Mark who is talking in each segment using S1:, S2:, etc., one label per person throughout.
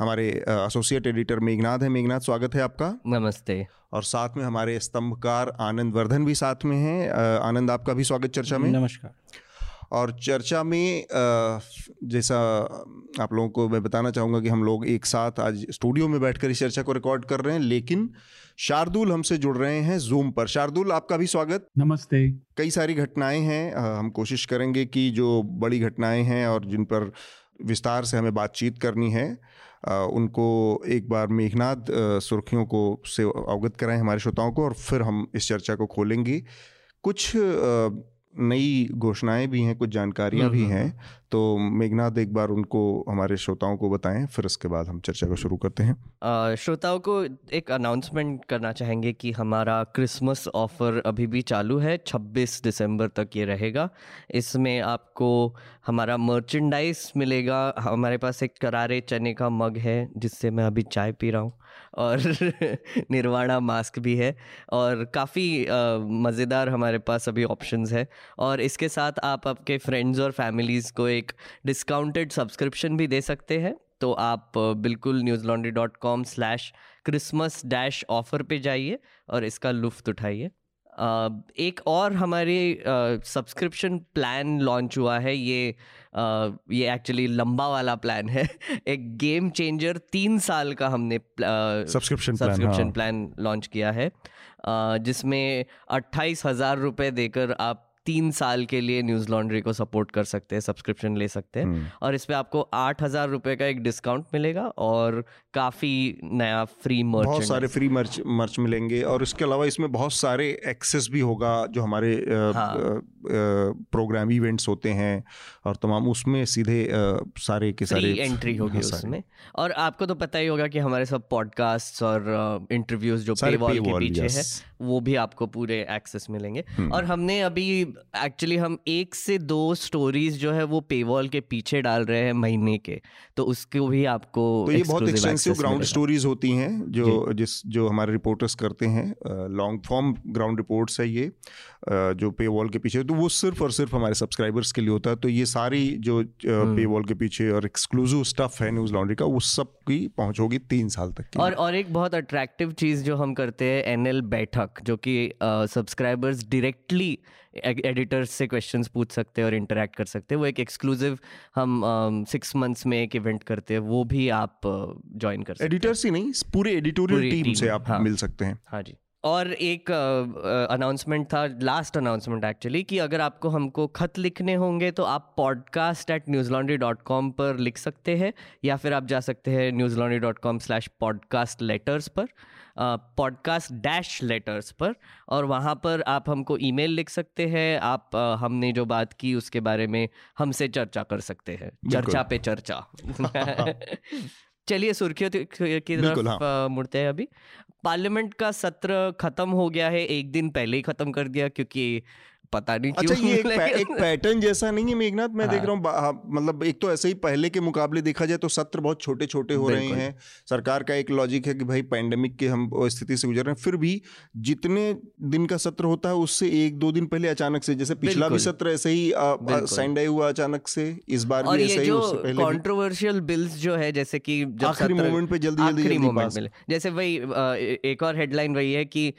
S1: हमारे associate editor Meghnath है। मेघनाथ स्वागत है आपका।
S2: नमस्ते।
S1: और साथ में हमारे स्तंभकार आनंद वर्धन भी साथ में हैं। आनंद आपका भी स्वागत चर्चा में?
S3: नमस्कार।
S1: और चर्चा में जैसा आप लोगों को मैं बताना चाहूँगा कि हम लोग एक साथ आज स्टूडियो में बैठकर इस चर्चा को रिकॉर्ड कर रहे हैं लेकिन शार्दुल हमसे जुड़ रहे हैं जूम पर। शार्दुल आपका भी स्वागत।
S3: नमस्ते।
S1: कई सारी घटनाएँ हैं। हम कोशिश करेंगे कि जो बड़ी घटनाएँ हैं और जिन पर विस्तार से हमें बातचीत करनी है उनको एक बार मेघनाथ सुर्खियों को से अवगत कराएँ हमारे श्रोताओं को और फिर हम इस चर्चा को खोलेंगे। कुछ नई घोषणाएँ भी हैं कुछ जानकारियाँ भी
S2: हम्म,
S1: हैं। तो मेघनाथ एक बार उनको हमारे श्रोताओं को बताएँ फिर उसके बाद हम चर्चा को शुरू करते हैं।
S2: श्रोताओं को एक अनाउंसमेंट करना चाहेंगे कि हमारा क्रिसमस ऑफ़र अभी भी चालू है 26 दिसंबर तक ये रहेगा। इसमें आपको हमारा मर्चेंडाइज मिलेगा हमारे पास एक करारे चने का मग है जिससे मैं अभी चाय पी रहा हूँ। और निर्वाणा मास्क भी है और काफ़ी मज़ेदार हमारे पास अभी ऑप्शंस है। और इसके साथ आप आपके फ्रेंड्स और फैमिलीज़ को एक डिस्काउंटेड सब्सक्रिप्शन भी दे सकते हैं। तो आप बिल्कुल Newslaundry dot com slash Christmas dash offer पर जाइए और इसका लुफ्त उठाइए। एक और हमारे सब्सक्रिप्शन प्लान लॉन्च हुआ है ये ये एक्चुअली लंबा वाला प्लान है एक गेम चेंजर तीन साल का हमने सब्सक्रिप्शन
S1: सब्सक्रिप्शन।
S2: प्लान लॉन्च किया है जिसमें अट्ठाईस हज़ार रुपये देकर आप तीन साल के लिए न्यूज़ लॉन्ड्री को सपोर्ट कर सकते हैं सब्सक्रिप्शन ले सकते
S1: हम्म।
S2: हैं और इस पे आपको आठ हज़ार रुपये का एक डिस्काउंट मिलेगा और काफ़ी नया फ्री मर्च
S1: बहुत सारे फ्री मर्च मर्च मिलेंगे और इसके अलावा इसमें बहुत सारे एक्सेस भी होगा जो हमारे
S2: हाँ।
S1: प्रोग्राम इवेंट्स होते हैं और तमाम उसमें सीधे सारे के सारे
S2: एंट्री होगी
S1: हाँ,
S2: उसमें। और आपको तो पता ही होगा कि हमारे सब पॉडकास्ट और इंटरव्यूज़ जो
S1: सारे
S2: पेवॉल के पीछे है वो भी आपको पूरे एक्सेस मिलेंगे
S1: हम्म।
S2: और हमने अभी एक्चुअली हम एक से दो स्टोरीज जो है वो पेवॉल के पीछे डाल रहे हैं महीने के तो उसको भी आपको
S1: तो ये बहुत एक्सटेंसिव ग्राउंड स्टोरीज होती हैं जो जिस जो हमारे रिपोर्टर्स करते हैं लॉन्ग फॉर्म ग्राउंड रिपोर्ट्स है ये जो पे वॉल के पीछे तो वो सिर्फ़ और सिर्फ़ हमारे सब्सक्राइबर्स के लिए होता है तो ये सारी जो
S2: हम्म।
S1: पे वॉल के पीछे और एक्सक्लूसिव स्टफ़ है न्यूज़ लॉन्ड्री का वो सब की पहुँच होगी तीन साल तक की
S2: और और एक बहुत अट्रैक्टिव चीज़ जो हम करते हैं एनएल बैठक जो कि सब्सक्राइबर्स डायरेक्टली एडिटर्स से क्वेश्चंस पूछ सकते हैं और इंटरेक्ट कर सकते हैं। वो एक एक्सक्लूसिव हम सिक्स मंथ्स में एक इवेंट करते हैं वो भी आप ज्वाइन कर सकते हैं।
S1: एडिटर्स ही नहीं पूरे एडिटोरियल
S2: पूरी
S1: टीम से आप
S2: हाँ।
S1: मिल सकते हैं।
S2: हाँ जी। और एक अनाउंसमेंट था लास्ट अनाउंसमेंट एक्चुअली कि अगर आपको हमको खत लिखने होंगे तो आप podcast at Newslaundry dot com पर लिख सकते हैं या फिर आप जा सकते हैं Newslaundry dot com slash podcast letters पर। पॉडकास्ट डैश लेटर्स पर। और वहाँ पर आप हमको ईमेल लिख सकते हैं आप आ, हमने जो बात की उसके बारे में हमसे चर्चा कर सकते हैं। चर्चा पे चर्चा। चलिए सुर्खियों की तरफ़ अ, मुड़ते हैं अभी। पार्लियामेंट का सत्र खत्म हो गया है एक दिन पहले ही खत्म कर दिया क्योंकि पता नहीं
S1: अच्छा
S2: क्यों
S1: ये एक, पै, एक पैटर्न जैसा नहीं है मेघनाथ मैं
S2: हाँ। देख।
S1: रहा हूँ मतलब एक तो ऐसे ही पहले के मुकाबले देखा जाए तो सत्र बहुत छोटे छोटे हो रहे हैं सरकार का एक लॉजिक है कि भाई पैंडेमिक के हम स्थिति से गुजर रहे हैं फिर भी जितने दिन का सत्र होता है उससे एक दो दिन पहले अचानक से जैसे पिछला भी सत्र ऐसे ही। संडे हुआ अचानक से इस बार भी ऐसा ही।
S2: कंट्रोवर्शियल बिल्स जो है जैसे कि
S1: आखिरी मोमेंट पे जल्दी जल्दी
S2: मोमेंट जैसे वही एक और हेडलाइन वही है कि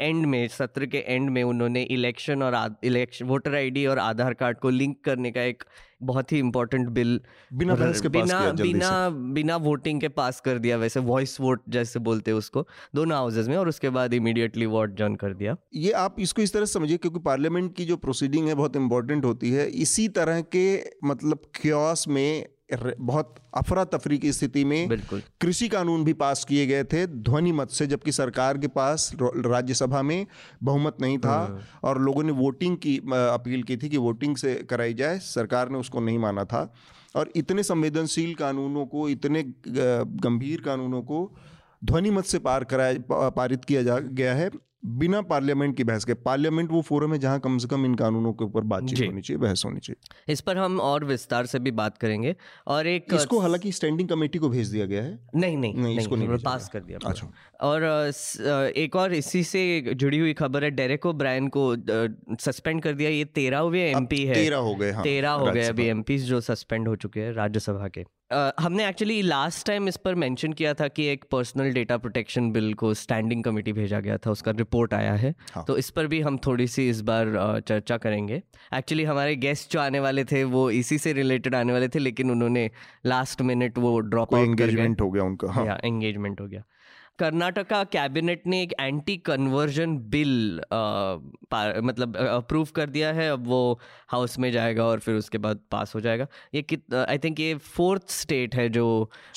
S2: एंड में सत्र के एंड में उन्होंने इलेक्शन और इलेक्शन वोटर आईडी और आधार कार्ड को लिंक करने का एक बहुत ही इंपॉर्टेंट बिल
S1: बिना बहस के पास
S2: बिना बिना बिना वोटिंग के पास कर दिया वैसे वॉइस वोट जैसे बोलते हैं उसको दोनों हाउसेज में और उसके बाद इमीडिएटली वोट जॉन कर दिया।
S1: ये आप इसको इस तरह समझिए क्योंकि पार्लियामेंट की जो प्रोसीडिंग है बहुत इंपॉर्टेंट होती है। इसी तरह के मतलब क्योस में बहुत अफरा तफरी की स्थिति में कृषि कानून भी पास किए गए थे ध्वनि मत से जबकि सरकार के पास राज्यसभा में बहुमत नहीं था और लोगों ने वोटिंग की अपील की थी कि वोटिंग से कराई जाए सरकार ने उसको नहीं माना था। और इतने संवेदनशील कानूनों को इतने गंभीर कानूनों को ध्वनि मत से पार कराया पारित किया जा गया है। बिना पार्लियामेंट की बहस के पार्लियामेंट वो फोरम है जहाँ कम से कम इन कानूनों के ऊपर बातचीत होनी चाहिए बहस होनी चाहिए।
S2: इस पर हम और विस्तार से भी बात करेंगे और एक
S1: इसको हालाँकि स्टैंडिंग कमेटी को भेज दिया गया है।
S2: नहीं नहीं
S1: नहीं,
S2: नहीं,
S1: इसको नहीं भेजा
S2: पास कर दिया।
S1: अच्छा।
S2: और एक और इसी से जुड़ी हुई खबर है डेरेको ब्रायन को सस्पेंड कर दिया। ये तेरहवें एमपी है।
S1: तेरह हो गए हाँ
S2: तेरह हो गए। अभी एमपी जो सस्पेंड हो चुके हैं राज्यसभा के। अ, हमने एक्चुअली लास्ट टाइम इस पर मेंशन किया था कि एक पर्सनल डेटा प्रोटेक्शन बिल को स्टैंडिंग कमेटी भेजा गया था उसका रिपोर्ट आया है।
S1: हाँ।
S2: तो इस पर भी हम थोड़ी सी इस बार चर्चा करेंगे। एक्चुअली हमारे गेस्ट जो आने वाले थे वो इसी से रिलेटेड आने वाले थे लेकिन उन्होंने लास्ट मिनट वो ड्रॉप आउट
S1: एंगेजमेंट हो गया उनका हाँ।
S2: या एंगेजमेंट हो गया। कर्नाटका कैबिनेट ने एक एंटी कन्वर्जन बिल मतलब अप्रूव कर दिया है। अब वो हाउस में जाएगा और फिर उसके बाद पास हो जाएगा। ये कित आई थिंक ये फोर्थ स्टेट है जो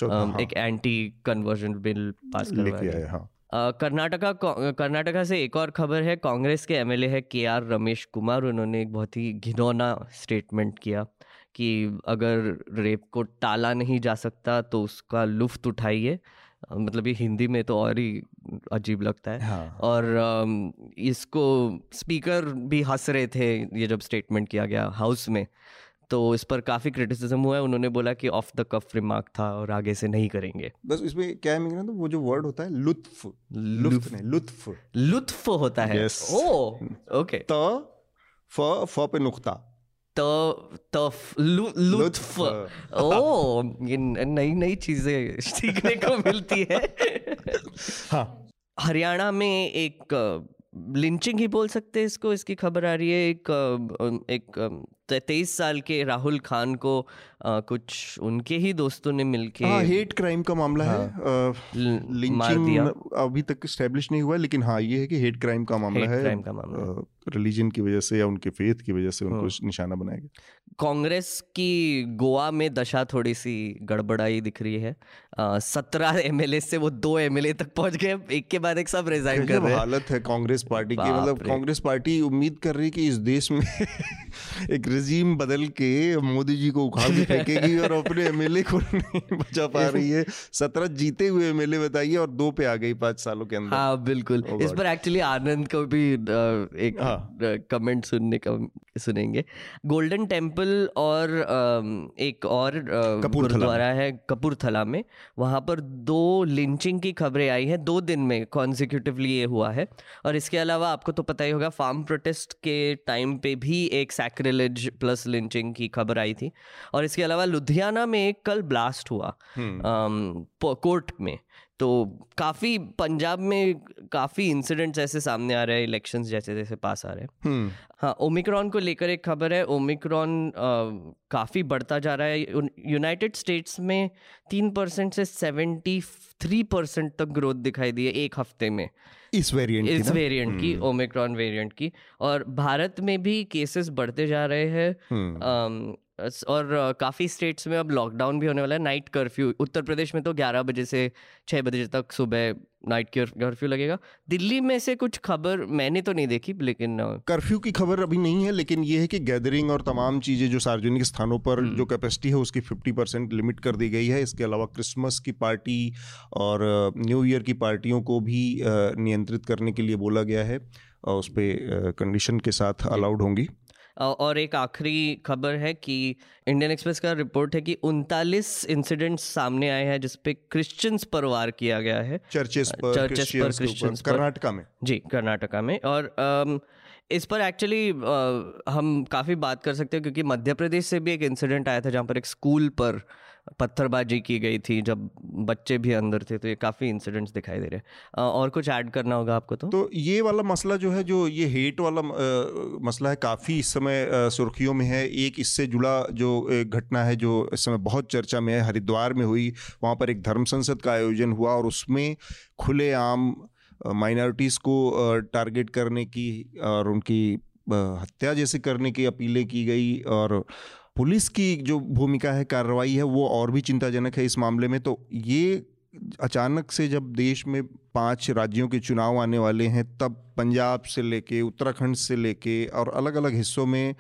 S2: अ,
S1: हाँ।
S2: एक एंटी कन्वर्जन बिल पास करवा
S1: लेके
S2: है
S1: हाँ।
S2: कर्नाटका कर्नाटका से एक और खबर है। कांग्रेस के एमएलए है के आर रमेश कुमार। उन्होंने एक बहुत ही घिनौना स्टेटमेंट किया कि अगर रेप को टाला नहीं जा सकता तो उसका लुफ्त उठाइए। मतलब ये हिंदी में तो और ही अजीब लगता है।
S1: हाँ।
S2: और इसको स्पीकर भी हंस रहे थे ये जब स्टेटमेंट किया गया हाउस में तो इस पर काफ़ी क्रिटिसिज्म हुआ है। उन्होंने बोला कि ऑफ़ द कफ रिमार्क था और आगे से नहीं करेंगे।
S1: बस इसमें क्या है मेरा तो वो जो वर्ड होता है लुत्फ लुत्फ लुत्फ।
S2: लुत्फ। होता है. ओ ओके
S1: त फ फ पे नुक्ता
S2: तो तो लुत्फ। ओ ये नई नई चीज़ें सीखने को मिलती है।
S1: हाँ।
S2: हरियाणा में एक लिंचिंग ही बोल सकते हैं इसको इसकी खबर आ रही है। एक एक तेईस साल के राहुल खान को अ, कुछ उनके ही दोस्तों ने मिलके
S1: हाँ हेट क्राइम का मामला हाँ, है।
S2: ल- मार दिया।
S1: लिंचिंग अभी तक स्टैब्लिश नहीं हुआ है लेकिन हाँ ये है कि हेट क्राइम का मामला है।
S2: crime का मामला। है।
S1: रिलीजन की वजह से या उनके फेथ की वजह से उनको निशाना बनाया गया।
S2: कांग्रेस की गोवा में दशा थोड़ी सी गड़बड़ाई दिख रही है। सत्रह एमएलए से वो दो एमएलए तक पहुँच गए एक के बाद एक सब रिजाइन कर रहे हैं।
S1: हालत है कांग्रेस पार्टी की? मतलब कांग्रेस पार्टी उम्मीद कर रही है कि इस देश में एक रजीम बदल के मोदी जी को उखाड़ के फेंकेगी और अपने एमएलए को नहीं बचा पा रही है। सत्रह जीते हुए एमएलए बताइए और दो पे आ गई पाँच सालों के अंदर।
S2: हाँ बिल्कुल।
S1: Oh
S2: इस पर एक्चुअली आनंद को भी एक
S1: हाँ।
S2: कमेंट सुनने का सुनेंगे। गोल्डन टेंपल और एक और गुरुद्वारा है कपूरथला में। वहाँ पर दो लिंचिंग की खबरें आई हैं। दो दिन में कॉन्जिक्यूटिवली ये हुआ है। और इसके अलावा आपको तो पता ही होगा फार्म प्रोटेस्ट के टाइम पे भी एक सैक्रिलेज प्लस लिंचिंग की खबर आई थी। और इसके अलावा लुधियाना में एक कल ब्लास्ट हुआ अम, कोर्ट में। तो काफ़ी पंजाब में काफ़ी इंसिडेंट्स ऐसे सामने आ रहे हैं इलेक्शंस जैसे जैसे पास आ रहे हैं।
S1: हम्म।
S2: हाँ ओमिक्रॉन को लेकर एक खबर है ओमिक्रॉन काफ़ी बढ़ता जा रहा है। यूनाइटेड स्टेट्स में तीन परसेंट से सेवेंटी थ्री परसेंट तक ग्रोथ दिखाई दी है एक हफ़्ते में।
S1: इस वेरिएंट
S2: इस वेरिएंट की ओमिक्रॉन वेरिएंट की। और भारत में भी केसेस बढ़ते जा रहे हैं।
S1: हम्म।
S2: और काफ़ी स्टेट्स में अब लॉकडाउन भी होने वाला है नाइट कर्फ्यू। उत्तर प्रदेश में तो 11 बजे से 6 बजे तक सुबह नाइट कर्फ्यू लगेगा। दिल्ली में से कुछ खबर मैंने तो नहीं देखी लेकिन
S1: कर्फ्यू की खबर अभी नहीं है लेकिन ये है कि गैदरिंग और तमाम चीज़ें जो सार्वजनिक स्थानों पर
S2: हम्म।
S1: जो कैपेसिटी है उसकी 50 परसेंट लिमिट कर दी गई है। इसके अलावा क्रिसमस की पार्टी और न्यू ईयर की पार्टियों को भी नियंत्रित करने के लिए बोला गया है उस पर कंडीशन के साथ अलाउड होंगी।
S2: और एक आखिरी खबर है कि इंडियन एक्सप्रेस का रिपोर्ट है कि उनतालीस इंसिडेंट्स सामने आए हैं जिसपे क्रिश्चियंस पर वार किया गया है।
S1: चर्चेस पर
S2: चर्चेस पर,
S1: क्रिश्चियंस। कर्नाटका में।
S2: जी कर्नाटका में। और अम, इस पर एक्चुअली हम काफ़ी बात कर सकते हैं क्योंकि मध्य प्रदेश से भी एक इंसिडेंट आया था जहाँ पर एक स्कूल पर पत्थरबाजी की गई थी, जब बच्चे भी अंदर थे तो ये काफ़ी इंसिडेंट्स दिखाई दे रहे हैं। और कुछ ऐड करना होगा आपको तो?
S1: तो ये वाला मसला जो है, जो ये हेट वाला मसला है, काफ़ी इस समय सुर्खियों में है। एक इससे जुड़ा जो घटना है, जो इस समय बहुत चर्चा में है, हरिद्वार में हुई। वहाँ पर एक धर्म संसद का आयोजन हुआ और उसमें खुलेआम माइनॉरिटीज़ को टारगेट करने की और उनकी हत्या जैसे करने की अपीलें की गई और पुलिस की जो भूमिका है, कार्रवाई है, वो और भी चिंताजनक है इस मामले में। तो ये अचानक से जब देश में पाँच राज्यों के चुनाव आने वाले हैं, तब पंजाब से लेके, उत्तराखंड से लेके और अलग अलग हिस्सों में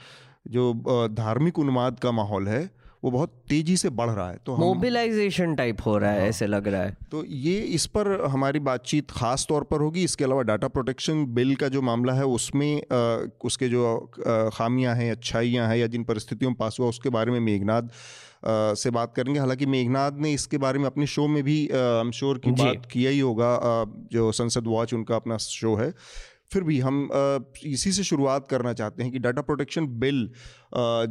S1: जो धार्मिक उन्माद का माहौल है वो बहुत तेज़ी से बढ़ रहा है। तो
S2: मोबिलाइजेशन टाइप हो रहा है ऐसे लग रहा है।
S1: तो ये इस पर हमारी बातचीत खास तौर पर होगी। इसके अलावा डाटा प्रोटेक्शन बिल का जो मामला है उसमें अ, उसके जो खामियाँ हैं अच्छाइयाँ हैं या जिन परिस्थितियों में पास हुआ उसके बारे में मेघनाद अ, से बात करेंगे। हालाँकि मेघनाद ने इसके बारे में अपने शो में भी आई एम श्योर की बात किया ही होगा। जो संसद वॉच उनका अपना शो है। फिर भी हम इसी से शुरुआत करना चाहते हैं कि डाटा प्रोटेक्शन बिल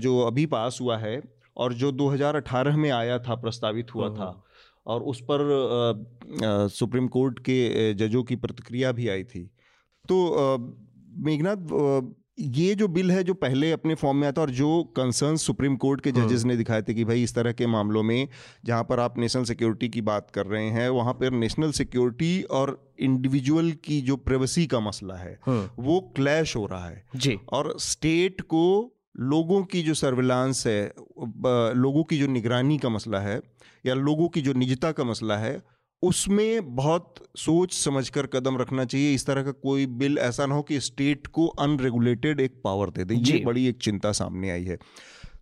S1: जो अभी पास हुआ है और जो 2018 में आया था प्रस्तावित हुआ था और उस पर अ, अ, सुप्रीम कोर्ट के जजों की प्रतिक्रिया भी आई थी। तो मेघनाथ ये जो बिल है जो पहले अपने फॉर्म में आता और जो कंसर्न सुप्रीम कोर्ट के जजेस ने दिखाए थे कि भाई इस तरह के मामलों में जहाँ पर आप नेशनल सिक्योरिटी की बात कर रहे हैं वहाँ पर नेशनल सिक्योरिटी और इंडिविजुअल की जो प्राइवेसी का मसला है वो क्लैश हो रहा है।
S2: जी।
S1: और स्टेट को लोगों की जो सर्विलांस है लोगों की जो निगरानी का मसला है या लोगों की जो निजता का मसला है उसमें बहुत सोच समझकर कदम रखना चाहिए। इस तरह का कोई बिल ऐसा ना हो कि स्टेट को अनरेगुलेटेड एक पावर दे दे। ये बड़ी एक चिंता सामने आई है।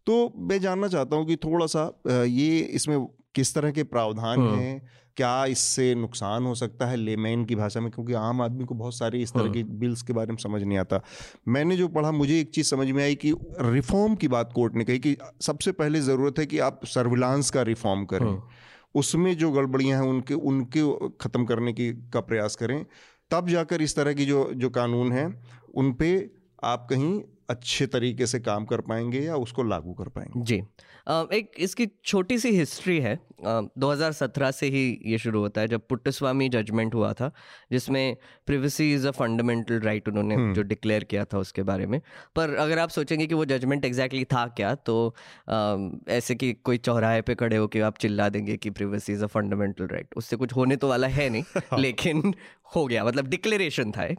S1: तो मैं जानना चाहता हूँ कि थोड़ा सा ये इसमें किस तरह के प्रावधान
S2: हम्म।
S1: हैं क्या इससे नुकसान हो सकता है लेमैन की भाषा में क्योंकि आम आदमी को बहुत सारे इस तरह
S2: हम्म।
S1: के बिल्स के बारे में समझ नहीं आता मैंने जो पढ़ा मुझे एक चीज़ समझ में आई कि रिफॉर्म की बात कोर्ट ने कही कि सबसे पहले ज़रूरत है कि आप सर्विलांस का रिफॉर्म करें
S2: हम्म।
S1: उसमें जो गड़बड़ियाँ हैं उनके उनके ख़त्म करने की का प्रयास करें तब जाकर इस तरह की जो जो कानून हैं उन पे आप कहीं अच्छे तरीके से काम कर पाएँगे या उसको लागू कर पाएँगे?
S2: जी। एक इसकी छोटी सी हिस्ट्री है। अ, 2017 से ही ये शुरू होता है जब पुट्टस्वामी जजमेंट हुआ था जिसमें privacy is a fundamental right उन्होंने जो डिक्लेयर किया था उसके बारे में। पर अगर आप सोचेंगे कि वो जजमेंट एग्जैक्टली था क्या तो ऐसे कि कोई चौराहे पे खड़े होकर आप चिल्ला देंगे कि privacy is a fundamental right उससे कुछ होने तो वाला है नहीं लेकिन हो गया मतलब डिक्लेरेशन था एक।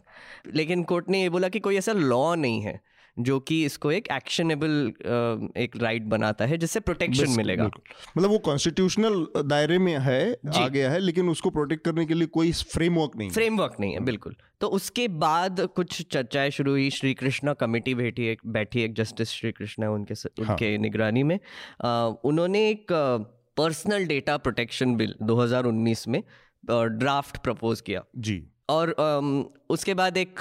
S2: लेकिन कोर्ट ने ये बोला कि कोई ऐसा लॉ नहीं है जो कि इसको एक एक्शनेबल एक राइट बनाता है जिससे प्रोटेक्शन मिलेगा।
S1: मतलब वो कॉन्स्टिट्यूशनल दायरे में है आ गया है लेकिन उसको प्रोटेक्ट करने के लिए कोई फ्रेमवर्क नहीं
S2: फ्रेमवर्क नहीं है बिल्कुल। तो उसके बाद कुछ चर्चाएँ शुरू हुई श्री कृष्णा कमेटी बैठी एक बैठी एक जस्टिस श्री कृष्णा उनके स- उनके निगरानी में। अ, उन्होंने एक पर्सनल डेटा प्रोटेक्शन बिल 2019 में ड्राफ्ट प्रपोज किया।
S1: जी।
S2: और उसके बाद एक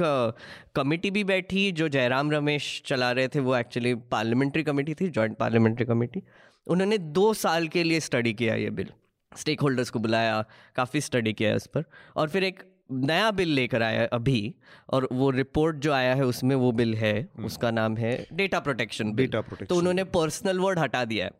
S2: कमेटी भी बैठी जो जयराम रमेश चला रहे थे वो एक्चुअली पार्लियामेंट्री कमेटी थी जॉइंट पार्लियामेंट्री कमेटी उन्होंने दो साल के लिए स्टडी किया ये बिल स्टेक होल्डर्स को बुलाया काफ़ी स्टडी किया इस पर। और फिर एक नया बिल लेकर आया है अभी और वो रिपोर्ट जो आया है उसमें वो बिल है उसका नाम है data protection bill
S1: Data protection
S2: तो उन्होंने पर्सनल वर्ड हटा दिया है।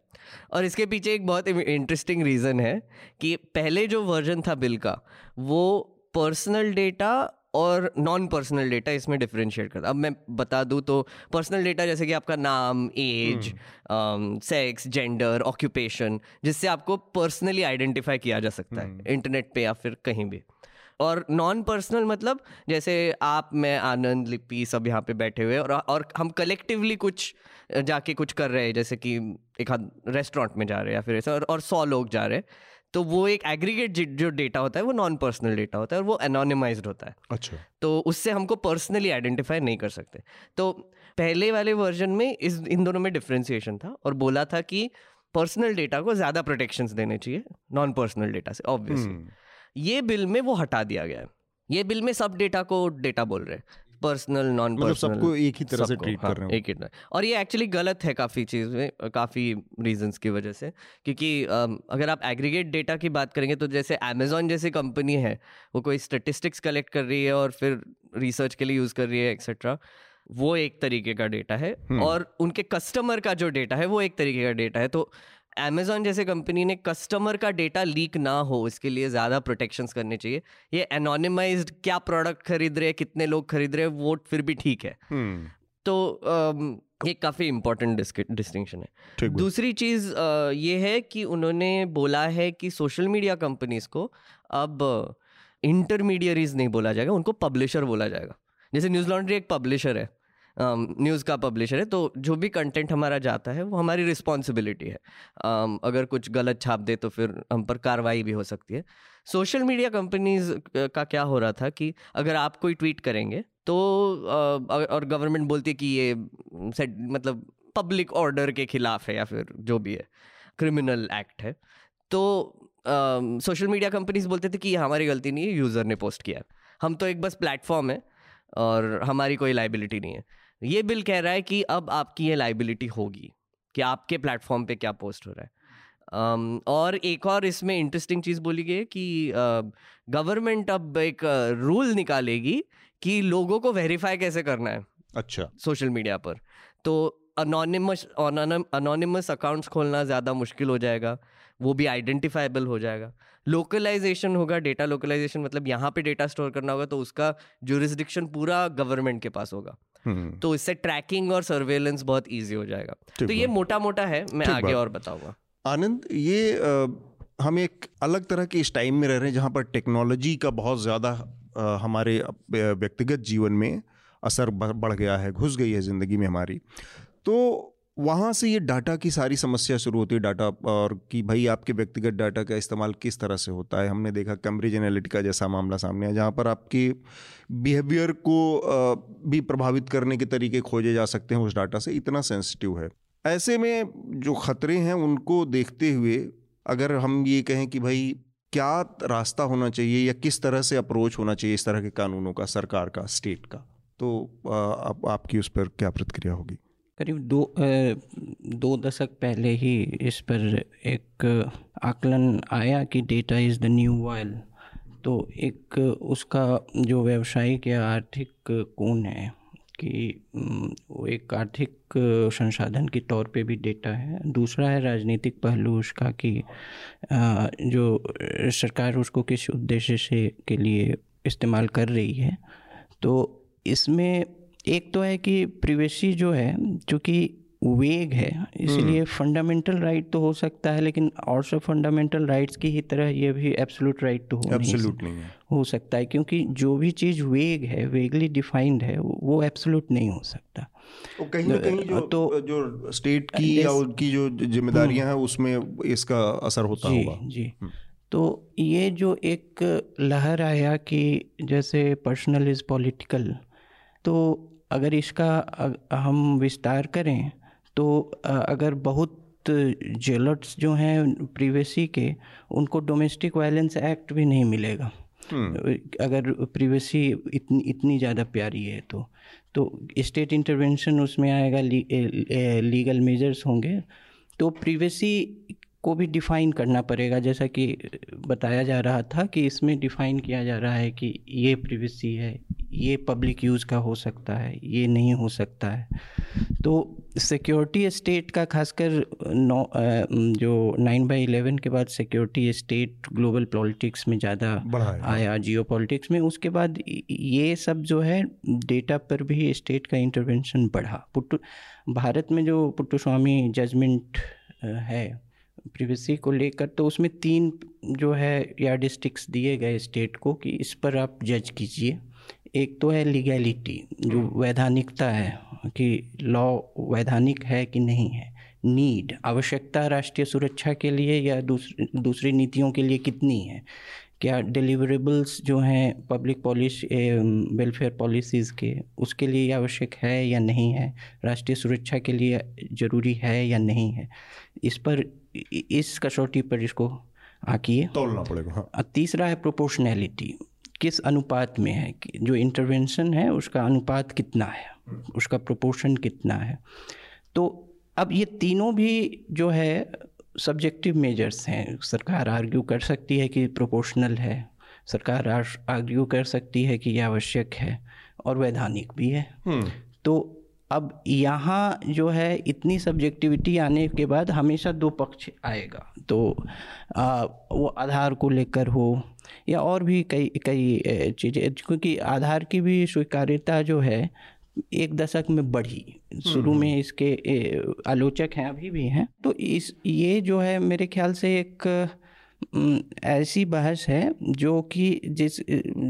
S2: और इसके पीछे एक बहुत इंटरेस्टिंग रीज़न है कि पहले जो वर्जन था बिल का वो पर्सनल डेटा और नॉन पर्सनल डेटा इसमें डिफरेंशिएट करता। अब मैं बता दूँ तो पर्सनल डेटा जैसे कि आपका नाम एज सेक्स जेंडर ऑक्यूपेशन जिससे आपको पर्सनली आइडेंटिफाई किया जा सकता है इंटरनेट पे या फिर कहीं भी। और नॉन पर्सनल मतलब जैसे आप मैं आनंद लिपि सब यहाँ पे बैठे हुए और और हम कलेक्टिवली कुछ जाके कुछ कर रहे हैं जैसे कि एक आध रेस्टोरेंट में जा रहे हैं या फिर ऐसा और, और सौ लोग जा रहे हैं। तो वो एक एग्रीगेट जो डेटा होता है वो नॉन पर्सनल डेटा होता है और वो एनोनिमाइज्ड होता है।
S1: अच्छा।
S2: तो उससे हमको पर्सनली आइडेंटिफाई नहीं कर सकते। तो पहले वाले वर्जन में इस इन दोनों में डिफ्रेंसिएशन था और बोला था कि पर्सनल डेटा को ज़्यादा प्रोटेक्शंस देने चाहिए नॉन पर्सनल डेटा से ऑब्वियसली
S1: हम्म,
S2: ये बिल में वो हटा दिया गया है। ये बिल में सब डेटा को डेटा बोल रहे हैं। पर्सनल नॉन
S1: मतलब सबको एक ही तरह से treat कर रहे हो।
S2: एक ही तरह। और ये एक्चुअली गलत है काफ़ी चीज़ में काफ़ी रीजंस की वजह से। क्योंकि अगर आप एग्रीगेट डेटा की बात करेंगे तो जैसे अमेजोन जैसी कंपनी है वो कोई स्टेटिस्टिक्स कलेक्ट कर रही है और फिर रिसर्च के लिए यूज़ कर रही है एक्सेट्रा वो एक तरीके का डेटा है। और उनके कस्टमर का जो डेटा है वो एक तरीके का डेटा है। तो अमेजोन जैसे कंपनी ने कस्टमर का डेटा लीक ना हो इसके लिए ज़्यादा प्रोटेक्शंस करने चाहिए। ये एनोनिमाइज्ड क्या प्रोडक्ट खरीद रहे हैं कितने लोग खरीद रहे हैं वो फिर भी ठीक है।
S1: हम्म,
S2: तो ये काफ़ी इंपॉर्टेंट डिस्टिंक्शन है। दूसरी चीज़ अ, ये है कि उन्होंने बोला है कि सोशल मीडिया कंपनीज़ को अब इंटरमीडियरीज नहीं बोला जाएगा उनको पब्लिशर बोला जाएगा। जैसे न्यूज़ लॉन्ड्री एक पब्लिशर है। न्यूज़ का पब्लिशर है तो जो भी कंटेंट हमारा जाता है वो हमारी रिस्पॉन्सिबिलिटी है। अम, अगर कुछ गलत छाप दे तो फिर हम पर कार्रवाई भी हो सकती है। सोशल मीडिया कंपनीज़ का क्या हो रहा था कि अगर आप कोई ट्वीट करेंगे तो और- और गवर्नमेंट बोलती है कि ये सेट मतलब पब्लिक ऑर्डर के खिलाफ है या फिर जो भी है क्रिमिनल एक्ट है तो सोशल मीडिया कंपनीज़ बोलते थे कि ये हमारी गलती नहीं है यूज़र ने पोस्ट किया हम तो एक बस प्लेटफॉर्म है और हमारी कोई लाइबिलिटी नहीं है। ये बिल कह रहा है कि अब आपकी ये लाइबिलिटी होगी कि आपके प्लेटफॉर्म पे क्या पोस्ट हो रहा है। um, और एक और इसमें इंटरेस्टिंग चीज़ बोली गई है कि गवर्नमेंट uh, अब एक रूल uh, निकालेगी कि लोगों को वेरीफाई कैसे करना है
S1: अच्छा।
S2: सोशल मीडिया पर। तो अनोनिमस अनोनिमस अकाउंट्स खोलना ज़्यादा मुश्किल हो जाएगा वो भी आइडेंटिफाइबल हो जाएगा। लोकलाइजेशन होगा डेटा लोकलाइजेशन मतलब यहाँ पे डेटा स्टोर करना होगा तो उसका जुरिस्डिक्शन पूरा गवर्नमेंट के पास होगा। हम्म। तो इससे ट्रैकिंग और सर्वेलेंस बहुत ईजी हो जाएगा। तो ये मोटा मोटा है मैं आगे और बताऊँगा।
S1: आनंद ये आ, हम एक अलग तरह के इस टाइम में रह रहे हैं जहाँ पर टेक्नोलॉजी का बहुत ज़्यादा हमारे व्यक्तिगत जीवन में असर बढ़ गया है घुस गई है ज़िंदगी में हमारी। तो वहाँ से ये डाटा की सारी समस्या शुरू होती है डाटा और कि भाई आपके व्यक्तिगत डाटा का इस्तेमाल किस तरह से होता है। हमने देखा कैम्ब्रिज एनालिटिका जैसा मामला सामने आया जहाँ पर आपके बिहेवियर को भी प्रभावित करने के तरीके खोजे जा सकते हैं उस डाटा से। इतना सेंसिटिव है। ऐसे में जो ख़तरे हैं उनको देखते हुए अगर हम ये कहें कि भाई क्या रास्ता होना चाहिए या किस तरह से अप्रोच होना चाहिए इस तरह के कानूनों का सरकार का स्टेट का तो आप, आपकी उस पर क्या प्रतिक्रिया होगी?
S3: करीब दो दो दशक पहले ही इस पर एक आकलन आया कि data is the new oil तो एक उसका जो व्यवसायिक या आर्थिक कोण है कि वो एक आर्थिक संसाधन के तौर पे भी डेटा है। दूसरा है राजनीतिक पहलू उसका कि जो सरकार उसको किस उद्देश्य से, के लिए इस्तेमाल कर रही है। तो इसमें एक तो है कि प्रिवेसी जो है चूँकि वेग है इसलिए फंडामेंटल हम्म। राइट तो हो सकता है लेकिन और सब फंडामेंटल राइट्स की ही तरह ये भी एब्सोल्यूट राइट तो हो नहीं, नहीं है हो सकता है क्योंकि जो भी चीज़ वेग है वेगली डिफाइंड है वो एब्सोल्यूट नहीं हो सकता
S1: तो कहीं ना कहीं जो तो जो स्टेट की या उनकी जो जिम्मेदारियाँ हम्म। हैं उसमें इसका असर होता
S3: जी,
S1: होगा
S3: जी हम्म। तो ये जो एक लहर आया कि जैसे पर्सनल इज़ पॉलिटिकल तो अगर इसका हम विस्तार करें तो अगर बहुत जेलट्स जो हैं प्रीवेसी के उनको डोमेस्टिक वायलेंस एक्ट भी नहीं मिलेगा हम्म। अगर प्रीवेसी इतनी इतनी ज़्यादा प्यारी है तो तो स्टेट इंटरवेंशन उसमें आएगा ली, ए, ए, लीगल मेजर्स होंगे तो प्रीवेसी को भी डिफ़ाइन करना पड़ेगा। जैसा कि बताया जा रहा था कि इसमें डिफ़ाइन किया जा रहा है कि ये प्रिवेसी है ये पब्लिक यूज़ का हो सकता है ये नहीं हो सकता है। तो सिक्योरिटी स्टेट का खासकर नौ जो नाइन बाई इलेवन के बाद सिक्योरिटी स्टेट ग्लोबल पॉलिटिक्स में ज़्यादा आया जियो पॉलिटिक्स में उसके बाद ये सब जो है डेटा पर भी स्टेट का इंटरवेंशन बढ़ा। पुट्टू भारत में जो पुट्टू स्वामी जजमेंट है प्रिवेसी को लेकर तो उसमें तीन जो है या डिस्ट्रिक्स दिए गए स्टेट को कि इस पर आप जज कीजिए। एक तो है लीगैलिटी जो वैधानिकता है कि लॉ वैधानिक है कि नहीं है। नीड आवश्यकता राष्ट्रीय सुरक्षा के लिए या दूसरी दूसरी नीतियों के लिए कितनी है? क्या डिलीवरेबल्स जो हैं पब्लिक पॉलिसी वेलफेयर पॉलिसीज़ के उसके लिए आवश्यक है या नहीं है? राष्ट्रीय सुरक्षा के लिए ज़रूरी है या नहीं है? इस पर इस कसौटी पर इसको आकिए।
S1: तोलना पड़ेगा हाँ।
S3: तीसरा है प्रोपोर्शनैलिटी किस अनुपात में है? जो इंटरवेंशन है उसका अनुपात कितना है? उसका प्रोपोर्शन कितना है? तो अब ये तीनों भी जो है सब्जेक्टिव मेजर्स हैं। सरकार आर्ग्यू कर सकती है कि प्रोपोर्शनल है। सरकार आर्ग्यू कर सकती है कि यह आवश्यक है और वैधानिक भी है। हम्म। तो अब यहाँ जो है इतनी सब्जेक्टिविटी आने के बाद हमेशा दो पक्ष आएगा। तो आ, वो आधार को लेकर हो या और भी कई कई चीज़ें क्योंकि आधार की भी स्वीकार्यता जो है एक दशक में बढ़ी। शुरू में हम्म। इसके आलोचक हैं अभी भी हैं। तो इस ये जो है मेरे ख्याल से एक ऐसी बहस है जो कि जिस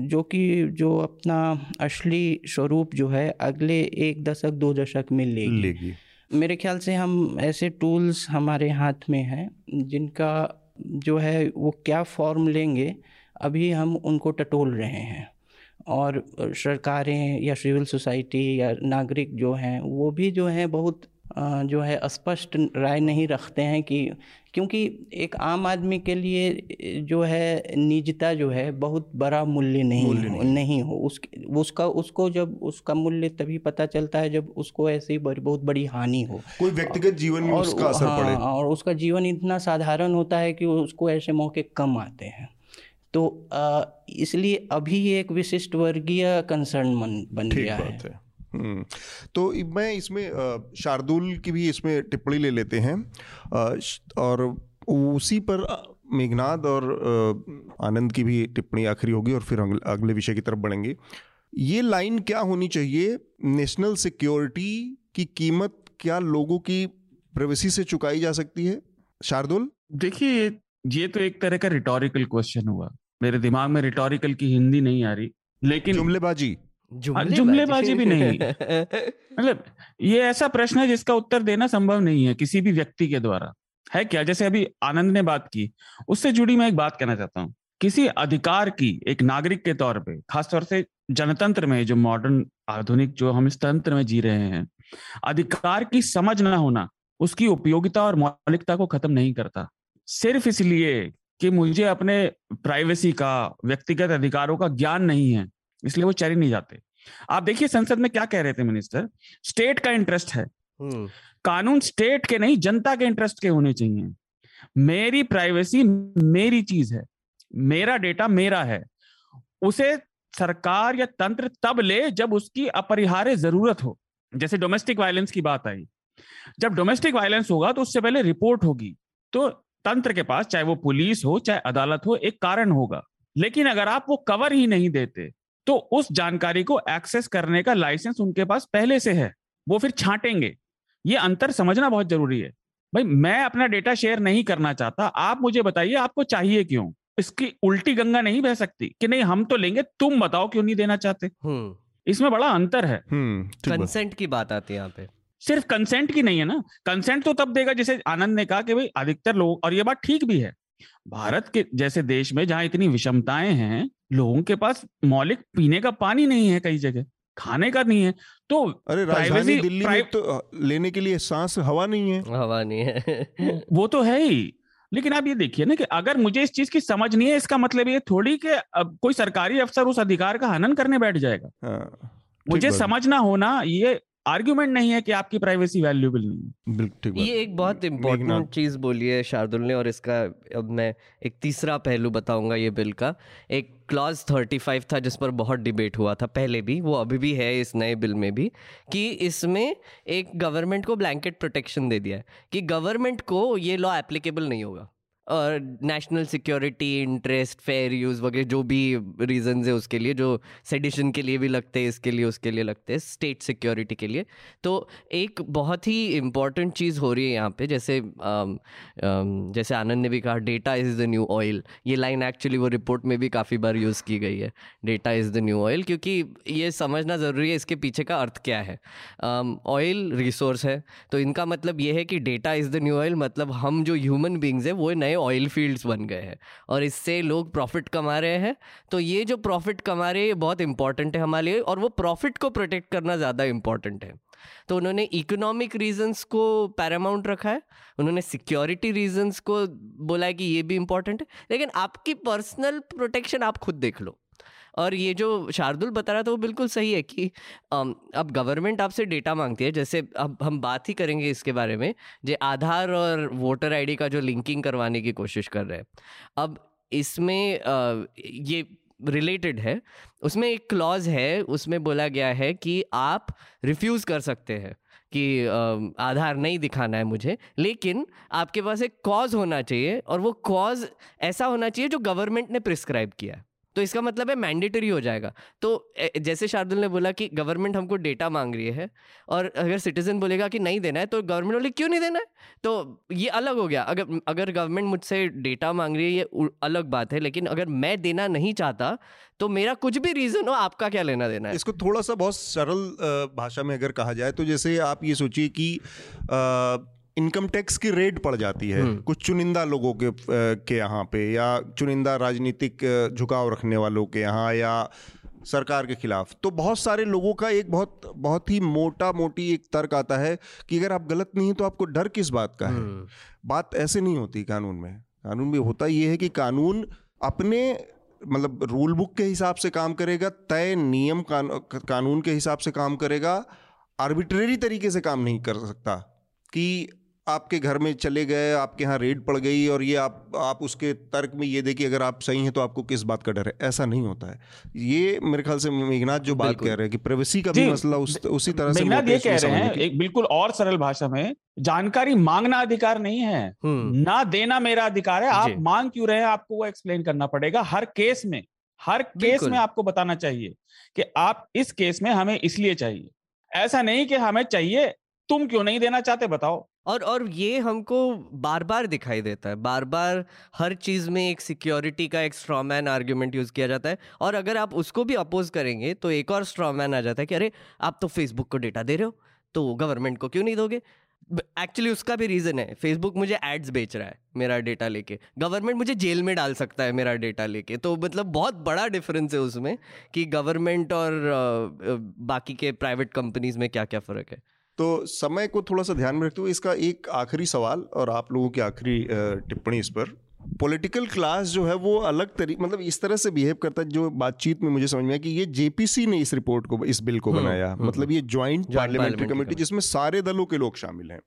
S3: जो कि जो अपना असली स्वरूप जो है अगले एक दशक दो दशक में लेगी। लेगी। मेरे ख्याल से हम ऐसे टूल्स हमारे हाथ में हैं जिनका जो है वो क्या फॉर्म लेंगे अभी हम उनको टटोल रहे हैं। और सरकारें या सिविल सोसाइटी या नागरिक जो हैं वो भी जो हैं बहुत जो है स्पष्ट राय नहीं रखते हैं कि क्योंकि एक आम आदमी के लिए जो है निजता जो है बहुत बड़ा मूल्य नहीं मूल्य नहीं, नहीं हो। उस उसका उसको जब उसका मूल्य तभी पता चलता है जब उसको ऐसी बहुत बड़ी हानि हो।
S1: कोई व्यक्तिगत जीवन में और, उसका असर हाँ, पड़े
S3: और उसका जीवन इतना साधारण होता है कि उसको ऐसे मौके कम आते हैं। तो इसलिए अभी एक विशिष्ट वर्गीय कंसर्न बन गया है, है।
S1: तो मैं इसमें शार्दुल की भी इसमें टिप्पणी ले लेते हैं। और उसी पर मेघनाद और आनंद की भी टिप्पणी आखिरी होगी और फिर अगले विषय की तरफ़ बढ़ेंगे। ये लाइन क्या होनी चाहिए? नेशनल सिक्योरिटी की कीमत क्या लोगों की प्राइवेसी से चुकाई जा सकती है? शार्दुल?
S4: देखिए ये तो एक तरह का रिटोरिकल क्वेश्चन हुआ। मेरे दिमाग में रिटोरिकल की हिंदी नहीं आ रही लेकिन
S1: जुमलेबाजी।
S4: जुमलेबाजी। भी नहीं। मतलब ये ऐसा प्रश्न है जिसका उत्तर देना संभव नहीं है किसी भी व्यक्ति के द्वारा। है क्या? जैसे अभी आनंद ने बात की। उससे जुड़ी मैं एक बात कहना चाहता हूँ। किसी अधिकार की एक नागरिक के तौर पे खासतौर से जनतंत्र में जो मॉडर्न आधुनिक जो हम इस तंत्र में जी रहे हैं अधिकार की समझ ना होना उसकी उपयोगिता और मौलिकता को खत्म नहीं करता। सिर्फ़ इसलिए कि मुझे अपने प्राइवेसी का व्यक्तिगत अधिकारों का ज्ञान नहीं है। इसलिए वो चरी नहीं जाते। आप देखिए संसद में क्या कह रहे थे मिनिस्टर? स्टेट का इंटरेस्ट है। हम्म। कानून स्टेट के नहीं जनता के इंटरेस्ट के होने चाहिए। मेरी प्राइवेसी मेरी चीज़ है। मेरा डेटा मेरा है। उसे सरकार या तंत्र तब ले जब उसकी अपरिहार्य ज़रूरत हो। जैसे डोमेस्टिक वायलेंस की बात आई। जब डोमेस्टिक वायलेंस होगा तो उससे पहले रिपोर्ट होगी। तो तंत्र के पास चाहे वो पुलिस हो चाहे अदालत हो एक कारण होगा। लेकिन अगर आप वो कवर ही नहीं देते तो उस जानकारी को एक्सेस करने का लाइसेंस उनके पास पहले से है वो फिर छांटेंगे। ये अंतर समझना बहुत ज़रूरी है। भाई मैं अपना डेटा शेयर नहीं करना चाहता आप मुझे बताइए आपको चाहिए क्यों? इसकी उल्टी गंगा नहीं बह सकती कि नहीं हम तो लेंगे तुम बताओ क्यों नहीं देना चाहते? हम्म। इसमें बड़ा अंतर है।
S2: कंसेंट हम्म, की बात आती है यहाँ पे।
S4: सिर्फ़ कंसेंट की नहीं है ना। कंसेंट तो तब देगा जैसे आनंद ने कहा कि भाई अधिकतर लोग और ये बात ठीक भी है। भारत के जैसे देश में जहाँ इतनी विषमताएँ हैं लोगों के पास मौलिक पीने का पानी नहीं है कई जगह खाने का नहीं है तो
S1: अरे राजधानी दिल्ली प्राइव... में तो लेने के लिए सांस हवा नहीं है।
S2: हवा नहीं है।
S4: वो तो है ही। लेकिन आप ये देखिए ना कि अगर मुझे इस चीज़ की समझ नहीं है इसका मतलब ये थोड़ी कि अब कोई सरकारी अफसर उस अधिकार का हनन करने बैठ जाएगा। हाँ, मुझे समझना होना ये आर्ग्यूमेंट नहीं है कि आपकी प्राइवेसी वैल्यूबल नहीं
S2: बिल्कुल ये एक बहुत इंपॉर्टेंट चीज़ बोली है शार्दुल ने और इसका अब मैं एक तीसरा पहलू बताऊँगा ये बिल का। एक क्लॉज थर्टी फाइव था जिस पर बहुत डिबेट हुआ था पहले भी वो अभी भी है इस नए बिल में भी कि इसमें एक गवर्नमेंट को ब्लैंकेट प्रोटेक्शन दे दिया है कि गवर्नमेंट को ये लॉ एप्लीकेबल नहीं होगा। National security interest fair use वगैरह जो भी रीजन है उसके लिए जो सेडिशन के लिए भी लगते हैं इसके लिए उसके लिए लगते हैं स्टेट सिक्योरिटी के लिए। तो एक बहुत ही इंपॉर्टेंट चीज़ हो रही है यहाँ पे जैसे आम, आम, जैसे आनंद ने भी कहा data is the new oil ये लाइन एक्चुअली वो रिपोर्ट में भी काफ़ी बार यूज़ की गई है data is the new oil क्योंकि ये समझना ज़रूरी है इसके पीछे का अर्थ क्या है। ऑयल रिसोर्स है तो इनका मतलब ये है कि data is the new oil मतलब हम जो ह्यूमन बींग्स है वो नए ऑयल फील्ड्स बन गए हैं और इससे लोग प्रॉफिट कमा रहे हैं। तो ये जो प्रॉफिट कमा रहे हैं, ये बहुत इंपॉर्टेंट है हमारे लिए और वो प्रॉफिट को प्रोटेक्ट करना ज़्यादा इंपॉर्टेंट है। तो उन्होंने इकोनॉमिक रीजंस को पैरामाउंट रखा है। उन्होंने सिक्योरिटी रीजंस को बोला है कि ये भी इंपॉर्टेंट है। लेकिन आपकी पर्सनल प्रोटेक्शन आप खुद देख लो। और ये जो शार्दुल बता रहा था वो बिल्कुल सही है कि अब गवर्नमेंट आपसे डेटा मांगती है, जैसे अब हम बात ही करेंगे इसके बारे में, जो आधार और वोटर आईडी का जो लिंकिंग करवाने की कोशिश कर रहे हैं। अब इसमें ये रिलेटेड है, उसमें एक क्लॉज है, उसमें बोला गया है कि आप रिफ्यूज़ कर सकते हैं कि आधार नहीं दिखाना है मुझे, लेकिन आपके पास एक कॉज होना चाहिए और वो कॉज ऐसा होना चाहिए जो गवर्नमेंट ने प्रिस्क्राइब किया तो इसका मतलब है मैंडेटरी हो जाएगा। तो जैसे शार्दुल ने बोला कि गवर्नमेंट हमको डेटा मांग रही है और अगर सिटीजन बोलेगा कि नहीं देना है तो गवर्नमेंट बोले, क्यों नहीं देना है? तो ये अलग हो गया। अगर अगर गवर्नमेंट मुझसे डेटा मांग रही है, ये अलग बात है, लेकिन अगर मैं देना नहीं चाहता तो मेरा कुछ भी रीज़न हो, आपका क्या लेना देना है?
S1: इसको थोड़ा सा बहुत सरल भाषा में अगर कहा जाए तो जैसे आप ये सोचिए कि इनकम टैक्स की रेट पड़ जाती है हम्म। कुछ चुनिंदा लोगों के के यहाँ पे या चुनिंदा राजनीतिक झुकाव रखने वालों के यहाँ या सरकार के खिलाफ तो बहुत सारे लोगों का एक बहुत बहुत ही मोटा मोटी एक तर्क आता है कि अगर आप गलत नहीं हैं तो आपको डर किस बात का है
S2: हम्म।
S1: बात ऐसे नहीं होती कानून में कानून में होता ये है कि कानून अपने मतलब रूल बुक के हिसाब से काम करेगा तय नियम कान, कानून के हिसाब से काम करेगा आर्बिट्रेरी तरीके से काम नहीं कर सकता कि आपके घर में चले गए आपके यहाँ रेड पड़ गई और ये आप आप उसके तर्क में ये देखिए अगर आप सही हैं तो आपको किस बात का डर है? ऐसा नहीं होता है। ये मेरे ख्याल से मेघनाथ जो बात कह रहे हैं कि प्राइवेसी का भी मसला उस, उसी तरह से
S4: मेघनाथ ये कह रहे हैं एक बिल्कुल और सरल भाषा में जानकारी मांगना अधिकार नहीं है।
S2: हम्म।
S4: ना देना मेरा अधिकार है आप मांग क्यों रहे हैं आपको वो एक्सप्लेन करना पड़ेगा। हर केस में हर केस में आपको बताना चाहिए कि आप इस केस में हमें इसलिए चाहिए। ऐसा नहीं कि हमें चाहिए तुम क्यों नहीं देना चाहते बताओ।
S2: और और ये हमको बार बार दिखाई देता है। बार बार हर चीज़ में एक सिक्योरिटी का एक स्ट्रॉमैन आर्ग्यूमेंट यूज़ किया जाता है। और अगर आप उसको भी अपोज करेंगे तो एक और स्ट्रॉमैन आ जाता है कि अरे, आप तो फेसबुक को डेटा दे रहे हो तो गवर्नमेंट को क्यों नहीं दोगे? एक्चुअली उसका भी रीज़न है। फेसबुक मुझे एड्स बेच रहा है मेरा डेटा लेके। गवर्नमेंट मुझे जेल में डाल सकता है मेरा डेटा लेके। तो मतलब बहुत बड़ा डिफरेंस है उसमें कि गवर्नमेंट और बाकी के प्राइवेट कंपनीज़ में क्या क्या फ़र्क है।
S1: तो समय को थोड़ा सा ध्यान में रखते हुए इसका एक आखिरी सवाल और आप लोगों की आखिरी टिप्पणी इस पर। पॉलिटिकल क्लास जो है वो अलग तरीके मतलब इस तरह से बिहेव करता है जो बातचीत में मुझे समझ में आया कि ये जेपीसी ने इस रिपोर्ट को इस बिल को
S2: हम्म,
S1: बनाया।
S2: हम्म,
S1: मतलब ये ज्वाइंट पार्लियामेंट्री कमेटी जिसमें सारे दलों के लोग शामिल हैं।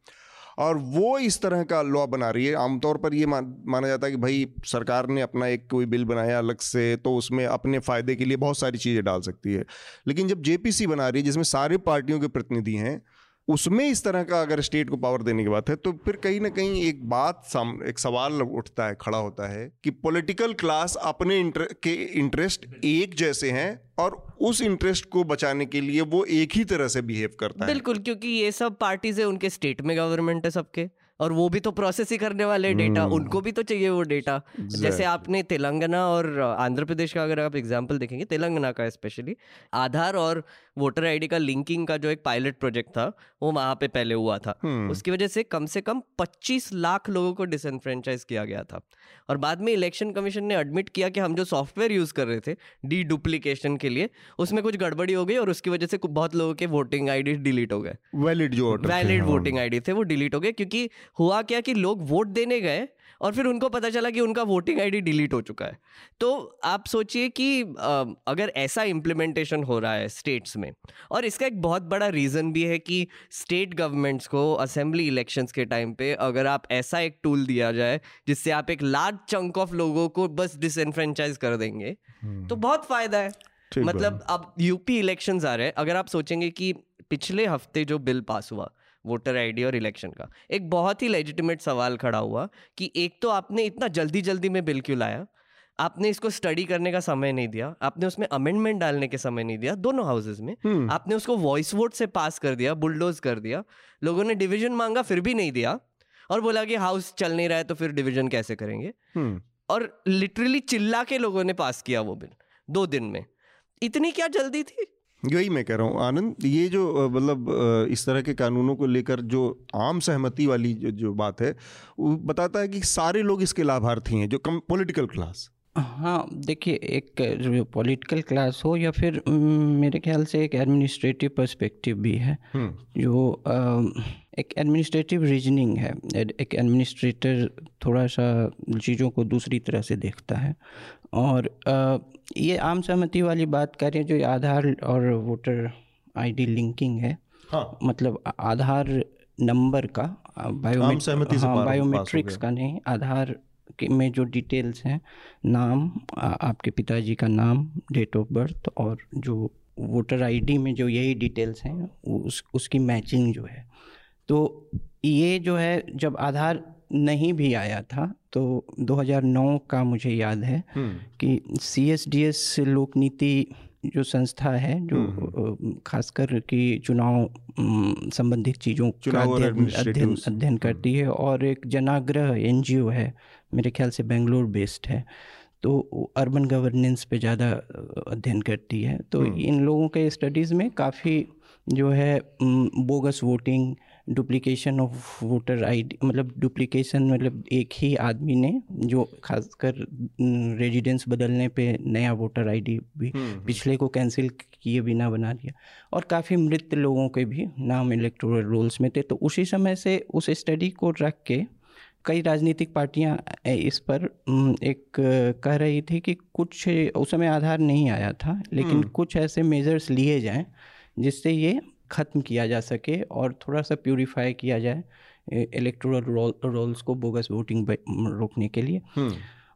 S1: और वो इस तरह का लॉ बना रही है। आमतौर पर ये मान, माना जाता है कि भाई सरकार ने अपना एक कोई बिल बनाया अलग से तो उसमें अपने फ़ायदे के लिए बहुत सारी चीज़ें डाल सकती है। लेकिन जब जेपीसी बना रही है जिसमें सारे पार्टियों के प्रतिनिधि हैं उसमें इस तरह का अगर स्टेट को पावर देने की बात है तो फिर कहीं ना कहीं एक बात साम एक सवाल उठता है खड़ा होता है कि पॉलिटिकल क्लास अपने इंटर, के इंटरेस्ट एक जैसे हैं और उस इंटरेस्ट को बचाने के लिए वो एक ही तरह से बिहेव करता है।
S2: बिल्कुल क्योंकि ये सब पार्टीज़ है उनके स्टेट में गवर्नमेंट है सबके और वो भी तो प्रोसेस ही करने वाले डेटा
S1: हम्म।
S2: उनको भी तो चाहिए वो डेटा जैसे आपने तेलंगाना और आंध्र प्रदेश का अगर आप एग्जांपल देखेंगे तेलंगाना का स्पेशली आधार और वोटर आईडी का लिंकिंग का जो एक पायलट प्रोजेक्ट था वो वहाँ पे पहले हुआ था
S1: हम्म।
S2: उसकी वजह से कम से कम 25 लाख लोगों को डिसनफ्रेंचाइज किया गया था और बाद में इलेक्शन कमीशन ने एडमिट किया कि हम जो सॉफ्टवेयर यूज़ कर रहे थे डी डुप्लीकेशन के लिए उसमें कुछ गड़बड़ी हो गई और उसकी वजह से बहुत लोगों के वोटिंग आईडी डिलीट हो गए
S1: वैलिड जो
S2: वैलिड। वोटिंग आईडी थे वो डिलीट हो गए क्योंकि हुआ क्या कि लोग वोट देने गए और फिर उनको पता चला कि उनका वोटिंग आईडी डिलीट हो चुका है। तो आप सोचिए कि अगर ऐसा इम्प्लीमेंटेशन हो रहा है स्टेट्स में और इसका एक बहुत बड़ा रीज़न भी है कि स्टेट गवर्नमेंट्स को असेंबली इलेक्शंस के टाइम पे अगर आप ऐसा एक टूल दिया जाए जिससे आप एक लार्ज चंक ऑफ़ लोगों को बस डिसइनफ्रेंचाइज कर देंगे तो बहुत फ़ायदा है। मतलब अब यूपी इलेक्शंस आ रहे हैं। अगर आप सोचेंगे कि पिछले हफ़्ते जो बिल पास हुआ वोटर आईडी और इलेक्शन का। एक बहुत ही लेजिटिमेट सवाल खड़ा हुआ कि एक तो आपने इतना जल्दी जल्दी में बिल क्यों लाया? आपने इसको स्टडी करने का समय नहीं दिया आपने उसमें अमेंडमेंट डालने के समय नहीं दिया दोनों हाउसेज में।
S1: हम्म।
S2: आपने उसको वॉइस वोट से पास कर दिया बुलडोज कर दिया लोगों ने डिवीज़न मांगा फिर भी नहीं दिया और बोला कि हाउस चल नहीं रहा है तो फिर डिवीज़न कैसे करेंगे?
S1: हम्म।
S2: और लिटरली चिल्ला के लोगों ने पास किया वो बिल दो दिन में। इतनी क्या जल्दी थी?
S1: यही मैं कह रहा हूँ आनंद ये जो मतलब इस तरह के कानूनों को लेकर जो आम सहमति वाली जो, जो बात है वो बताता है कि सारे लोग इसके लाभार्थी हैं जो कम पॉलिटिकल क्लास
S3: हाँ देखिए एक जो पॉलिटिकल क्लास हो या फिर मेरे ख्याल से एक एडमिनिस्ट्रेटिव पर्सपेक्टिव भी है जो एक एडमिनिस्ट्रेटिव रीजनिंग है एक एडमिनिस्ट्रेटर थोड़ा सा चीज़ों को दूसरी तरह से देखता है और अ, ये आम सहमति वाली बात करें जो आधार और वोटर आईडी लिंकिंग है।
S1: हाँ।
S3: मतलब आधार नंबर का
S1: सहमति
S3: हाँ बायोमेट्रिक्स का नहीं आधार के में जो डिटेल्स हैं नाम आ, आपके पिताजी का नाम डेट ऑफ़ बर्थ और जो वोटर आईडी में जो यही डिटेल्स हैं उस उसकी मैचिंग जो है। तो ये जो है जब आधार नहीं भी आया था तो 2009 का मुझे याद है कि सी एस डी एस लोक नीति जो संस्था है जो खासकर कि चुनाव संबंधित चीज़ों का अध्ययन अध्ययन अध्ययन करती है और एक जनाग्रह एनजीओ है मेरे ख्याल से बेंगलोर बेस्ड है तो अर्बन गवर्नेंस पे ज़्यादा अध्ययन करती है। तो इन लोगों के स्टडीज़ में काफ़ी जो है bogus voting duplication of voter ID मतलब डुप्लीकेशन मतलब एक ही आदमी ने जो खासकर रेजिडेंस बदलने पे नया वोटर आईडी भी पिछले को कैंसिल किए बिना बना दिया और काफ़ी मृत लोगों के भी नाम इलेक्टोरल रोल्स में थे। तो उसी समय से उस स्टडी को रख के कई राजनीतिक पार्टियाँ इस पर एक कह रही थी कि कुछ उस समय आधार नहीं आया था लेकिन कुछ ऐसे मेजर्स लिए जाएँ जिससे ये ख़त्म किया जा सके और थोड़ा सा प्योरीफाई किया जाए इलेक्टोरल रोल, रोल्स को बोगस वोटिंग रोकने के लिए।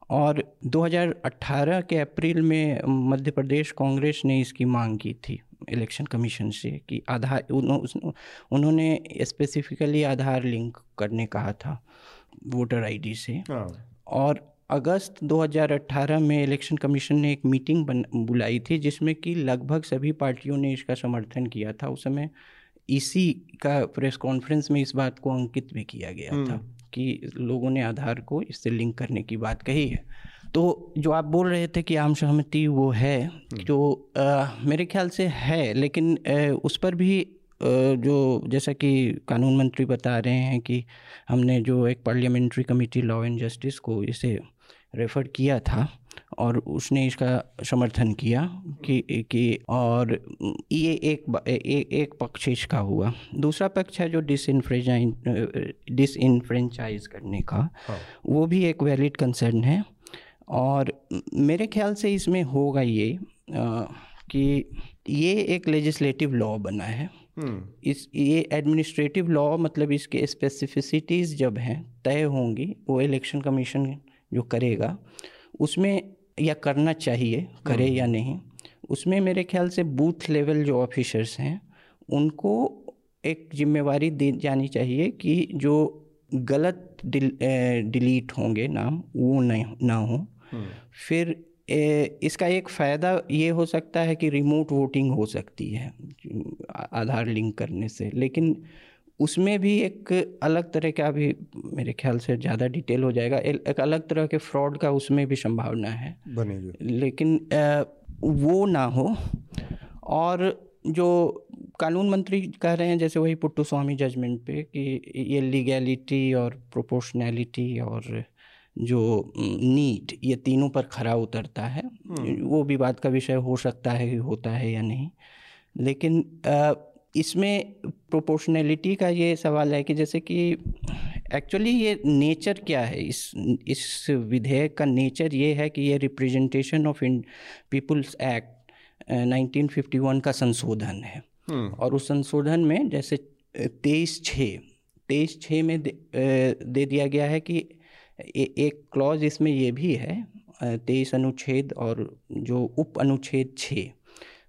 S3: और 2018 के अप्रैल में मध्य प्रदेश कांग्रेस ने इसकी मांग की थी इलेक्शन कमीशन से कि आधार उन्होंने स्पेसिफिकली आधार लिंक करने कहा था वोटर आईडी से। हाँ। और अगस्त 2018 में इलेक्शन कमीशन ने एक मीटिंग बन बुलाई थी जिसमें कि लगभग सभी पार्टियों ने इसका समर्थन किया था उस समय इसी का प्रेस कॉन्फ्रेंस में इस बात को अंकित भी किया गया था हम्म। कि लोगों ने आधार को इससे लिंक करने की बात कही है तो जो आप बोल रहे थे कि आम सहमति वो है हम्म। जो आ, मेरे ख्याल से है लेकिन आ, उस पर भी जो जैसा कि कानून मंत्री बता रहे हैं कि हमने जो एक parliamentary committee law and justice को इसे रेफ़र किया था और उसने इसका समर्थन किया कि कि और ये एक ए, एक पक्ष इसका हुआ दूसरा पक्ष है जो डिसइनफ्रेंचाइज करने का हाँ। वो भी एक वैलिड कंसर्न है और मेरे ख्याल से इसमें होगा ये आ, कि ये एक लेजिस्लेटिव लॉ बना है हम्म। इस ये एडमिनिस्ट्रेटिव लॉ मतलब इसके स्पेसिफिसिटीज़ जब हैं तय होंगी वो इलेक्शन कमीशन जो करेगा उसमें या करना चाहिए करे या हम्म। नहीं उसमें मेरे ख्याल से बूथ लेवल जो ऑफिसर्स हैं उनको एक जिम्मेवारी दी जानी चाहिए कि जो गलत डिल, डिलीट होंगे नाम वो नहीं ना हो हम्म। फिर ए, इसका एक फ़ायदा ये हो सकता है कि रिमोट वोटिंग हो सकती है आधार लिंक करने से लेकिन उसमें भी एक अलग तरह का भी मेरे ख्याल से ज़्यादा डिटेल हो जाएगा। एक अलग तरह के फ्रॉड का उसमें भी संभावना है। बनेगी। लेकिन वो ना हो। और जो कानून मंत्री कह रहे हैं जैसे वही पुट्टू स्वामी जजमेंट पे कि ये लीगैलिटी और प्रोपोर्शनैलिटी और जो नीट ये तीनों पर खरा उतरता है। हम्म। वो विवाद का विषय हो सकता है होता है या नहीं। लेकिन इसमें प्रोपोर्शनैलिटी का ये सवाल है कि जैसे कि एक्चुअली ये नेचर क्या है? इस इस विधेयक का नेचर ये है कि ये representation of in people's act 1951 का संशोधन है। हम्म। और उस संशोधन में जैसे तेईस छः तेईस छः में दे, दे दिया गया है कि ए, एक क्लॉज इसमें ये भी है तेईस अनुच्छेद और जो उप अनुच्छेद छः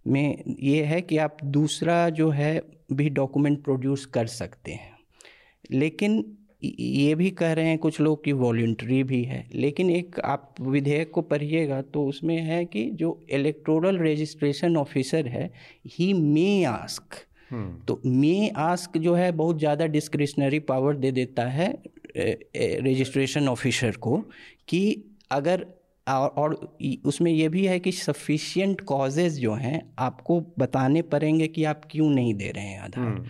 S3: में ये है कि आप दूसरा जो है भी डॉक्यूमेंट प्रोड्यूस कर सकते हैं। लेकिन ये भी कह रहे हैं कुछ लोग कि वॉल्ट्री भी है। लेकिन एक आप विधेयक को पढ़िएगा तो उसमें है कि जो इलेक्टोरल रजिस्ट्रेशन ऑफिसर है ही मे आस्क तो मे आस्क जो है बहुत ज़्यादा डिस्क्रिशनरी पावर दे देता है रजिस्ट्रेशन ऑफिसर को कि अगर और, और उसमें यह भी है कि सफिशियंट कॉजेज़ जो हैं आपको बताने पड़ेंगे कि आप क्यों नहीं दे रहे हैं आधार। हम्म।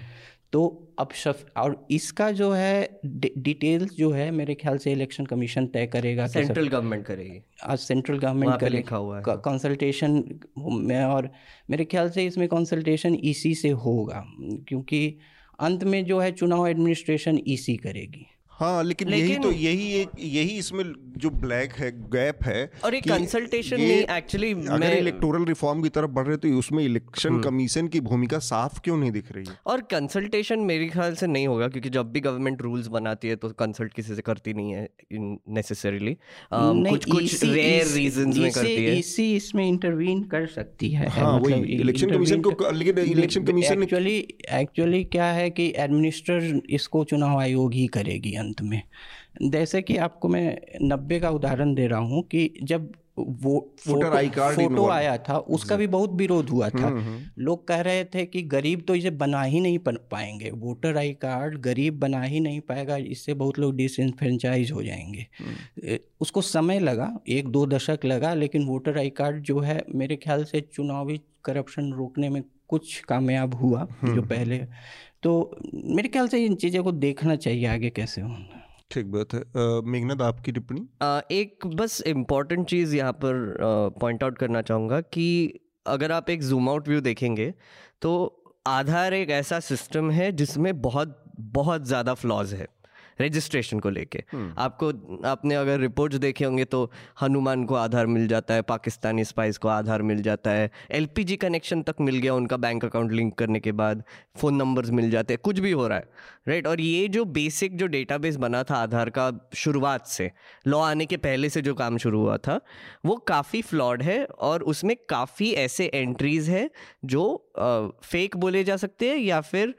S3: तो अब सफ और इसका जो है डिटेल्स जो है मेरे ख्याल से इलेक्शन कमीशन तय करेगा
S2: सेंट्रल गवर्नमेंट करेगी।
S3: आज सेंट्रल गवर्नमेंट का लिखा हुआ है। कंसल्टेशन में और मेरे ख्याल से इसमें कंसल्टेशन इसी से होगा क्योंकि अंत में जो है चुनाव एडमिनिस्ट्रेशन इसी करेगी।
S1: हाँ लेकिन, लेकिन यही तो यही एक यही इसमें जो ब्लैक है गैप है
S2: और एक कंसल्टेशन नहीं एक्चुअली
S1: अगर इलेक्टोरल रिफॉर्म की तरफ़ बढ़ रहे तो उसमें इलेक्शन कमीशन हम्म। की भूमिका साफ़ क्यों नहीं दिख रही है?
S2: और कंसल्टेशन मेरे ख्याल से नहीं होगा क्योंकि जब भी गवर्नमेंट रूल्स बनाती है तो कंसल्ट किसी से करती नहीं है नेसेसरीली um, कुछ कुछ रेयर रीजंस में करती है।
S3: इसी इसमें इंटरवीन कर सकती है
S1: हाँ वही इलेक्शन कमीशन को लेकिन इलेक्शन कमीशन
S3: एक्चुअली एक्चुअली क्या है कि एडमिनिस्टर इसको चुनाव आयोग ही करेगी अंत में। जैसे कि आपको मैं नब्बे का उदाहरण दे रहा हूँ कि जब वो वोटर आई कार्ड फ़ोटो आया था उसका भी बहुत विरोध हुआ था। हम्म, हम्म। लोग कह रहे थे कि गरीब तो इसे बना ही नहीं पाएँगे। वोटर आई कार्ड गरीब बना ही नहीं पाएगा इससे बहुत लोग डिसइनफ्रेंचाइज हो जाएँगे। हम्म। उसको समय लगा एक दो दशक लगा लेकिन वोटर आई कार्ड जो है मेरे ख्याल से चुनावी करप्शन रोकने में कुछ कामयाब हुआ जो पहले तो मेरे ख्याल से इन चीज़ों को देखना चाहिए आगे कैसे होना।
S1: ठीक बात है। मेघनाथ आपकी टिप्पणी?
S2: एक बस इंपॉर्टेंट चीज़ यहाँ पर पॉइंट आउट करना चाहूँगा कि अगर आप एक जूम आउट व्यू देखेंगे तो आधार एक ऐसा सिस्टम है जिसमें बहुत बहुत ज़्यादा फ्लॉज है। रजिस्ट्रेशन को लेके। हम्म। आपको आपने अगर रिपोर्ट्स देखे होंगे तो हनुमान को आधार मिल जाता है पाकिस्तानी स्पाइस को आधार मिल जाता है एलपीजी कनेक्शन तक मिल गया उनका बैंक अकाउंट लिंक करने के बाद फ़ोन नंबर्स मिल जाते हैं कुछ भी हो रहा है राइट और ये जो बेसिक जो डेटाबेस बना था आधार का शुरुआत से लॉ आने के पहले से जो काम शुरू हुआ था वो काफ़ी फ्लॉड है और उसमें काफ़ी ऐसे एंट्रीज है जो फेक बोले जा सकते हैं या फिर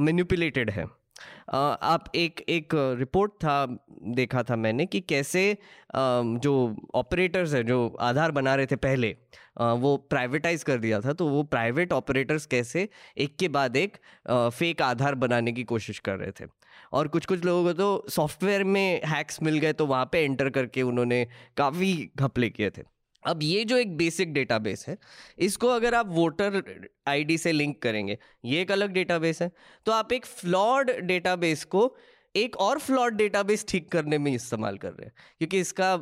S2: मैनिपुलेटेड है। आप एक एक रिपोर्ट था, देखा था मैंने कि कैसे जो ऑपरेटर्स हैं, जो आधार बना रहे थे पहले वो प्राइवेटाइज कर दिया था तो वो प्राइवेट ऑपरेटर्स कैसे एक के बाद एक फेक आधार बनाने की कोशिश कर रहे थे। और कुछ कुछ लोगों को तो सॉफ्टवेयर में हैक्स मिल गए तो वहाँ पे एंटर करके उन्होंने काफ़ी घपले किए थे। अब ये जो एक बेसिक डेटाबेस है इसको अगर आप वोटर आईडी से लिंक करेंगे ये एक अलग डेटाबेस है। तो आप एक फ्लॉड डेटाबेस को एक और फ्लॉड डेटाबेस ठीक करने में इस्तेमाल कर रहे हैं क्योंकि इसका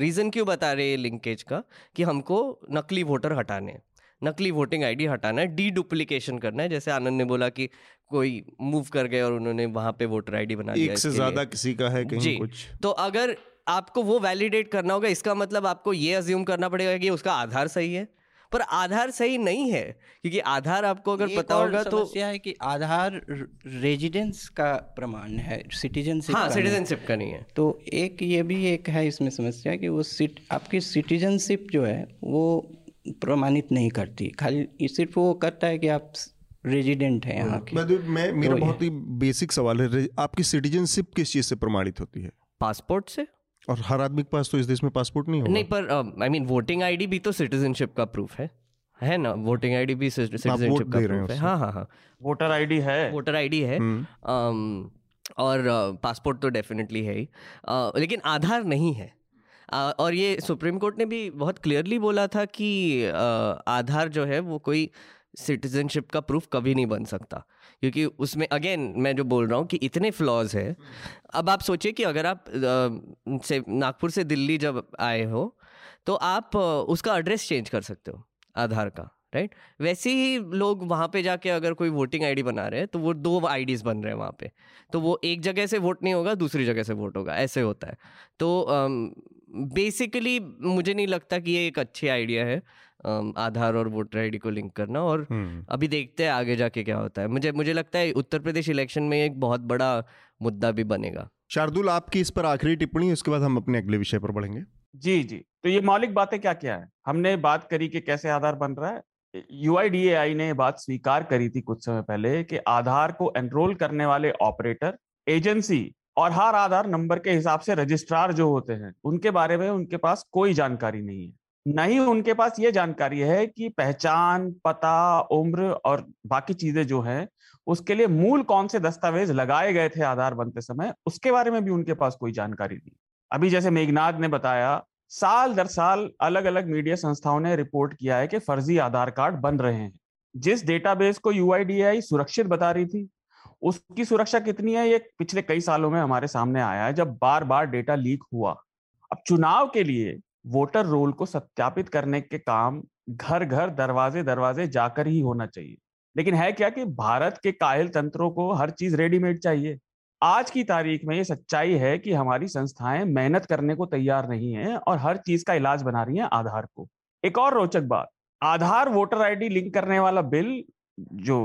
S2: रीज़न क्यों बता रहे हैं लिंकेज का? कि हमको नकली वोटर हटाने हैं नकली वोटिंग आईडी हटाना है डी डुप्लीकेशन करना है। जैसे आनंद ने बोला कि कोई मूव कर गए और उन्होंने वहाँ पे वोटर आईडी बना दिया
S1: एक से ज़्यादा किसी का है कहीं कुछ।
S2: तो अगर आपको वो वैलिडेट करना होगा इसका मतलब आपको ये अज्यूम करना पड़ेगा कि उसका आधार सही है। पर आधार सही नहीं है क्योंकि आधार आपको अगर पता होगा तो
S3: समस्या है कि आधार रेजिडेंस का प्रमाण है सिटीजनशिप
S2: हाँ सिटीजनशिप का नहीं है।
S3: तो एक ये भी एक है इसमें समस्या कि वो सिट आपकी सिटीजनशिप जो है वो प्रमाणित नहीं करती। खाली सिर्फ़ वो करता है कि आप रेजिडेंट है यहाँ के।
S1: मैं मेरा तो बहुत ही बेसिक सवाल है आपकी सिटीजनशिप किस चीज़ से प्रमाणित होती है?
S2: पासपोर्ट से?
S1: और हर आदमी के पास तो इस देश में पासपोर्ट नहीं होगा।
S2: नहीं पर आई मीन वोटिंग आईडी भी तो सिटीजनशिप का प्रूफ है। है ना? वोटिंग आईडी भी सिटीजनशिप का प्रूफ है हाँ। हाँ हाँ
S4: वोटर आईडी है।
S2: वोटर आईडी है। हम्म। और पासपोर्ट तो डेफिनेटली है ही। लेकिन आधार नहीं है। और ये सुप्रीम कोर्ट ने भी बहुत क्लियरली बोला था कि आधार जो है वो कोई सिटीजनशिप का प्रूफ कभी नहीं बन सकता। क्योंकि उसमें अगेन मैं जो बोल रहा हूँ कि इतने फ्लॉज है। अब आप सोचिए कि अगर आप से, नागपुर से दिल्ली जब आए हो तो आप उसका एड्रेस चेंज कर सकते हो, आधार का राइट वैसे ही लोग वहाँ पे जाके अगर कोई वोटिंग आईडी बना रहे हैं तो वो दो आईडीज बन रहे हैं वहाँ पे। तो वो एक जगह से वोट नहीं होगा, दूसरी जगह से वोट होगा, ऐसे होता है। तो बेसिकली मुझे नहीं लगता कि ये एक अच्छी आइडिया है। आधार और वोटर आईडी को लिंक करना और हम्म। अभी देखते हैं आगे जाके क्या होता है। मुझे मुझे लगता है उत्तर प्रदेश इलेक्शन में एक बहुत बड़ा मुद्दा भी बनेगा।
S1: शार्दुल आपकी इस पर आखिरी टिप्पणी उसके बाद हम अपने अगले विषय पर बढ़ेंगे।
S4: जी जी। तो ये मौलिक बातें क्या क्या है? हमने बात करी कि कैसे आधार बन रहा है। यूआईडीएआई ने बात स्वीकार करी थी कुछ समय पहले कि आधार को एनरोल करने वाले ऑपरेटर एजेंसी और हर आधार नंबर के हिसाब से रजिस्ट्रार जो होते हैं उनके बारे में उनके पास कोई जानकारी नहीं है। नहीं, उनके पास ये जानकारी है कि पहचान, पता, उम्र और बाकी चीज़ें जो है, उसके लिए मूल कौन से दस्तावेज़ लगाए गए थे आधार बनते समय, उसके बारे में भी उनके पास कोई जानकारी नहीं। अभी जैसे मेघनाथ ने बताया, साल दर साल अलग अलग मीडिया संस्थाओं ने रिपोर्ट किया है कि फर्जी आधार कार्ड बन रहे हैं। जिस डेटाबेस को यूआईडीआई सुरक्षित बता रही थी, उसकी सुरक्षा कितनी है, ये पिछले कई सालों में हमारे सामने आया है, जब बार बार डेटा लीक हुआ। अब चुनाव के लिए वोटर रोल को सत्यापित करने के काम घर घर दरवाजे दरवाजे जाकर ही होना चाहिए। लेकिन है क्या कि भारत के कायल तंत्रों को हर चीज़ रेडीमेड चाहिए। आज की तारीख में ये सच्चाई है कि हमारी संस्थाएँ मेहनत करने को तैयार नहीं है और हर चीज़ का इलाज बना रही हैं आधार को। एक और रोचक बात, आधार वोटर आईडी लिंक करने वाला बिल, जो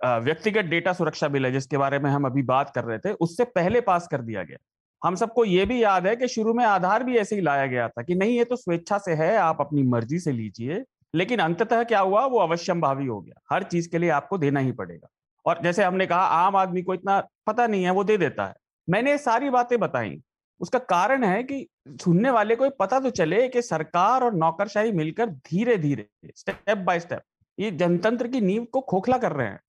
S4: व्यक्तिगत डेटा सुरक्षा बिल है, जिसके बारे में हम अभी बात कर रहे थे, उससे पहले पास कर दिया गया। हम सबको ये भी याद है कि शुरू में आधार भी ऐसे ही लाया गया था कि नहीं ये तो स्वेच्छा से है आप अपनी मर्ज़ी से लीजिए। लेकिन अंततः क्या हुआ? वो अवश्यम भावी हो गया। हर चीज़ के लिए आपको देना ही पड़ेगा। और जैसे हमने कहा आम आदमी को इतना पता नहीं है वो दे देता है। मैंने सारी बातें बताई। उसका कारण है कि सुनने वाले को पता तो चले कि सरकार और नौकरशाही मिलकर धीरे धीरे स्टेप बाय स्टेप ये जनतंत्र की नींव को खोखला कर रहे हैं।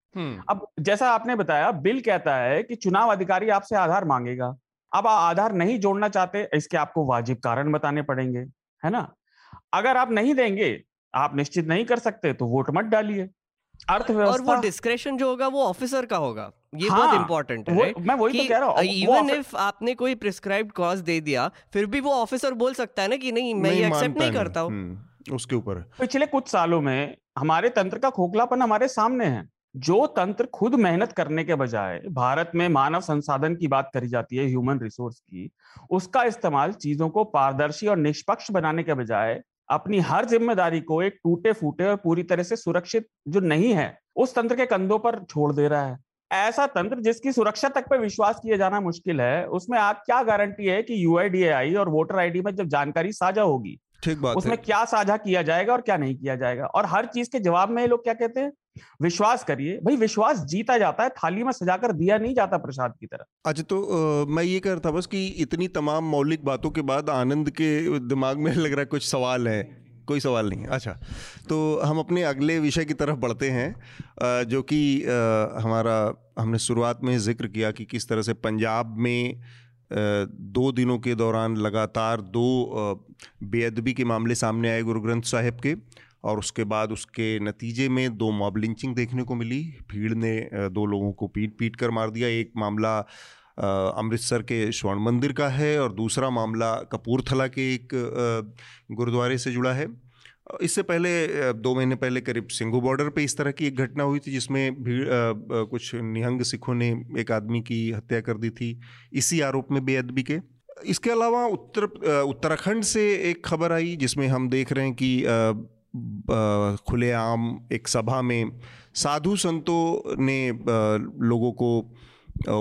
S4: अब जैसा आपने बताया बिल कहता है कि चुनाव अधिकारी आपसे आधार मांगेगा। अब आधार नहीं जोड़ना चाहते इसके आपको वाजिब कारण बताने पड़ेंगे है ना? अगर आप नहीं देंगे आप निश्चित नहीं कर सकते तो वोट मत डालिए।
S2: अर्थव्यवस्था और वो डिस्क्रेशन जो होगा वो ऑफिसर का होगा। ये हाँ, बहुत इंपॉर्टेंट है वो,
S4: मैं वही तो कह रहा हूँ
S2: इवन इफ़ आपने कोई प्रिस्क्राइब्ड कॉज दे दिया फिर भी वो ऑफिसर बोल सकता है ना कि नहीं मैं ये एक्सेप्ट नहीं करता हूँ। हम्म,
S1: उसके ऊपर।
S4: पिछले कुछ सालों में हमारे तंत्र का खोखलापन हमारे सामने है। जो तंत्र खुद मेहनत करने के बजाय भारत में मानव संसाधन की बात करी जाती है ह्यूमन रिसोर्स की उसका इस्तेमाल चीज़ों को पारदर्शी और निष्पक्ष बनाने के बजाय अपनी हर ज़िम्मेदारी को एक टूटे फूटे और पूरी तरह से सुरक्षित जो नहीं है उस तंत्र के कंधों पर छोड़ दे रहा है। ऐसा तंत्र जिसकी सुरक्षा तक पर विश्वास किया जाना मुश्किल है उसमें आप क्या गारंटी है कि यूआईडीएआई और वोटर आईडी में जब जानकारी साझा होगी
S1: ठीक बात
S4: उसमें है। क्या साझा किया जाएगा और क्या नहीं किया जाएगा? और हर चीज़ के जवाब में ये लोग क्या कहते हैं? विश्वास करिए। भाई विश्वास जीता जाता है थाली में सजाकर दिया नहीं जाता प्रसाद की तरह।
S1: अच्छा तो आ, मैं ये कह रहा था बस कि इतनी तमाम मौलिक बातों के बाद आनंद के दिमाग में लग रहा है कुछ सवाल है। कोई सवाल नहीं अच्छा तो हम अपने अगले विषय की तरफ़ बढ़ते हैं जो कि हमारा हमने शुरुआत में ज़िक्र किया कि किस तरह से पंजाब में दो दिनों के दौरान लगातार दो बेअदबी के मामले सामने आए गुरु ग्रंथ साहिब के। और उसके बाद उसके नतीजे में दो मॉब लिंचिंग देखने को मिली। भीड़ ने दो लोगों को पीट पीट कर मार दिया। एक मामला अमृतसर के स्वर्ण मंदिर का है और दूसरा मामला कपूरथला के एक गुरुद्वारे से जुड़ा है। इससे पहले दो महीने पहले करीब सिंघू बॉर्डर पे इस तरह की एक घटना हुई थी जिसमें भीड़ कुछ निहंग सिखों ने एक आदमी की हत्या कर दी थी इसी आरोप में बेअदबी के। इसके अलावा उत्तर उत्तराखंड से एक खबर आई जिसमें हम देख रहे हैं कि खुलेआम एक सभा में साधु संतों ने लोगों को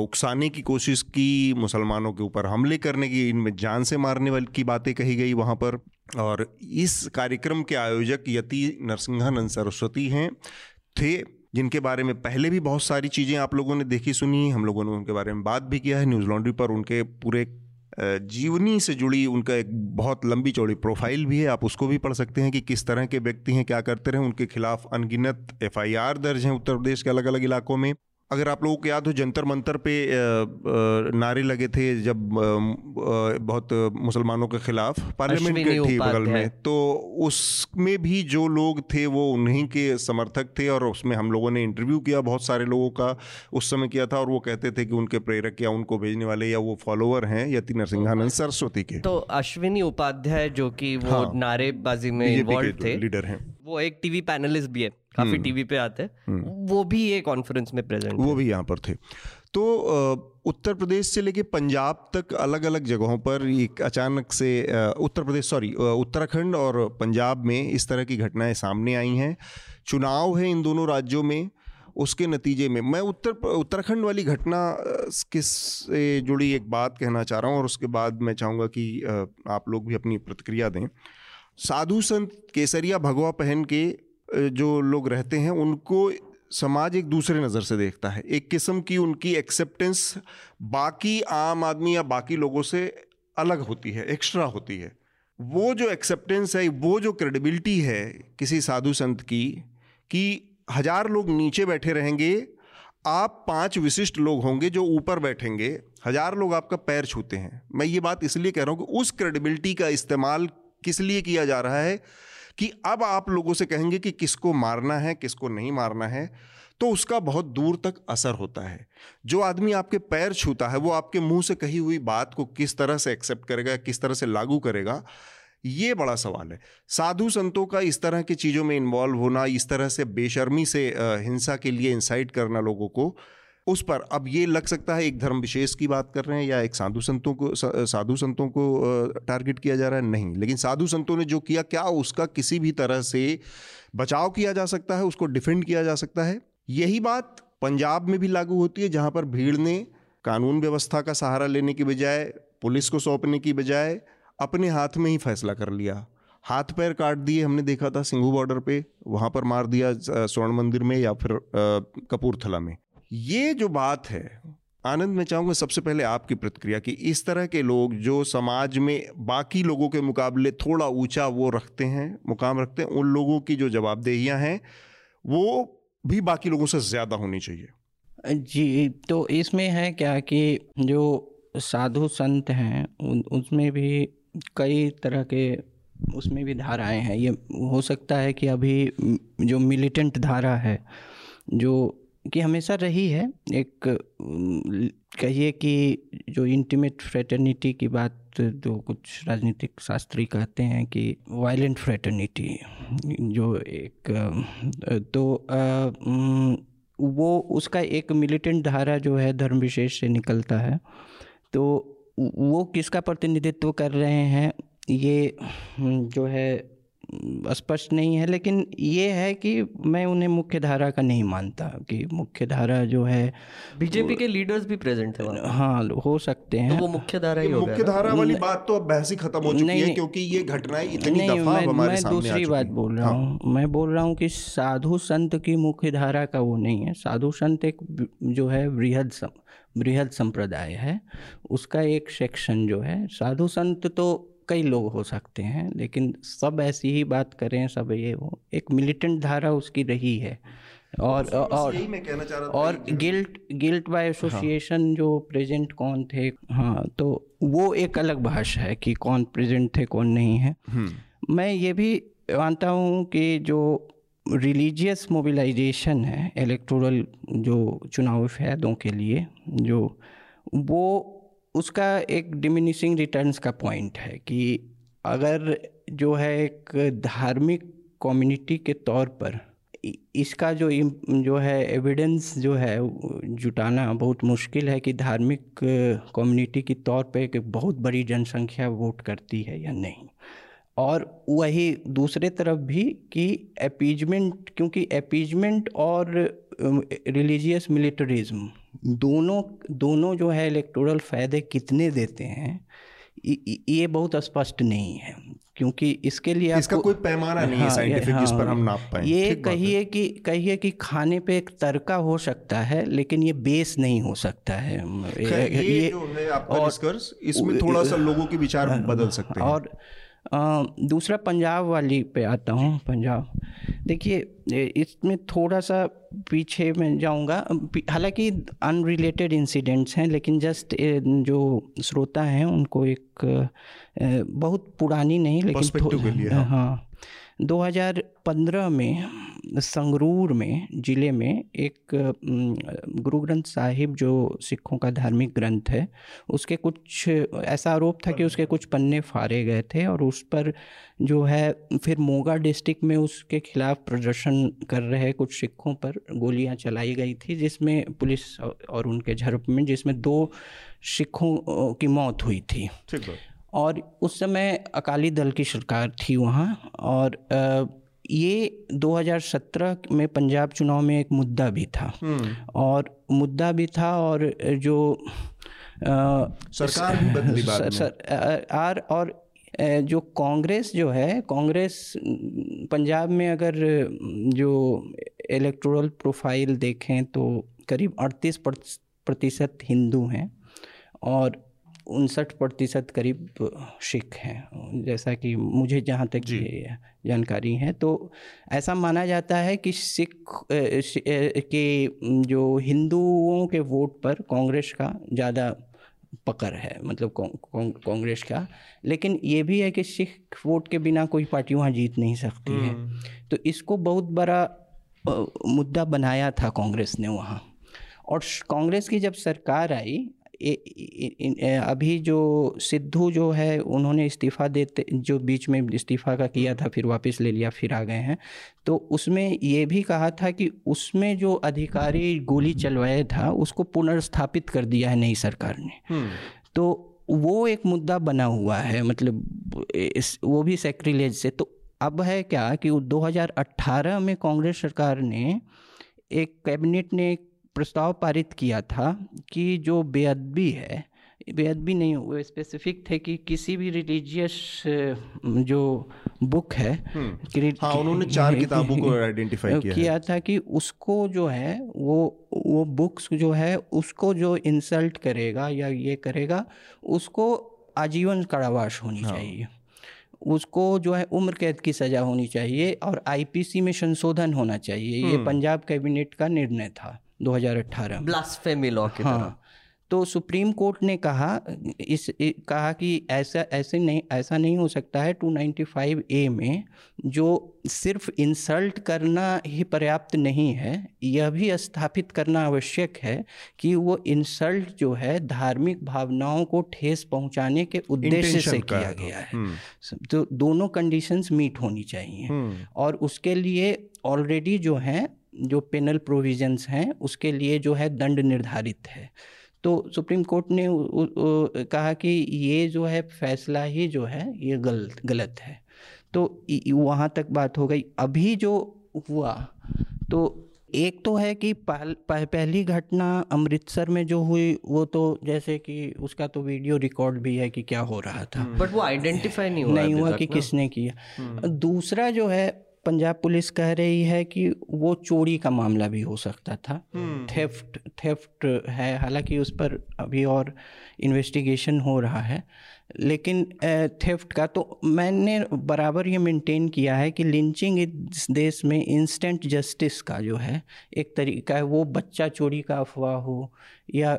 S1: उकसाने की कोशिश की, मुसलमानों के ऊपर हमले करने की, इनमें जान से मारने वाली की बातें कही गई वहाँ पर। और इस कार्यक्रम के आयोजक यति नरसिंहानंद सरस्वती हैं, थे, जिनके बारे में पहले भी बहुत सारी चीज़ें आप लोगों ने देखी, सुनी, हम लोगों ने उनके बारे में बात भी किया है, न्यूज़ लॉन्ड्री पर उनके पूरे जीवनी से जुड़ी उनका एक बहुत लंबी चौड़ी प्रोफ़ाइल भी है। आप उसको भी पढ़ सकते हैं कि किस तरह के व्यक्ति हैं, क्या करते रहे उनके खिलाफ अनगिनत एफआईआर दर्ज हैं उत्तर प्रदेश के अलग अलग इलाकों में। अगर आप लोगों को याद हो जंतर मंतर पे नारे लगे थे जब बहुत मुसलमानों के खिलाफ पार्लियामेंट के थी बगल में। तो उसमें भी जो लोग थे वो उन्हीं के समर्थक थे और उसमें हम लोगों ने इंटरव्यू किया बहुत सारे लोगों का उस समय किया था और वो कहते थे कि उनके प्रेरक या उनको भेजने वाले या वो फॉलोअर हैं यति नरसिंहानंद सरस्वती के।
S2: तो अश्विनी उपाध्याय जो कि वो हाँ, नारेबाजी में थे
S1: लीडर हैं।
S2: वो एक टीवी पैनलिस्ट भी है। काफ़ी टीवी हम्म। पे आते हैं। हम्म। वो भी ये कॉन्फ्रेंस में प्रेजेंट
S1: वो भी यहाँ पर थे। तो उत्तर प्रदेश से लेके पंजाब तक अलग अलग जगहों पर एक अचानक से उत्तर प्रदेश सॉरी उत्तराखंड और पंजाब में इस तरह की घटनाएँ सामने आई हैं। चुनाव है इन दोनों राज्यों में उसके नतीजे में। मैं उत्तर उत्तराखंड वाली घटना किस से जुड़ी एक बात कहना चाह रहा हूँ और उसके बाद मैं चाहूँगा कि आप लोग भी अपनी प्रतिक्रिया दें। साधु संत केसरिया भगवा पहन के जो लोग रहते हैं, उनको समाज एक दूसरे नज़र से देखता है। एक किस्म की उनकी एक्सेप्टेंस बाकी आम आदमी या बाकी लोगों से अलग होती है एक्स्ट्रा होती है। वो जो एक्सेप्टेंस है, वो जो क्रेडिबिलिटी है किसी साधु संत की, कि हज़ार लोग नीचे बैठे रहेंगे, आप पाँच विशिष्ट लोग होंगे जो ऊपर बैठेंगे, हज़ार लोग आपका पैर छूते हैं। मैं ये बात इसलिए कह रहा हूँ कि उस क्रेडिबिलिटी का इस्तेमाल किस लिए किया जा रहा है? कि अब आप लोगों से कहेंगे कि किसको मारना है, किसको नहीं मारना है तो उसका बहुत दूर तक असर होता है। जो आदमी आपके पैर छूता है, वो आपके मुँह से कही हुई बात को किस तरह से एक्सेप्ट करेगा, किस तरह से लागू करेगा, ये बड़ा सवाल है। साधु संतों का इस तरह की चीज़ों में इन्वॉल्व होना, इस तरह से बेशर्मी से हिंसा के लिए इंसाइट करना लोगों को उस पर। अब ये लग सकता है एक धर्म विशेष की बात कर रहे हैं या एक साधु संतों को साधु संतों को टारगेट किया जा रहा है? नहीं। लेकिन साधु संतों ने जो किया, क्या उसका किसी भी तरह से बचाव किया जा सकता है? उसको डिफेंड किया जा सकता है? यही बात पंजाब में भी लागू होती है, जहाँ पर भीड़ ने कानून व्यवस्था का सहारा लेने की बजाय, पुलिस को सौंपने की बजाय, अपने हाथ में ही फैसला कर लिया। हाथ पैर काट दिए, हमने देखा था सिंघू बॉर्डर पे, वहाँ पर मार दिया स्वर्ण मंदिर में या फिर कपूरथला में। ये जो बात है, आनंद, मैं चाहूँगा सबसे पहले आपकी प्रतिक्रिया कि इस तरह के लोग जो समाज में बाकी लोगों के मुकाबले थोड़ा ऊँचा वो रखते हैं, मुकाम रखते हैं, उन लोगों की जो जवाबदेहियाँ हैं, वो भी बाकी लोगों से ज़्यादा होनी चाहिए।
S3: जी तो इसमें है क्या कि जो साधु संत हैं, उन, उसमें भी कई तरह के उसमें भी धाराएँ हैं। ये हो सकता है कि अभी जो मिलिटेंट धारा है, जो कि हमेशा रही है, एक कहिए कि जो इंटीमेट फ्रेटर्निटी की बात जो कुछ राजनीतिक शास्त्री कहते हैं कि वायलेंट फ्रेटर्निटी जो एक तो वो उसका एक मिलिटेंट धारा जो है धर्म विशेष से निकलता है। तो वो किसका प्रतिनिधित्व कर रहे हैं, ये, जो है स्पष्ट नहीं है लेकिन ये है कि मैं उन्हें मुख्य धारा का नहीं मानता कि मुख्य धारा जो है
S2: बीजेपी के लीडर्स भी प्रेजेंट
S3: है हाँ हो सकते हैं।
S2: तो वो मुख्य धारा ही
S1: मुख्य धारा वाली बात तो अब बहस ही खत्म हो चुकी नहीं, है क्योंकि ये घटनाएँ इतनी नहीं, दफ़ा मैं, हमारे मैं सामने दूसरी बात
S3: बोल रहा हूँ। हाँ। मैं बोल रहा हूँ कि साधु संत की मुख्य धारा का वो नहीं है। साधु संत एक जो है वृहद बृहद संप्रदाय है। उसका एक सेक्शन जो है। साधु संत तो कई लोग हो सकते हैं लेकिन सब ऐसी ही बात करें सब ये हो एक मिलिटेंट धारा उसकी रही है। और तो और मैं कहना चाह रहा और गिल्ट गिल्ट बाय एसोसिएशन जो प्रेजेंट कौन थे हाँ तो वो एक अलग भाषा है कि कौन प्रेजेंट थे कौन नहीं है। हम्म। मैं ये भी मानता हूँ कि जो रिलीजियस मोबिलाइजेशन है इलेक्टोरल जो चुनाव फैदों के लिए जो वो उसका एक डिमिनिशिंग रिटर्न्स का पॉइंट है कि अगर जो है एक धार्मिक कम्युनिटी के तौर पर इसका जो जो है एविडेंस जो है जुटाना बहुत मुश्किल है कि धार्मिक कम्युनिटी के तौर पे एक बहुत बड़ी जनसंख्या वोट करती है या नहीं। और वही दूसरे तरफ़ भी कि एपीजमेंट क्योंकि एपीजमेंट और रिलीजियस मिलिटरिज्म दोनों दोनों जो है इलेक्टोरल फ़ायदे कितने देते हैं ये बहुत स्पष्ट नहीं है क्योंकि इसके लिए
S1: इसका कोई पैमाना नहीं हाँ, है साइंटिफिक हाँ, जिस पर हम नाप पाए।
S3: ये कहिए कि कहिए कि खाने पे एक तर्का हो सकता है लेकिन ये बेस नहीं हो सकता है।
S1: ये, ये, ये जो है आपका और, इसमें थोड़ा सा लोगों के विचार बदल सकते हैं।
S3: और दूसरा पंजाब वाली पे आता हूँ पंजाब। देखिए इसमें थोड़ा सा पीछे मैं जाऊँगा। हालाँकि अनरिलेटेड इंसिडेंट्स हैं लेकिन जस्ट जो श्रोता हैं उनको एक बहुत पुरानी नहीं लेकिन हाँ, हाँ। 2015 में, संगरूर में, ज़िले में एक गुरु ग्रंथ साहिब जो सिखों का धार्मिक ग्रंथ है, उसके कुछ ऐसा आरोप था कि उसके कुछ पन्ने फाड़े गए थे और उस पर जो है, फिर मोगा डिस्ट्रिक्ट में उसके खिलाफ प्रदर्शन कर रहे कुछ सिखों पर गोलियाँ चलाई गई थी, जिसमें पुलिस और उनके झड़प में, जिसमें दो सिखों की मौत हुई थी। और उस समय अकाली दल की सरकार थी वहाँ और ये 2017 में पंजाब चुनाव में एक मुद्दा भी था। हम्म। और मुद्दा भी था और जो
S1: आ, सरकार भी बदली बाद में। सर,
S3: आर और जो कांग्रेस जो है कांग्रेस पंजाब में अगर जो इलेक्टोरल प्रोफ़ाइल देखें तो करीब अड़तीस प्रतिशत हिंदू हैं। और उनसठ प्रतिशत करीब सिख हैं। जैसा कि मुझे जहाँ तक ये जानकारी है तो ऐसा माना जाता है कि सिख के जो हिंदुओं के वोट पर कांग्रेस का ज़्यादा पकड़ है मतलब कांग्रेस का। लेकिन ये भी है कि सिख वोट के बिना कोई पार्टी वहाँ जीत नहीं सकती है। हम्म। तो इसको बहुत बड़ा मुद्दा बनाया था कांग्रेस ने वहाँ। और कांग्रेस की जब सरकार आई अभी जो सिद्धू जो है उन्होंने इस्तीफ़ा देते जो बीच में इस्तीफ़ा का किया था फिर वापस ले लिया फिर आ गए हैं। तो उसमें ये भी कहा था कि उसमें जो अधिकारी गोली चलवाया था उसको पुनर्स्थापित कर दिया है नई सरकार ने। हम्म। तो वो एक मुद्दा बना हुआ है मतलब इस वो भी सेक्रिलेज से। तो अब है क्या कि 2018 में कांग्रेस सरकार ने एक कैबिनेट ने एक प्रस्ताव पारित किया था कि जो बेअदबी है बेअदबी नहीं वो स्पेसिफिक थे कि किसी भी रिलीजियस जो बुक है
S1: हम्म। हाँ, उन्होंने चार किताबों को आइडेंटिफाई किया,
S3: किया था कि उसको जो है वो वो बुक्स जो है उसको जो इंसल्ट करेगा या ये करेगा उसको आजीवन कारावास होनी हाँ। चाहिए उसको जो है उम्र कैद की सज़ा होनी चाहिए और आईपीसी में संशोधन होना चाहिए ये हम्म। पंजाब कैबिनेट का निर्णय था 2018
S2: ब्लास्फेमी लॉ की हाँ।
S3: तो सुप्रीम कोर्ट ने कहा इस कहा कि ऐसा ऐसे नहीं ऐसा नहीं हो सकता है 295 ए में जो सिर्फ़ इंसल्ट करना ही पर्याप्त नहीं है यह भी स्थापित करना आवश्यक है कि वो इंसल्ट जो है धार्मिक भावनाओं को ठेस पहुँचाने के उद्देश्य से किया गया है। हम्म। तो दोनों कंडीशंस मीट होनी चाहिए। हम्म। और उसके लिए ऑलरेडी जो है जो पेनल प्रोविजंस हैं उसके लिए जो है दंड निर्धारित है। तो सुप्रीम कोर्ट ने उ, उ, उ, कहा कि ये जो है फैसला ही जो है ये गलत गलत है। तो वहाँ तक बात हो गई। अभी जो हुआ तो एक तो है कि पहल, पह, पहली घटना अमृतसर में जो हुई वो तो जैसे कि उसका तो वीडियो रिकॉर्ड भी है कि क्या हो रहा था।
S2: But hmm. वो आइडेंटिफाई नहीं हुआ
S3: नहीं हुआ कि किसने किया। हम्म। दूसरा जो है पंजाब पुलिस कह रही है कि वो चोरी का मामला भी हो सकता था थेफ्ट हम्म। थेफ्ट है हालाँकि उस पर अभी और इन्वेस्टिगेशन हो रहा है लेकिन थेफ्ट का तो मैंने बराबर ये मेंटेन किया है कि लिंचिंग इस देश में इंस्टेंट जस्टिस का जो है एक तरीका है वो बच्चा चोरी का अफवाह हो या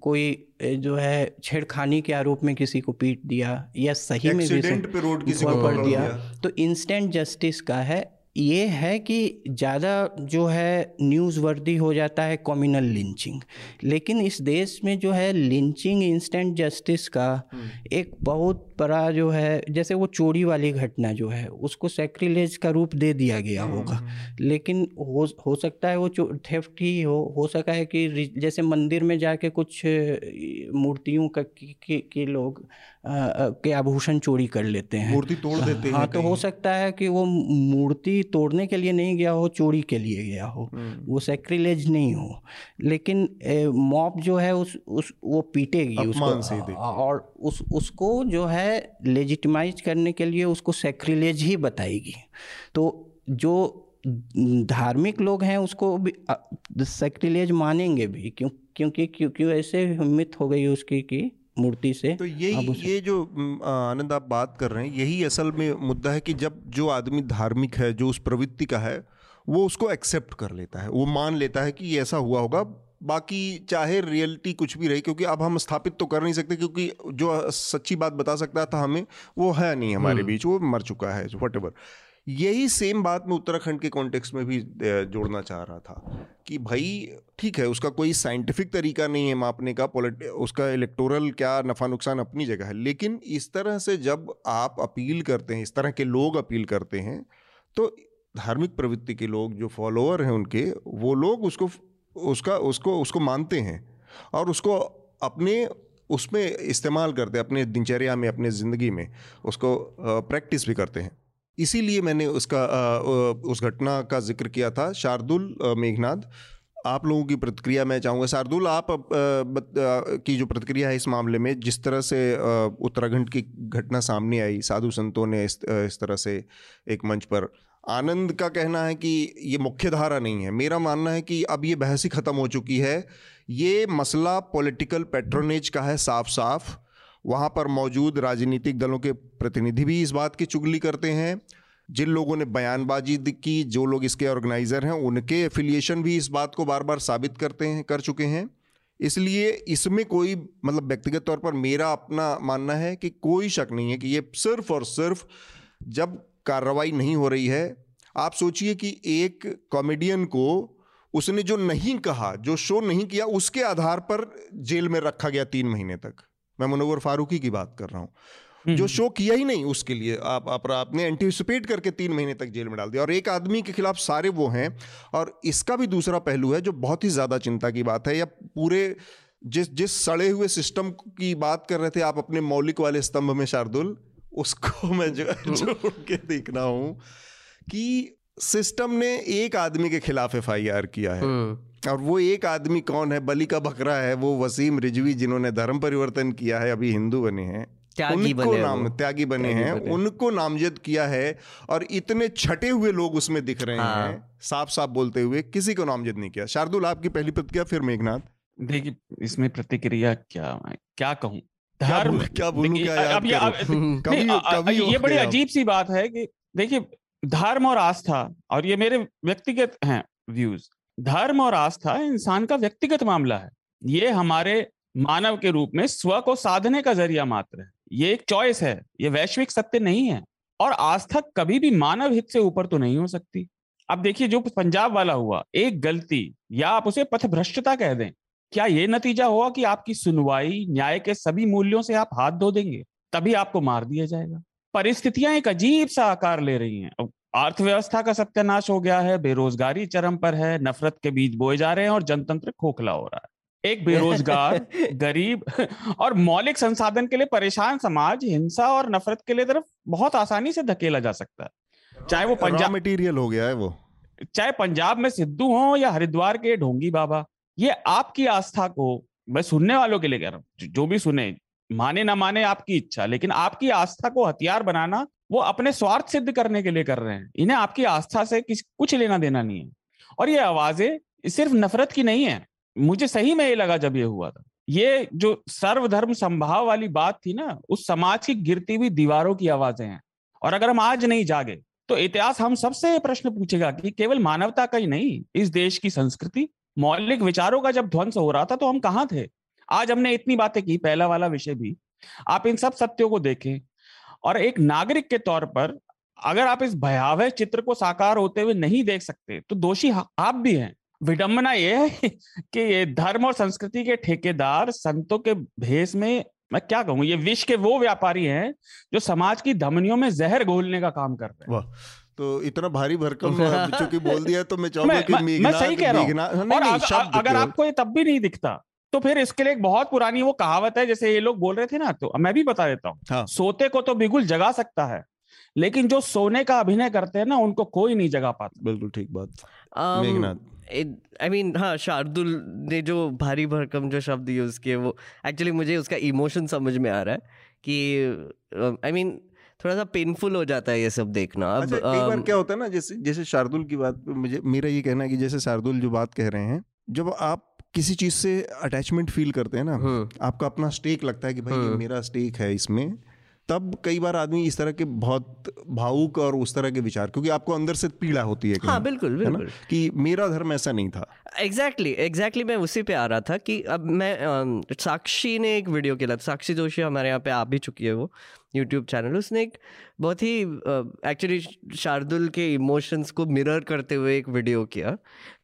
S3: कोई जो है छेड़खानी के आरोप में किसी को पीट दिया या सही में भी
S1: पे रोड किसी को पकड़ दिया
S3: तो इंस्टेंट जस्टिस का है ये है कि ज़्यादा जो है न्यूज़ वर्दी हो जाता है कॉम्यूनल लिंचिंग लेकिन इस देश में जो है लिंचिंग इंस्टेंट जस्टिस का हम्म। एक बहुत बड़ा जो है जैसे वो चोरी वाली घटना जो है उसको सेक्रिलेज का रूप दे दिया गया हम्म, होगा। हम्म। लेकिन हो हो सकता है वो थेफ्ट ही हो हो सका है कि जैसे मंदिर में जाके कुछ मूर्तियों का के लोग आ, के आभूषण चोरी कर लेते हैं।
S1: मूर्ति तोड़ हाँ, देते
S3: हैं हाँ तो हो सकता है कि वो मूर्ति तोड़ने के लिए नहीं गया हो चोरी के लिए गया हो। हम्म। वो सेक्रिलेज नहीं हो। लेकिन मॉप जो है उस उस वो पीटेगी उसको और उस उसको जो है लेजिटिमाइज करने के लिए उसको सेक्रिलेज ही बताएगी। तो जो धार्मिक लोग हैं उसको भी सेक्रिलेज मानेंगे भी। क्यों क्योंकि क्योंकि ऐसे हिम्मत हो गई उसकी कि मूर्ति से
S1: तो यही ये जो आनंद आप बात कर रहे हैं यही असल में मुद्दा है कि जब जो आदमी धार्मिक है जो उस प्रवृत्ति का है वो उसको एक्सेप्ट कर लेता है। वो मान लेता है कि ये ऐसा हुआ होगा बाकी चाहे रियलिटी कुछ भी रही क्योंकि अब हम स्थापित तो कर नहीं सकते क्योंकि जो सच्ची बात बता सकता था हमें वो है नहीं हमारे हम्म। बीच वो मर चुका है वट एवर यही सेम बात मैं उत्तराखंड के कॉन्टेक्स्ट में भी जोड़ना चाह रहा था कि भाई ठीक है उसका कोई साइंटिफिक तरीका नहीं है मापने का पॉलिट उसका इलेक्टोरल क्या नफ़ा नुकसान अपनी जगह है लेकिन इस तरह से जब आप अपील करते हैं इस तरह के लोग अपील करते हैं तो धार्मिक प्रवृत्ति के लोग जो फॉलोअर हैं उनके वो लोग उसको उसका उसको उसको मानते हैं और उसको अपने उसमें इस्तेमाल करते हैं अपने दिनचर्या में अपने ज़िंदगी में उसको प्रैक्टिस भी करते हैं। इसीलिए मैंने उसका उस घटना का ज़िक्र किया था शार्दुल मेघनाथ आप लोगों की प्रतिक्रिया मैं चाहूँगा शार्दुल आप की जो प्रतिक्रिया है इस मामले में जिस तरह से उत्तराखंड की घटना सामने आई साधु संतों ने इस, इस तरह से एक मंच पर आनंद का कहना है कि ये मुख्य धारा नहीं है। मेरा मानना है कि अब ये बहस ही ख़त्म हो चुकी है। ये मसला पॉलिटिकल पेट्रोनेज का है साफ़ साफ़ वहाँ पर मौजूद राजनीतिक दलों के प्रतिनिधि भी इस बात की चुगली करते हैं। जिन लोगों ने बयानबाजी की, जो लोग इसके ऑर्गेनाइज़र हैं, उनके एफिलिएशन भी इस बात को बार बार साबित करते हैं, कर चुके हैं। इसलिए इसमें कोई मतलब व्यक्तिगत तौर पर मेरा अपना मानना है कि कोई शक नहीं है कि ये सिर्फ़ और सिर्फ़ जब कार्रवाई नहीं हो रही है। आप सोचिए कि एक कॉमेडियन को उसने जो नहीं कहा जो शो नहीं किया उसके आधार पर जेल में रखा गया तीन महीने तक। मैं मुनवर फारूकी की बात कर रहा हूँ। हम्म, जो शो हम्म। किया ही नहीं उसके लिए आप, आप आपने एंटीसिपेट करके तीन महीने तक जेल में डाल दिया। और एक आदमी के खिलाफ सारे वो हैं और इसका भी दूसरा पहलू है जो बहुत ही ज़्यादा चिंता की बात है या पूरे जिस जिस सड़े हुए सिस्टम की बात कर रहे थे आप अपने मौलिक वाले स्तंभ में शार्दुल उसको मैं जो जोड़ के देखना हूँ कि सिस्टम ने एक आदमी के खिलाफ एफआईआर किया है। हम्म। और वो एक आदमी कौन है? बलि का बकरा है वो वसीम रिजवी जिन्होंने धर्म परिवर्तन किया है अभी हिंदू बने हैं। त्यागी उनको बने नाम त्यागी बने हैं बने। उनको नामजद किया है और इतने छटे हुए लोग उसमें दिख रहे हाँ। हैं साफ़ साफ़ बोलते हुए किसी को नामजद नहीं किया। शार्दुल आपकी पहली प्रतिक्रिया फिर मेघनाथ।
S4: देखिए इसमें प्रतिक्रिया क्या क्या कहूँ?
S1: धर्म क्या बोलूँ क्या अब ये
S4: कभी कभी ये बड़ी अजीब सी बात है कि देखिए धर्म और आस्था और ये मेरे व्यक्तिगत हैं व्यूज़ धर्म और आस्था इंसान का व्यक्तिगत मामला है। ये हमारे मानव के रूप में स्व को साधने का ज़रिया मात्र है। ये एक चॉइस है ये वैश्विक सत्य नहीं है और आस्था कभी भी मानव हित से ऊपर तो नहीं हो सकती। अब देखिए जो पंजाब वाला हुआ एक गलती या आप उसे पथभ्रष्टता कह दें क्या ये नतीजा हुआ कि आपकी सुनवाई न्याय के सभी मूल्यों से आप हाथ धो देंगे? तभी आपको मार दिया जाएगा। परिस्थितियाँ एक अजीब सा आकार ले रही हैं। अर्थव्यवस्था का सत्यानाश हो गया है बेरोजगारी चरम पर है नफरत के बीज बोए जा रहे हैं और जनतंत्र खोखला हो रहा है। एक बेरोजगार गरीब और मौलिक संसाधन के लिए परेशान समाज हिंसा और नफरत के लिए तरफ़ बहुत आसानी से धकेला जा सकता है। चाहे वो पंजाब
S1: मटेरियल हो गया है वो।
S4: चाहे पंजाब में सिद्धू हो या हरिद्वार के ढोंगी बाबा। ये आपकी आस्था को मैं सुनने वालों के लिए कह रहा हूँ, जो भी सुने, माने ना माने आपकी इच्छा, लेकिन आपकी आस्था को हथियार बनाना, वो अपने स्वार्थ सिद्ध करने के लिए कर रहे हैं। इन्हें आपकी आस्था से किस, कुछ लेना देना नहीं है। और ये आवाज़ें सिर्फ़ नफरत की नहीं है। मुझे सही में ये लगा जब ये हुआ था। ये जो सर्वधर्म संभाव वाली बात थी ना, उस समाज की गिरती हुई दीवारों की आवाज़ें हैं। और अगर हम आज नहीं जागे तो इतिहास हम सबसे प्रश्न पूछेगा कि केवल मानवता का ही नहीं, इस देश की संस्कृति मौलिक विचारों का जब ध्वंस हो रहा था तो हम कहाँ थे? आज हमने इतनी बातें की, पहला वाला विषय भी। आप इन सब सत्यों को देखें और एक नागरिक के तौर पर अगर आप इस भयावह चित्र को साकार होते हुए नहीं देख सकते तो दोषी आप भी हैं। विडंबना ये है कि ये धर्म और संस्कृति के ठेकेदार संतों के भेष में, मैं क्या कहूँ, ये विश्व के वो व्यापारी हैं जो समाज की धमनियों में जहर घोलने का काम कर रहे हैं।
S1: तो इतना भारी भरकम चूँकि बोल दिया तो मैं चाहूँगा कि
S4: मैं, मैं सही कह रहा हूँ। और नहीं, अगर, अगर आपको ये तब भी नहीं दिखता तो फिर इसके लिए एक बहुत पुरानी वो कहावत है जैसे ये लोग बोल रहे थे ना तो मैं भी बता देता हूँ। हाँ। सोते को तो बिल्कुल जगा सकता है लेकिन जो सोने का अभिनय करते हैं ना उनको कोई नहीं जगा पाता।
S1: बिल्कुल ठीक बात।
S2: आई मीन हाँ शार्दुल ने जो भारी भरकम जो शब्द यूज़ किए वो एक्चुअली मुझे उसका इमोशन समझ में आ रहा है कि आई मीन थोड़ा सा पेनफुल हो जाता है ये सब देखना
S1: अब अच्छा, एक बार क्या होता है ना जैसे जैसे शार्दुल की बात मुझे मेरा ये कहना है कि जैसे शार्दुल जो बात कह रहे हैं जब आप किसी चीज़ से अटैचमेंट फील करते हैं ना हम्म। आपका अपना स्टेक लगता है कि भाई ये हम्म। मेरा स्टेक है इसमें तब कई बार आदमी इस तरह के बहुत भावुक और उस तरह के विचार क्योंकि आपको अंदर से पीड़ा होती है
S2: हाँ बिल्कुल बिल्कुल
S1: कि मेरा धर्म ऐसा नहीं था
S2: एग्जैक्टली exactly, एग्जैक्टली exactly मैं उसी पे आ रहा था कि अब मैं साक्षी ने एक वीडियो किया साक्षी जोशी हमारे यहाँ पे आ भी चुकी है वो यूट्यूब चैनल उसने एक बहुत ही एक्चुअली शार्दुल के इमोशंस को मिरर करते हुए एक वीडियो किया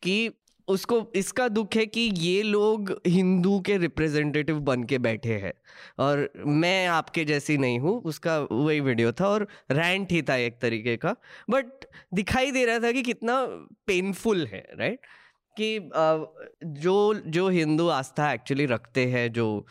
S2: कि उसको, इसका दुख है कि ये लोग हिंदू के रिप्रेजेंटेटिव बन के बैठे हैं और मैं आपके जैसी नहीं हूँ, उसका वही वीडियो था और रैंट ही था एक तरीके का बट दिखाई दे रहा था कि कितना पेनफुल है राइट कि जो जो हिंदू आस्था एक्चुअली रखते हैं, जो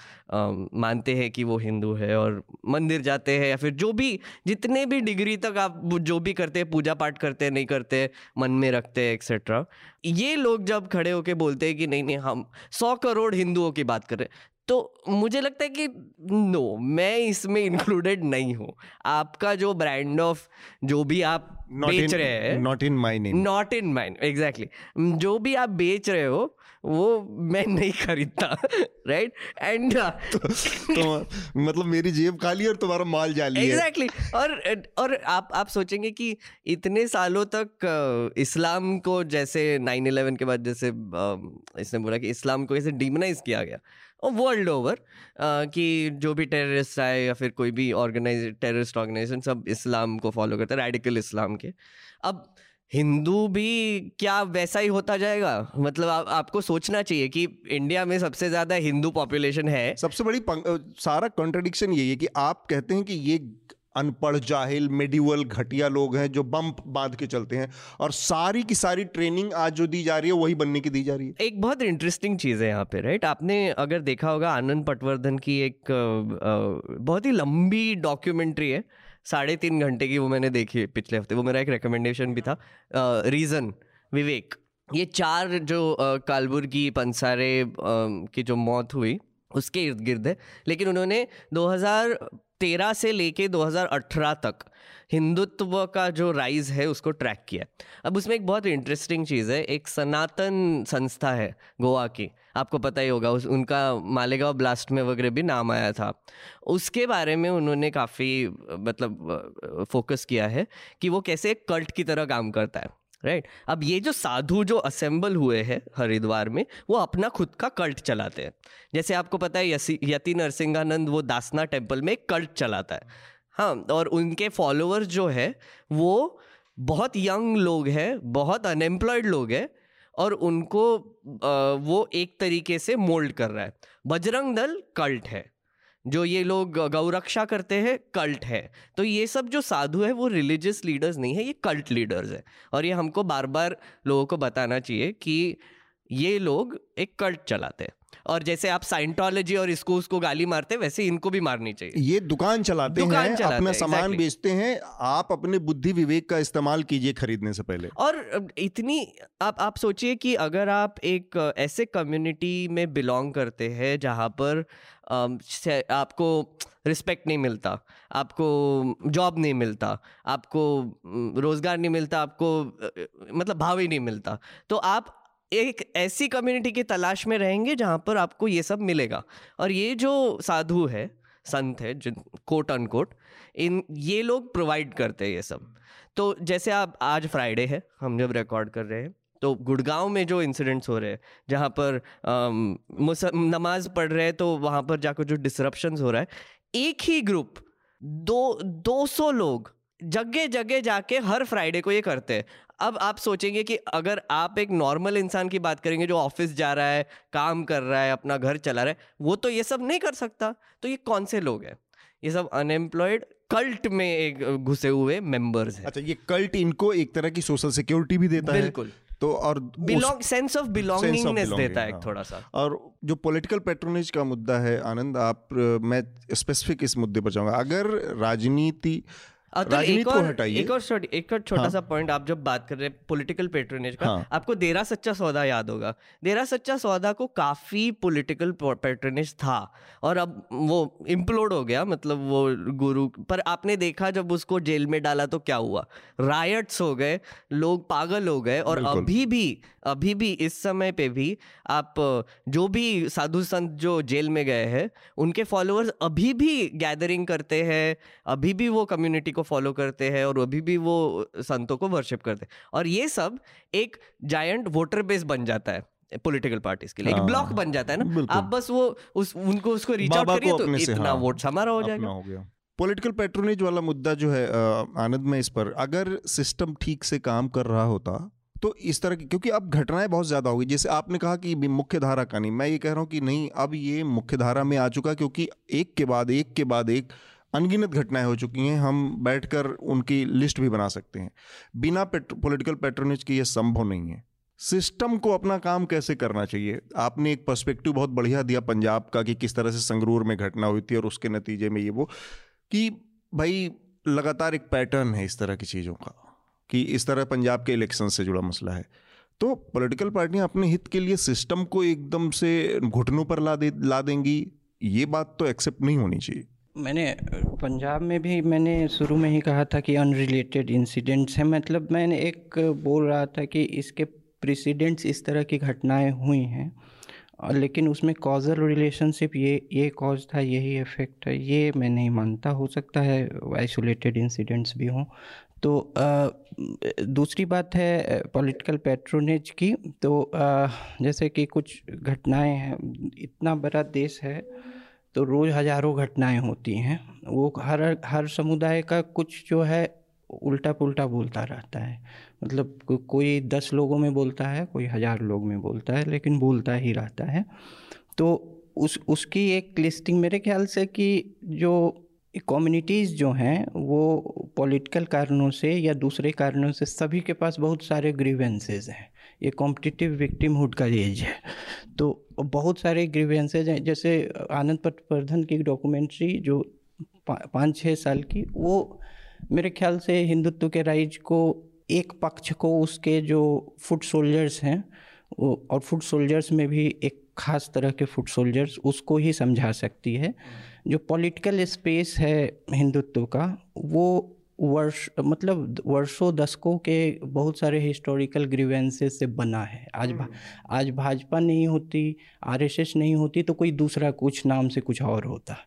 S2: मानते हैं कि वो हिंदू है और मंदिर जाते हैं या फिर जो भी, जितने भी डिग्री तक आप जो भी करते हैं पूजा पाठ करते हैं, नहीं करते मन में रखते हैं एक्सेट्रा ये लोग जब खड़े होके बोलते हैं कि नहीं नहीं, हम सौ करोड़ हिंदुओं की बात करें तो मुझे लगता है कि नो मैं इसमें इंक्लूडेड नहीं हूँ। आपका जो ब्रांड ऑफ़ जो भी आप not बेच in, रहे हैं
S1: not in mind
S2: not in mind exactly जो भी आप बेच रहे हो वो मैं नहीं खरीदता राइट एंड
S1: तो, तो मतलब मेरी जेब खाली और तुम्हारा माल जाली
S2: एग्जैक्टली exactly. और और आप आप सोचेंगे कि इतने सालों तक इस्लाम को जैसे नाइन इलेवन के बाद जैसे इसने बोला कि इस्लाम को ऐसे डिमोनाइज किया गया। वर्ल्ड ओवर कि जो भी टेररिस्ट आए या फिर कोई भी ऑर्गेनाइज टेररिस्ट ऑर्गेनाइजेशन सब इस्लाम को फॉलो करते हैं रेडिकल इस्लाम के। अब हिंदू भी क्या वैसा ही होता जाएगा? मतलब आ, आपको सोचना चाहिए कि इंडिया में सबसे ज़्यादा हिंदू पॉपुलेशन है।
S1: सबसे बड़ी सारा कॉन्ट्रडिक्शन यही है कि आप कहते हैं कि ये अनपढ़, जाहिल, मेडिवल घटिया लोग हैं जो बम बाँध के चलते हैं और सारी की सारी ट्रेनिंग आज जो दी जा रही है, वही बनने की दी जा रही है।
S2: एक बहुत इंटरेस्टिंग चीज़ है यहाँ पे राइट आपने अगर देखा होगा, आनंद पटवर्धन की एक बहुत ही लंबी डॉक्यूमेंट्री है, साढ़े तीन घंटे की वो मैंने देखी पिछले हफ़्ते, वो मेरा एक रिकमेंडेशन भी था रीज़न विवेक ये चार जो कालबुर्गी, पंसारे की जो मौत हुई, उसके इर्द गिर्द है, लेकिन उन्होंने 2013 से लेके 2018 तक हिंदुत्व का जो राइज है, उसको ट्रैक किया अब उसमें एक बहुत इंटरेस्टिंग चीज़ है, एक सनातन संस्था है गोवा की, आपको पता ही होगा, उस, उनका मालेगांव ब्लास्ट में वगैरह भी नाम आया था। उसके बारे में उन्होंने काफ़ी मतलब फोकस किया है कि वो कैसे एक कल्ट की तरह काम करता है। Right right? अब ये जो साधु जो असेंबल हुए हैं हरिद्वार में वो अपना खुद का कल्ट चलाते हैं। जैसे आपको पता है यति नरसिंहानंद वो दासना टेंपल में एक कल्ट चलाता है। हाँ और उनके फॉलोअर्स जो है वो बहुत यंग लोग हैं बहुत अनएम्प्लॉयड लोग हैं और उनको आ, वो एक तरीके से मोल्ड कर रहा है। बजरंग दल कल्ट है। जो ये लोग गौरक्षा करते हैं कल्ट है। तो ये सब जो साधु है, वो रिलीजियस लीडर्स नहीं है, ये कल्ट लीडर्स है। और ये हमको बार बार लोगों को बताना चाहिए कि ये लोग एक कल्ट चलाते हैं। और जैसे आप साइंटोलॉजी और इसको उसको गाली मारते वैसे इनको भी मारनी चाहिए।
S1: ये दुकान चलाते दुकान हैं चलाते अपना सामान exactly. बेचते हैं आप अपने बुद्धि विवेक का इस्तेमाल कीजिए खरीदने से पहले।
S2: और इतनी आप आप सोचिए कि अगर आप एक ऐसे कम्युनिटी में बिलोंग करते हैं जहाँ पर आपको रिस्पेक्ट नहीं मिलता आपको जॉब नहीं मिलता आपको रोज़गार नहीं मिलता आपको मतलब भाव ही नहीं मिलता तो आप एक ऐसी कम्युनिटी की तलाश में रहेंगे जहाँ पर आपको ये सब मिलेगा। और ये जो साधु है, संत है, जिन कोट अनकोट इन, ये लोग प्रोवाइड करते हैं ये सब। तो जैसे आप, आज फ्राइडे है, हम जब रिकॉर्ड कर रहे हैं तो गुड़गांव में जो इंसिडेंट्स हो रहे हैं, जहाँ पर नमाज़ पढ़ रहे हैं तो वहाँ पर जाकर जो डिसरप्शंस हो रहा है, एक ही ग्रुप दो दो सौ लोग जगह जगह जाके हर फ्राइडे को ये करते हैं। अब आप सोचेंगे कि अगर आप एक नॉर्मल इंसान की बात करेंगे जो ऑफ़िस जा रहा है काम कर रहा है अपना घर चला रहा है वो तो ये सब नहीं कर सकता। तो ये कौन से लोग हैं? ये सब अनएम्प्लॉयड कल्ट में एक घुसे हुए मेंबर्स हैं।
S1: अच्छा ये कल्ट इनको एक तरह की सोशल सिक्योरिटी भी देता
S2: बिल्कुल।
S1: है तो और
S2: बिलोंग सेंस ऑफ़ बिलोंगिंगनेस देता है हाँ। थोड़ा सा।
S1: और जो पॉलिटिकल पेट्रोनेज का मुद्दा है आनंद आप मैं स्पेसिफिक इस मुद्दे पर चाहूँगा अगर राजनीति
S2: तो एक और एक और एक और छोटा हाँ. सा पॉइंट आप जब बात कर रहे हैं पॉलिटिकल पेट्रोनेज का हाँ. आपको देरा सच्चा सौदा याद होगा देरा सच्चा सौदा को काफ़ी पॉलिटिकल पेट्रोनेज था और अब वो इम्प्लोड हो गया मतलब वो गुरु पर आपने देखा जब उसको जेल में डाला तो क्या हुआ रायट्स हो गए लोग पागल हो गए और अभी भी अभी भी इस समय पे भी आप जो भी साधु संत जो जेल में गए हैं उनके फॉलोअर्स अभी भी गैदरिंग करते हैं अभी भी वो कम्युनिटी को फॉलो करते हैं और अभी भी वो संतों को वर्शिप करते हैं। और ये सब एक जायंट वोटर बेस बन जाता है पॉलिटिकल पार्टीज़ के लिए एक ब्लॉक हाँ। बन जाता है ना। आप बस वो उस उनको उसको रीच आउट करिए तो इतना हाँ, वोट हमारा हो जाएगा। हो गया।
S1: पॉलिटिकल पेट्रोनेज वाला मुद्दा जो है आनंद में इस पर अगर सिस्टम ठीक से काम कर रहा होता तो इस तरह की क्योंकि अब घटनाएँ बहुत ज़्यादा होगी जैसे आपने कहा कि मुख्य धारा का नहीं मैं ये कह रहा हूँ कि नहीं अब ये मुख्य धारा में आ चुका क्योंकि एक के बाद एक के बाद एक अनगिनत घटनाएँ हो चुकी हैं, हम बैठकर उनकी लिस्ट भी बना सकते हैं। बिना पॉलिटिकल पैट्रोनेज के ये संभव नहीं है। सिस्टम को अपना काम कैसे करना चाहिए? आपने एक पर्सपेक्टिव बहुत बढ़िया दिया पंजाब का कि किस तरह से संगरूर में घटना हुई थी और उसके नतीजे में ये वो, कि भाई लगातार एक पैटर्न है इस तरह की चीज़ों का, कि इस तरह पंजाब के इलेक्शन से जुड़ा मसला है। तो पॉलिटिकल पार्टियाँ अपने हित के लिए सिस्टम को एकदम से घुटनों पर ला दे ला देंगी, ये बात तो एक्सेप्ट नहीं होनी चाहिए।
S3: मैंने पंजाब में भी मैंने शुरू में ही कहा था कि अनरिलेटेड इंसिडेंट्स हैं। मतलब मैंने एक बोल रहा था कि इसके प्रेसिडेंट्स इस तरह की घटनाएँ हुई हैं और लेकिन उसमें कॉजल रिलेशनशिप ये ये कॉज था यही इफ़ेक्ट है। ये मैं नहीं मानता हो सकता है आइसोलेटेड इंसिडेंट्स भी हों। तो आ, दूसरी बात है पॉलिटिकल पैट्रोनेज की। तो आ, जैसे कि कुछ घटनाएँ हैं इतना बड़ा देश है तो रोज़ हज़ारों घटनाएँ होती हैं। वो हर हर समुदाय का कुछ जो है उल्टा पुल्टा बोलता रहता है। मतलब को, कोई दस लोगों में बोलता है कोई हज़ार लोग में बोलता है लेकिन बोलता ही रहता है। तो उस उसकी एक लिस्टिंग मेरे ख्याल से कि जो कम्युनिटीज़ जो हैं वो पॉलिटिकल कारणों से या दूसरे कारणों से सभी के पास बहुत सारे ग्रीवेंसेज हैं। ये कॉम्पिटिटिव विक्टिमहुड का एज है। तो बहुत सारे ग्रीवेंसेज हैं, जैसे आनंद पटवर्धन की डॉक्यूमेंट्री जो पाँच छः साल की, वो मेरे ख्याल से हिंदुत्व के राइज को एक पक्ष को उसके जो फुट सोल्जर्स हैं और फुट सोल्जर्स में भी एक ख़ास तरह के फुट सोल्जर्स उसको ही समझा सकती है। जो पॉलिटिकल स्पेस है हिंदुत्व का, वो वर्ष मतलब वर्षों दशकों के बहुत सारे हिस्टोरिकल ग्रीवेंसेस से बना है। आज भा, आज भाजपा नहीं होती आरएसएस नहीं होती तो कोई दूसरा कुछ नाम से कुछ और होता।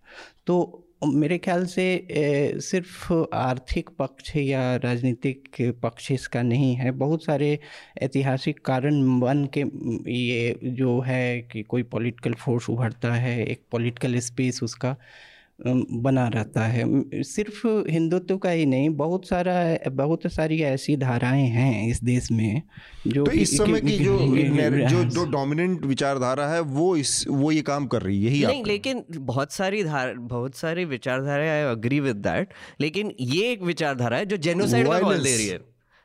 S3: तो मेरे ख्याल से ए, सिर्फ़ आर्थिक पक्ष या राजनीतिक पक्ष इसका नहीं है। बहुत सारे ऐतिहासिक कारण बन के ये जो है कि कोई पॉलिटिकल फोर्स उभरता है एक पॉलिटिकल स्पेस उसका बना रहता है। सिर्फ़ हिंदुत्व का ही नहीं बहुत सारा बहुत सारी ऐसी धाराएँ हैं इस देश में
S1: जो तो इस समय की जो जो जो डोमिनेंट विचारधारा है वो इस वो ये काम कर रही है यही
S2: नहीं लेकिन बहुत सारी धार बहुत सारी विचारधारा आई अग्री विद दैट लेकिन ये एक विचारधारा है जो जेनोसाइड का कॉल दे रही है।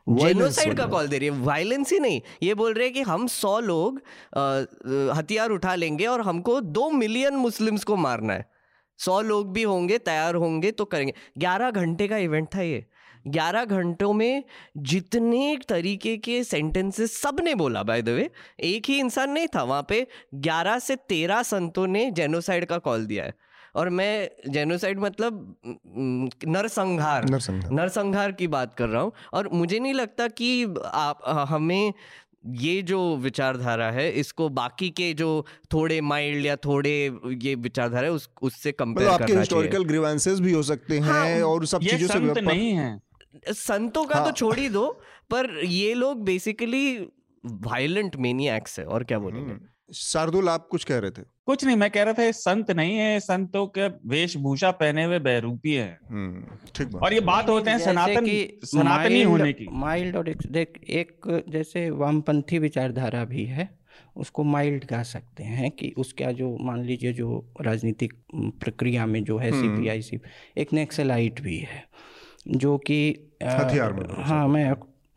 S2: जेनोसाइड का कॉल दे रही है। वायलेंस ही नहीं ये बोल रहे हैं कि हम सौ लोग हथियार उठा लेंगे और हमको दो मिलियन मुस्लिम्स को मारना है। सौ लोग भी होंगे तैयार होंगे तो करेंगे। ग्यारह घंटे का इवेंट था ये। ग्यारह घंटों में जितने तरीके के सेंटेंसेस सबने बोला बाय द वे एक ही इंसान नहीं था। वहाँ पे ग्यारह से तेरह संतों ने जेनोसाइड का कॉल दिया है। और मैं जेनोसाइड मतलब नरसंहार। नरसंहार की बात कर रहा हूँ। और मुझे नहीं लगता कि आप हमें ये जो विचारधारा है इसको बाकी के जो थोड़े माइल्ड या थोड़े ये विचारधारा है उस उससे कंपेयर करना
S1: आपके हिस्टोरिकल ग्रीवेंसेस भी हो सकते हैं हाँ, और सब चीज़ों
S4: से नहीं है
S2: संतों का तो हाँ. तो छोड़ ही दो पर ये लोग बेसिकली वायलेंट मेनियक्स है और क्या बोलेंगे हम्म।
S1: शार्दुल आप कुछ कह रहे थे
S4: कुछ नहीं मैं कह रहा था संत नहीं है संतों के वेशभूषा पहने हुए बहरूपी है।
S1: हम्म, ठीक
S4: और ये बात होते हैं सनातन सनातनी होने की।
S3: माइल्ड और देख एक जैसे वामपंथी विचारधारा भी है उसको माइल्ड कह सकते हैं कि उसका जो मान लीजिए जो राजनीतिक प्रक्रिया में जो है सी पी आई सी एक नेक्सलाइट भी है जो कि हाँ मैं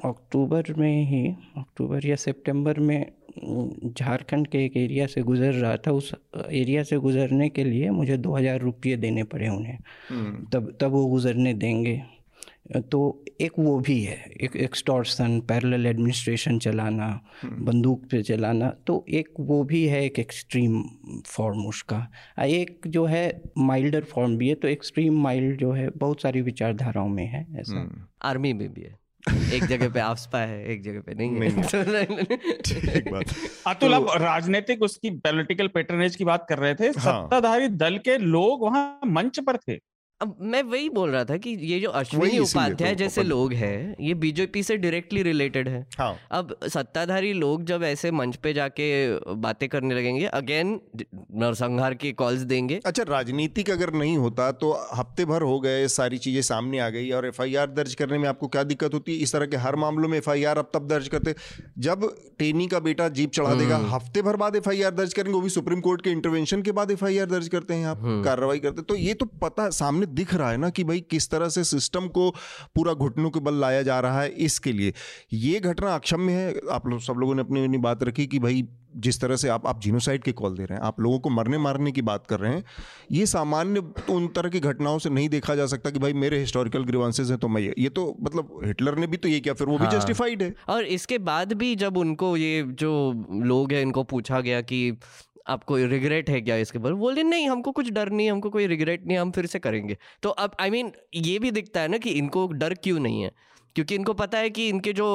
S3: अक्टूबर में ही अक्टूबर या सितंबर में झारखंड के एक एरिया से गुज़र रहा था उस एरिया से गुज़रने के लिए मुझे दो हज़ार रुपये देने पड़े उन्हें हम्म। तब तब वो गुज़रने देंगे तो एक वो भी है एक एक्सटॉर्सन पैरेलल एडमिनिस्ट्रेशन चलाना हम्म। बंदूक पे चलाना तो एक वो भी है एक एक्सट्रीम फॉर्म उसका एक जो है माइल्डर फॉर्म भी है तो एक्सट्रीम माइल्ड जो है बहुत सारी विचारधाराओं में है ऐसा
S2: आर्मी हम्म। में भी है एक जगह पे आफ्सपा है एक जगह पे नहीं, नहीं
S4: ठीक बात। अतुल तो, अब राजनीतिक उसकी पॉलिटिकल पैटर्नेज की बात कर रहे थे हाँ, सत्ताधारी दल के लोग वहाँ मंच पर थे।
S2: अब मैं वही बोल रहा था कि ये जो अश्विनी उपाध्याय तो, जैसे लोग हैं ये बीजेपी से डायरेक्टली रिलेटेड है हाँ. अब सत्ताधारी लोग जब ऐसे मंच पे जाके बातें करने लगेंगे अगेन नरसंहार की कॉल्स देंगे
S1: अच्छा राजनीतिक अगर नहीं होता तो हफ़्ते भर हो गए सारी चीज़ें सामने आ गई और एफआईआर दर्ज करने में आपको क्या दिक्कत होती है इस तरह के हर मामलों में एफआईआर अब तब दर्ज करते जब टेनी का बेटा जीप चढ़ा देगा हम्म। हफ़्ते भर बाद एफआईआर दर्ज करेंगे वो भी सुप्रीम कोर्ट के इंटरवेंशन के बाद एफआईआर दर्ज करते हैं आप हम्म। कार्रवाई करते तो ये तो पता सामने सामने दिख रहा है ना कि भाई किस तरह से सिस्टम को पूरा घुटनों के बल लाया जा रहा है इसके लिए। ये घटना अक्षम्य है। आप लोग सब लोगों ने अपनी अपनी बात रखी कि भाई जिस तरह से आप आप जीनोसाइड के कॉल दे रहे हैं आप लोगों को मरने मारने की बात कर रहे हैं ये सामान्य तो उन तरह की घटनाओं से नहीं देखा जा सकता कि भाई मेरे हिस्टोरिकल ग्रीवांसेस हैं तो मैं ये ये तो मतलब हिटलर ने भी तो ये किया फिर वो हाँ। भी जस्टिफाइड है।
S2: और इसके बाद भी जब उनको ये जो लोग हैं इनको पूछा गया कि आपको रिग्रेट है क्या इसके बारे बोले नहीं हमको कुछ डर नहीं हमको कोई रिग्रेट नहीं हम फिर से करेंगे। तो अब आई I मीन mean, ये भी दिखता है ना कि इनको डर क्यों नहीं है? क्योंकि इनको पता है कि इनके जो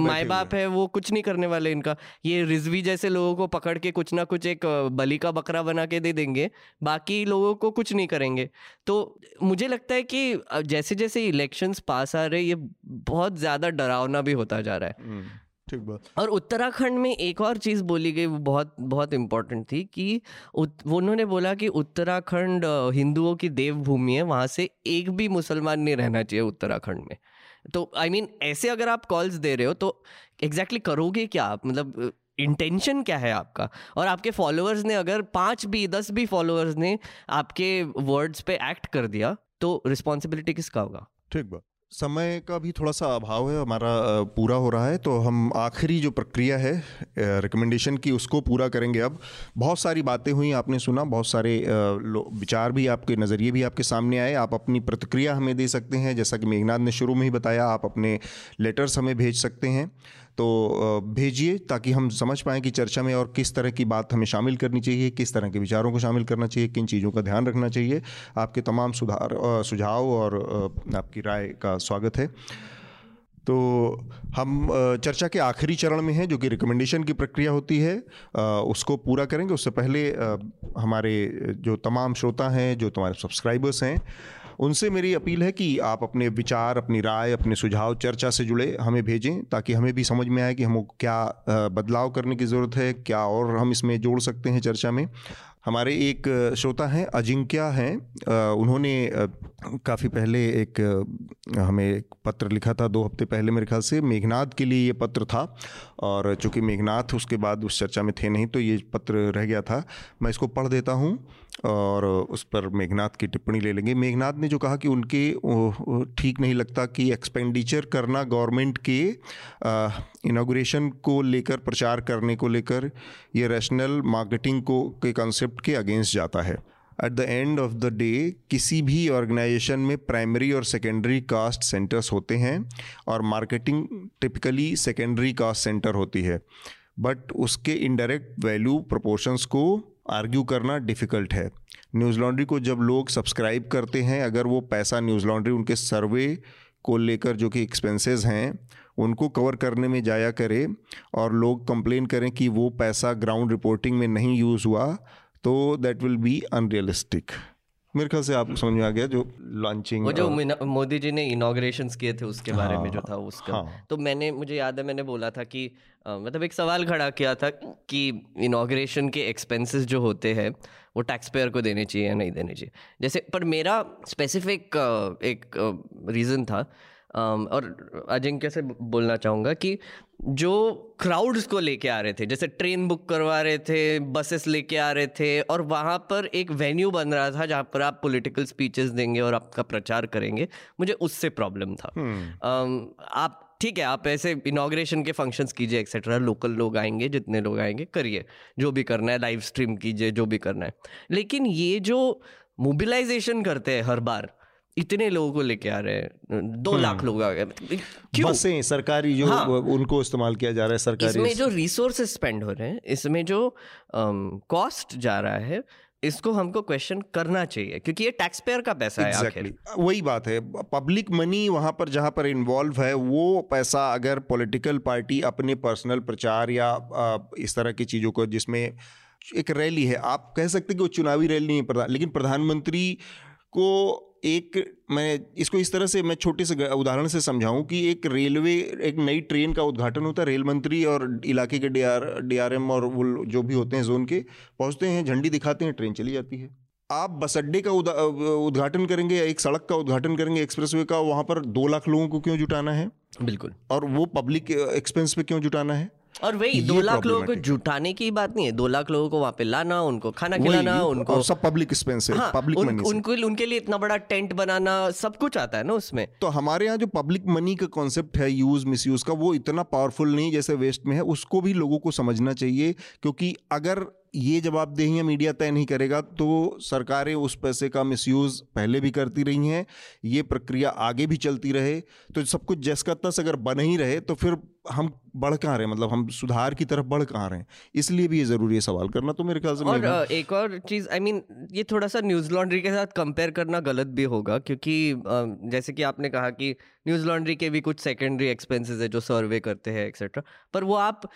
S2: माए बाप है वो कुछ नहीं करने वाले इनका। ये रिजवी जैसे लोगों को पकड़ के कुछ ना कुछ एक बलि का बकरा बना के दे देंगे बाकी लोगों को कुछ नहीं करेंगे। तो मुझे लगता है कि जैसे जैसे इलेक्शंस पास आ रहे ये बहुत ज़्यादा डरावना भी होता जा रहा है। हम्म।
S1: ठीक बात।
S2: और उत्तराखंड में एक और चीज़ बोली गई वो बहुत बहुत इम्पोर्टेंट थी कि वो उन्होंने बोला कि उत्तराखंड हिंदुओं की देवभूमि है वहाँ से एक भी मुसलमान नहीं रहना चाहिए उत्तराखंड में। तो आई I मीन mean, ऐसे अगर आप कॉल्स दे रहे हो तो एग्जैक्टली exactly करोगे क्या आप? मतलब इंटेंशन क्या है आपका? और आपके फॉलोअर्स ने अगर पाँच भी दस भी फॉलोअर्स ने आपके वर्ड्स पे एक्ट कर दिया तो रिस्पॉन्सिबिलिटी किसका होगा?
S1: ठीक बात। समय का भी थोड़ा सा अभाव है, हमारा पूरा हो रहा है तो हम आखिरी जो प्रक्रिया है रिकमेंडेशन की, उसको पूरा करेंगे अब। बहुत सारी बातें हुई, आपने सुना, बहुत सारे विचार भी आपके, नज़रिए भी आपके सामने आए। आप अपनी प्रतिक्रिया हमें दे सकते हैं, जैसा कि मेघनाथ ने शुरू में ही बताया, आप अपने लेटर्स हमें भेज सकते हैं। तो भेजिए ताकि हम समझ पाएँ कि चर्चा में और किस तरह की बात हमें शामिल करनी चाहिए, किस तरह के विचारों को शामिल करना चाहिए, किन चीज़ों का ध्यान रखना चाहिए। आपके तमाम सुधार सुझाव और आपकी राय का स्वागत है। तो हम चर्चा के आखिरी चरण में हैं जो कि रिकमेंडेशन की प्रक्रिया होती है। उसको पूरा करेंगे। उससे पहले हमारे, जो तमाम श्रोता हैं, जो तुम्हारे सब्सक्राइबर्स हैं उनसे मेरी अपील है कि आप अपने विचार, अपनी राय, अपने सुझाव चर्चा से जुड़े, हमें भेजें, ताकि हमें भी समझ में आए कि हमको क्या बदलाव करने की ज़रूरत है, क्या और हम इसमें जोड़ सकते हैं चर्चा में। हमारे एक श्रोता हैं, अजिंक्या हैं। उन्होंने काफ़ी पहले एक हमें एक पत्र लिखा था, दो हफ़्ते पहले मेरे ख्याल से मेघनाथ के लिए ये पत्र था। और चूँकि मेघनाथ उसके बाद उस चर्चा में थे नहीं तो ये पत्र रह गया था। मैं इसको पढ़ देता हूँ और उस पर मेघनाथ की टिप्पणी ले लेंगे। मेघनाथ ने जो कहा कि उनके ठीक नहीं लगता कि एक्सपेंडिचर करना गवर्नमेंट के इनाग्रेशन को लेकर, प्रचार करने को लेकर, ये रैशनल मार्केटिंग को, के कॉन्सेप्ट के अगेंस्ट जाता है। At the end of the day किसी भी ऑर्गेनाइजेशन में प्राइमरी और सेकेंडरी कास्ट सेंटर्स होते हैं और marketing typically secondary cost centre होती है। बट उसके इनडायरेक्ट वैल्यू प्रोपोर्शंस को आर्ग्यू करना डिफ़िकल्ट है। न्यूज़ लॉन्ड्री को जब लोग सब्सक्राइब करते हैं, अगर वो पैसा न्यूज़ लॉन्ड्री उनके सर्वे को लेकर जो कि एक्सपेंसेस हैं, उनको कवर करने में जाया करे और लोग कंप्लेन करें कि वो पैसा ग्राउंड रिपोर्टिंग में नहीं यूज़ हुआ तो दैट विल बी अनरियलिस्टिक मेरे ख्याल से आपको समझ में आ गया जो लॉन्चिंग
S2: वो जो मोदी जी ने इनोग्रेशन किए थे उसके बारे हाँ, में जो हाँ, था उसका। हाँ, तो मैंने मुझे याद है मैंने बोला था कि आ, मतलब एक सवाल खड़ा किया था कि इनोग्रेशन के एक्सपेंसेस जो होते हैं वो टैक्स पेयर को देने चाहिए या नहीं देने चाहिए? जैसे पर मेरा स्पेसिफिक एक रीज़न था और अजिंक्य से बोलना चाहूँगा कि जो क्राउड्स को लेके आ रहे थे जैसे ट्रेन बुक करवा रहे थे बसेस लेके आ रहे थे और वहाँ पर एक वेन्यू बन रहा था जहाँ पर आप पॉलिटिकल स्पीचेस देंगे और आपका प्रचार करेंगे मुझे उससे प्रॉब्लम था hmm. आप ठीक है आप ऐसे इनाग्रेशन के फ़ंक्शंस कीजिए एक्सेट्रा लोकल लोग आएँगे जितने लोग आएँगे करिए जो भी करना है लाइव स्ट्रीम कीजिए जो भी करना है लेकिन ये जो मोबिलाइजेशन करते हैं हर बार इतने लोगों को लेके आ रहे हैं दो लाख हम्म। लोग आ गए
S1: क्यों बसें सरकारी जो हाँ, उनको इस्तेमाल किया जा रहा है सरकारी
S2: इसमें जो रिसोर्सेज स्पेंड हो रहे हैं इसमें जो कॉस्ट जा रहा है इसको हमको क्वेश्चन करना चाहिए क्योंकि ये टैक्स पेयर का पैसा exactly.
S1: है वही बात है पब्लिक मनी वहाँ पर जहाँ पर इन्वॉल्व है वो पैसा अगर पॉलिटिकल पार्टी अपने पर्सनल प्रचार या इस तरह की चीज़ों को जिसमें एक रैली है आप कह सकते कि वो चुनावी रैली नहीं है लेकिन प्रधानमंत्री को एक मैं इसको इस तरह से मैं छोटे से उदाहरण से समझाऊं कि एक रेलवे एक नई ट्रेन का उद्घाटन होता है। रेल मंत्री और इलाके के D R D R M और वो जो भी होते हैं जोन के पहुँचते हैं झंडी दिखाते हैं ट्रेन चली जाती है। आप बस अड्डे का उद्घाटन करेंगे या एक सड़क का उद्घाटन करेंगे एक्सप्रेसवे का वहाँ पर दो लाख लोगों को क्यों जुटाना है?
S2: बिल्कुल।
S1: और वो पब्लिक एक्सपेंस पे क्यों जुटाना है?
S2: और वही दो लाख लोगों को जुटाने की बात नहीं है। दो लाख लोगों को वहाँ पे लाना उनको खाना खिलाना उनको
S1: सब पब्लिक एक्सपेंस हाँ, पब्लिक उन, मनी
S2: उनको उनके लिए इतना बड़ा टेंट बनाना सब कुछ आता है ना उसमें।
S1: तो हमारे यहाँ जो पब्लिक मनी का कॉन्सेप्ट है यूज़ मिस यूज़ का वो इतना पावरफुल नहीं जैसे वेस्ट में है उसको भी लोगों को समझना चाहिए क्योंकि अगर ये जवाबदेही मीडिया तय नहीं करेगा तो सरकारें उस पैसे का मिसयूज़ पहले भी करती रही हैं ये प्रक्रिया आगे भी चलती रहे तो सब कुछ जैस का तस अगर बन ही रहे तो फिर हम बढ़ कहाँ रहे हैं? मतलब हम सुधार की तरफ़ बढ़ कहाँ रहे हैं? इसलिए भी ये ज़रूरी है सवाल करना तो मेरे ख्याल से
S2: और एक और चीज़ आई I मीन mean, ये थोड़ा सा न्यूज़ लॉन्ड्री के साथ कंपेयर करना गलत भी होगा क्योंकि जैसे कि आपने कहा कि न्यूज़ लॉन्ड्री के भी कुछ सेकेंडरी एक्सपेंसेस है जो सर्वे करते हैं एक्सेट्रा पर वो आप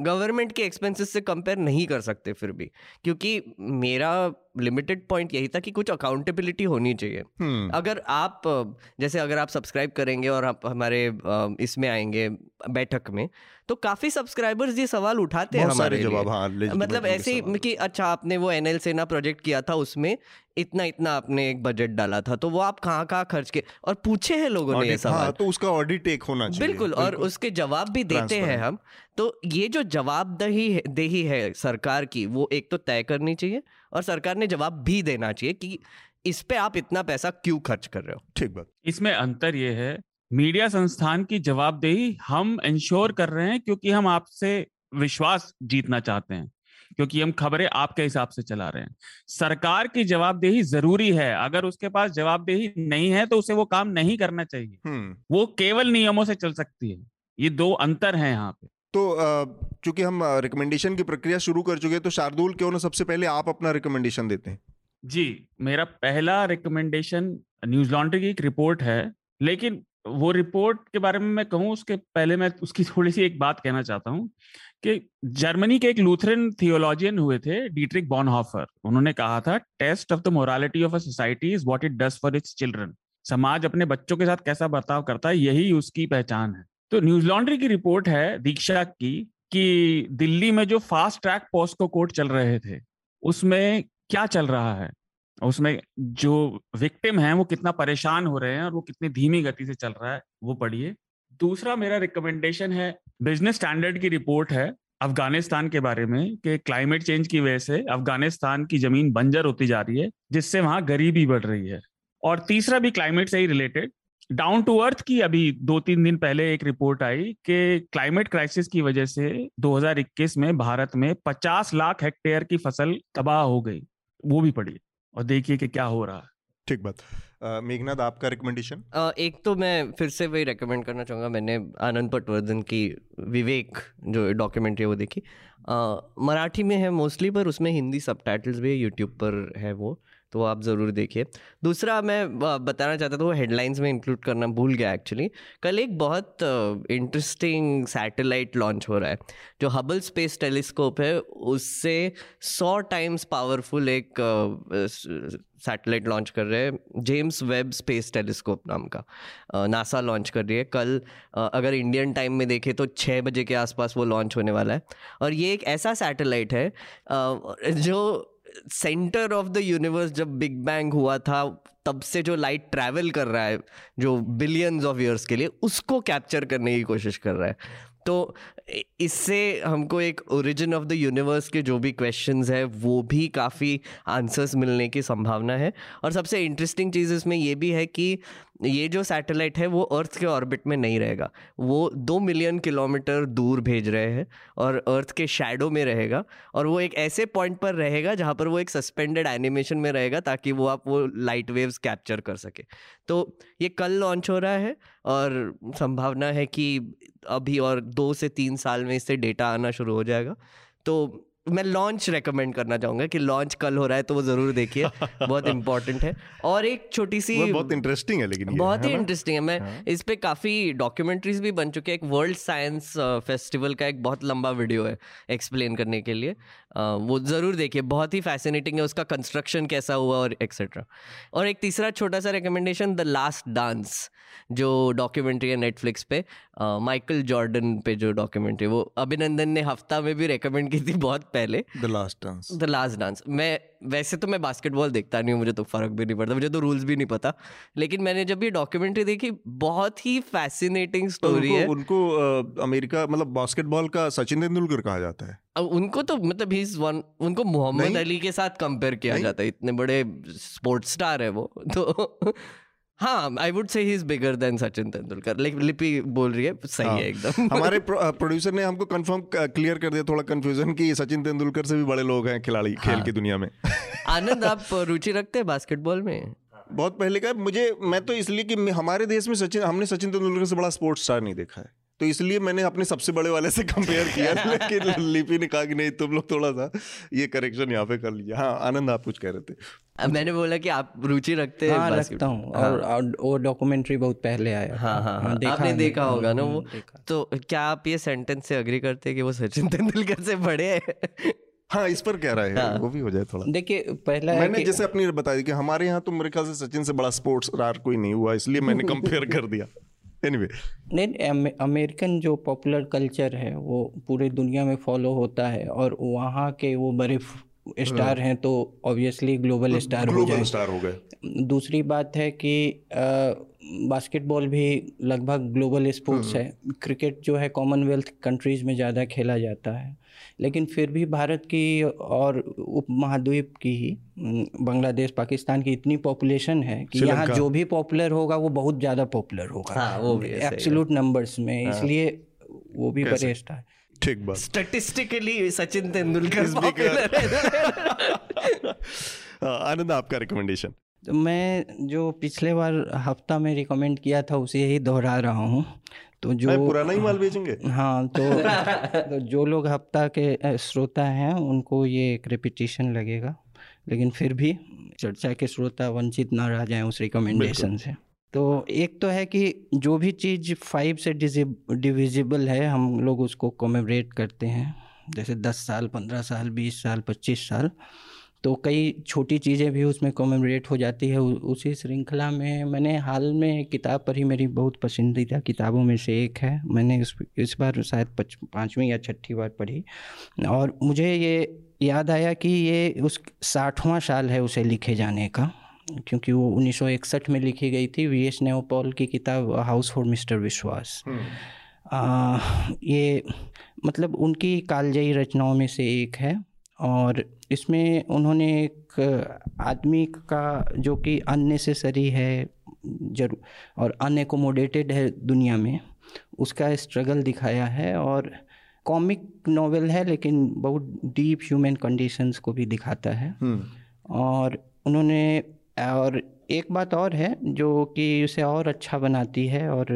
S2: गवर्नमेंट के एक्सपेंसेस से कंपेयर नहीं कर सकते फिर भी क्योंकि मेरा लिमिटेड पॉइंट यही था कि कुछ अकाउंटेबिलिटी होनी चाहिए। hmm. अगर आप जैसे अगर आप सब्सक्राइब करेंगे और आप हमारे इसमें आएँगे बैठक में तो काफ़ी सब्सक्राइबर्स ये सवाल उठाते हैं हमारे जवाब हाँ, मतलब ऐसे ही कि अच्छा आपने वो एनएल सेना प्रोजेक्ट किया था उसमें इतना इतना आपने एक बजट डाला था तो वो आप कहाँ कहाँ खर्च के और पूछे हैं लोगों ने ये सवाल हाँ,
S1: तो उसका ऑडिट एक होना
S2: चाहिए। बिल्कुल, बिल्कुल। और उसके जवाब भी देते हैं हम। तो ये जो जवाबदेही देही है सरकार की वो एक तो तय करनी चाहिए और सरकार ने जवाब भी देना चाहिए कि इस पे आप इतना पैसा क्यों खर्च कर रहे हो?
S1: ठीक बात।
S4: इसमें अंतर ये है मीडिया संस्थान की जवाबदेही हम इंश्योर कर रहे हैं क्योंकि हम आपसे विश्वास जीतना चाहते हैं। क्योंकि हम खबरें आपके हिसाब से चला रहे हैं। सरकार की जवाबदेही ज़रूरी है। अगर उसके पास जवाबदेही नहीं है तो उसे वो काम नहीं करना चाहिए। हम्म। वो केवल नियमों से चल सकती है। ये दो अंतर हैं यहाँ पे।
S1: तो चूँकि हम रिकमेंडेशन की प्रक्रिया शुरू कर चुके हैं तो शार्दुल क्यों ना सबसे पहले आप अपना रिकमेंडेशन देते हैं?
S4: जी मेरा पहला रिकमेंडेशन न्यूज़ लॉन्ड्री की एक रिपोर्ट है। लेकिन वो रिपोर्ट के बारे में मैं कहूँ उसके पहले मैं उसकी थोड़ी सी एक बात कहना चाहता हूँ। कि जर्मनी के एक लूथरन थियोलॉजियन हुए थे डीट्रिक बॉनहॉफर। उन्होंने कहा था, test of the morality of a society is what it does for its children. समाज अपने बच्चों के साथ कैसा बर्ताव करता है, यही उसकी पहचान है। तो न्यूज़ लॉन्ड्री की रिपोर्ट है, दीक्षा की, कि दिल्ली में जो फास्ट ट्रैक पोस्को कोर्ट चल रहे थे, उसमें क्या चल रहा है? उसमें जो विक्टिम है, वो कितना परेशान हो रहे हैं और वो कितनी धीमी गति से चल रहा है, वो पढ़िए। दूसरा मेरा रिकमेंडेशन है बिज़नेस स्टैंडर्ड की रिपोर्ट है अफ़गानिस्तान के बारे में कि क्लाइमेट चेंज की वजह से अफ़गानिस्तान की ज़मीन बंजर होती जा रही है, जिससे वहाँ गरीबी बढ़ रही है। और तीसरा भी क्लाइमेट से ही रिलेटेड डाउन टू अर्थ की अभी दो तीन दिन पहले एक रिपोर्ट आई कि क्लाइमेट क्राइसिस की वजह से 2021 में भारत में 50 लाख हेक्टेयर की फ़सल तबाह हो गई, वो भी पड़ी और देखिए कि क्या हो रहा है।
S1: ठीक बात। मेघनाथ आपका रिकमेंडेशन
S2: एक तो मैं फिर से वही रिकमेंड करना चाहूँगा, मैंने आनंद पटवर्धन की विवेक जो डॉक्यूमेंट्री है वो देखी। मराठी में है मोस्टली पर उसमें हिंदी सब भी है यूट्यूब पर है वो। तो आप ज़रूर देखिए। दूसरा मैं बताना चाहता था वो हेडलाइंस में इंक्लूड करना भूल गया एक्चुअली कल एक बहुत इंटरेस्टिंग सैटेलाइट लॉन्च हो रहा है, जो हबल स्पेस टेलीस्कोप है, उससे सौ टाइम्स पावरफुल एक सैटेलाइट लॉन्च कर रहे हैं जेम्स वेब स्पेस टेलीस्कोप नाम का। नासा लॉन्च कर रही है कल अगर इंडियन टाइम में देखें तो छः बजे के आसपास वो लॉन्च होने वाला है। और ये एक ऐसा सैटेलाइट है जो सेंटर ऑफ़ द यूनिवर्स जब बिग बैंग हुआ था, तब से जो लाइट ट्रैवल कर रहा है, जो बिलियंस ऑफ़ ईयर्स के लिए, उसको कैप्चर करने की कोशिश कर रहा है। तो इससे हमको एक ओरिजिन ऑफ़ द यूनिवर्स के जो भी क्वेश्चंस है, वो भी काफ़ी आंसर्स मिलने की संभावना है। और सबसे इंटरेस्टिंग चीज़ इसमें ये भी है कि ये जो सैटेलाइट है, वो अर्थ के ऑर्बिट में नहीं रहेगा। वो दो मिलियन किलोमीटर दूर भेज रहे हैं और अर्थ के शेडो में रहेगा और वो एक ऐसे पॉइंट पर रहेगा जहाँ पर वो एक सस्पेंडेड एनिमेशन में रहेगा ताकि वो आप वो लाइट वेव्स कैप्चर कर सके। तो ये कल लॉन्च हो रहा है और संभावना है कि अभी और दो से तीन साल में इससे डेटा आना शुरू हो जाएगा। तो मैं लॉन्च रेकमेंड करना चाहूँगा कि लॉन्च कल हो रहा है तो वो ज़रूर देखिए। बहुत इंपॉर्टेंट है। और एक छोटी सी
S1: बहुत इंटरेस्टिंग है लेकिन
S2: बहुत ही इंटरेस्टिंग है। मैं हाँ। इस पर काफ़ी डॉक्यूमेंट्रीज भी बन चुके हैं। एक वर्ल्ड साइंस फेस्टिवल का एक बहुत लंबा वीडियो है एक्सप्लेन करने के लिए। वो ज़रूर देखिए बहुत ही फैसिनेटिंग है उसका कंस्ट्रक्शन कैसा हुआ और एक्सेट्रा और एक तीसरा छोटा सा रिकमेंडेशन द लास्ट डांस जो डॉक्यूमेंट्री है नेटफ्लिक्स पे. माइकल जॉर्डन पे जो डॉक्यूमेंट्री वो अभिनंदन ने हफ़्ता में भी रिकमेंड की थी बहुत पहले.
S1: The last dance
S2: the last dance मैं वैसे तो मैं बास्केटबॉल देखता नहीं हूँ मुझे तो फ़र्क भी नहीं पड़ता मुझे तो रूल्स भी नहीं पता। लेकिन मैंने जब ये डॉक्यूमेंट्री देखी बहुत ही फैसिनेटिंग स्टोरी है।
S1: उनको अमेरिका मतलब बास्केटबॉल का सचिन तेंदुलकर कहा जाता है।
S2: अब उनको तो मतलब ही वन उनको मोहम्मद अली के साथ कंपेयर किया जाता है इतने बड़े स्पोर्ट्स स्टार है वो तो हाँ I would say he is bigger than Sachin Tendulkar like Lipi बोल रही है सही हाँ. है एकदम।
S1: हमारे प्रोड्यूसर ने हमको कंफर्म क्लियर कर दिया थोड़ा कंफ्यूजन कि सचिन तेंदुलकर से भी बड़े लोग हैं खिलाड़ी हाँ. खेल की दुनिया में।
S2: आनंद आप रुचि रखते हैं बास्केटबॉल में?
S1: बहुत पहले का मुझे मैं तो इसलिए कि हमारे देश में सचिन हमने सचिन तेंदुलकर से बड़ा स्पोर्ट्स स्टार नहीं देखा है। तो इसलिए मैंने अपने सबसे बड़े वाले से कंपेयर किया लेकिन लिपि ने कहा कि नहीं तुम लोग थोड़ा सा ये करेक्शन यहाँ पे कर लिया। हाँ आनंद आप कुछ कह रहे थे?
S2: मैंने बोला कि आप रुचि रखते हैं
S3: हाँ, रखता हूँ। हाँ। और वो डॉक्यूमेंट्री बहुत पहले आया
S2: हाँ हाँ, हाँ। देखा आपने देखा होगा ना वो? तो क्या आप ये सेंटेंस से अग्री करते हैं कि वो सचिन तेंदुलकर से बड़े हैं?
S1: हाँ इस पर कह रहा है। हाँ। वो भी हो जाए थोड़ा।
S3: देखिए पहला
S1: मैंने जैसे अपनी बताया कि हमारे यहाँ तो मेरे ख्याल से सचिन से बड़ा स्पोर्ट्स रार कोई नहीं हुआ इसलिए मैंने कंपेयर कर दिया। Anyway.
S3: नहीं अमेरिकन जो पॉपुलर कल्चर है वो पूरे दुनिया में फॉलो होता है और वहाँ के वो बड़े स्टार हाँ। हैं तो ऑब्वियसली ग्लोबल स्टार हो जाए
S1: स्टार हो गए
S3: दूसरी बात है कि बास्केटबॉल भी लगभग ग्लोबल स्पोर्ट्स हाँ। है क्रिकेट जो है कॉमनवेल्थ कंट्रीज़ में ज़्यादा खेला जाता है लेकिन फिर भी भारत की और उप महाद्वीप की ही बांग्लादेश पाकिस्तान की इतनी पॉपुलेशन है कि यहाँ जो भी पॉपुलर होगा वो बहुत ज़्यादा पॉपुलर होगा। हाँ, वो भी एब्सोल्यूट नंबर्स में हाँ। इसलिए वो भी बड़े स्टार
S1: ठीक बात।
S2: स्टैटिस्टिकली सचिन तेंदुलकर
S1: हाँ, आनंद आपका रिकमेंडेशन
S3: तो मैं जो पिछले बार हफ़्ता में रिकमेंड किया था उसे ही दोहरा रहा हूँ। तो जो
S1: पुराना ही माल बेचेंगे?
S3: हाँ तो, तो जो लोग हफ़्ता के श्रोता हैं उनको ये एक रिपीटिशन लगेगा। लेकिन फिर भी चर्चा के श्रोता वंचित ना रह जाएँ उस रिकमेंडेशन से। तो एक तो है कि जो भी चीज़ फाइव से डिविजिबल है हम लोग उसको कॉमेमरेट करते हैं। जैसे दस साल पंद्रह साल बीस साल पच्चीस साल। तो कई छोटी चीज़ें भी उसमें कॉमेमरेट हो जाती है उसी श्रृंखला में। मैंने हाल में किताब पढ़ी मेरी बहुत पसंदीदा किताबों में से एक है। मैंने इस इस बार शायद पाँचवीं या छठी बार पढ़ी। और मुझे ये याद आया कि ये उस साठवां साल है उसे लिखे जाने का क्योंकि वो 1961 में लिखी गई थी। वी एस नेओपॉल की किताब हाउस फॉर मिस्टर विश्वास। आ, ये मतलब उनकी कालजयी रचनाओं में से एक है। और इसमें उन्होंने एक आदमी का जो कि अननेसेसरी है ज़रूर और अनएकोमोडेटेड है दुनिया में उसका स्ट्रगल दिखाया है और कॉमिक नॉवेल है लेकिन बहुत डीप ह्यूमन कंडीशंस को भी दिखाता है हम्म। और उन्होंने और एक बात और है जो कि उसे और अच्छा बनाती है और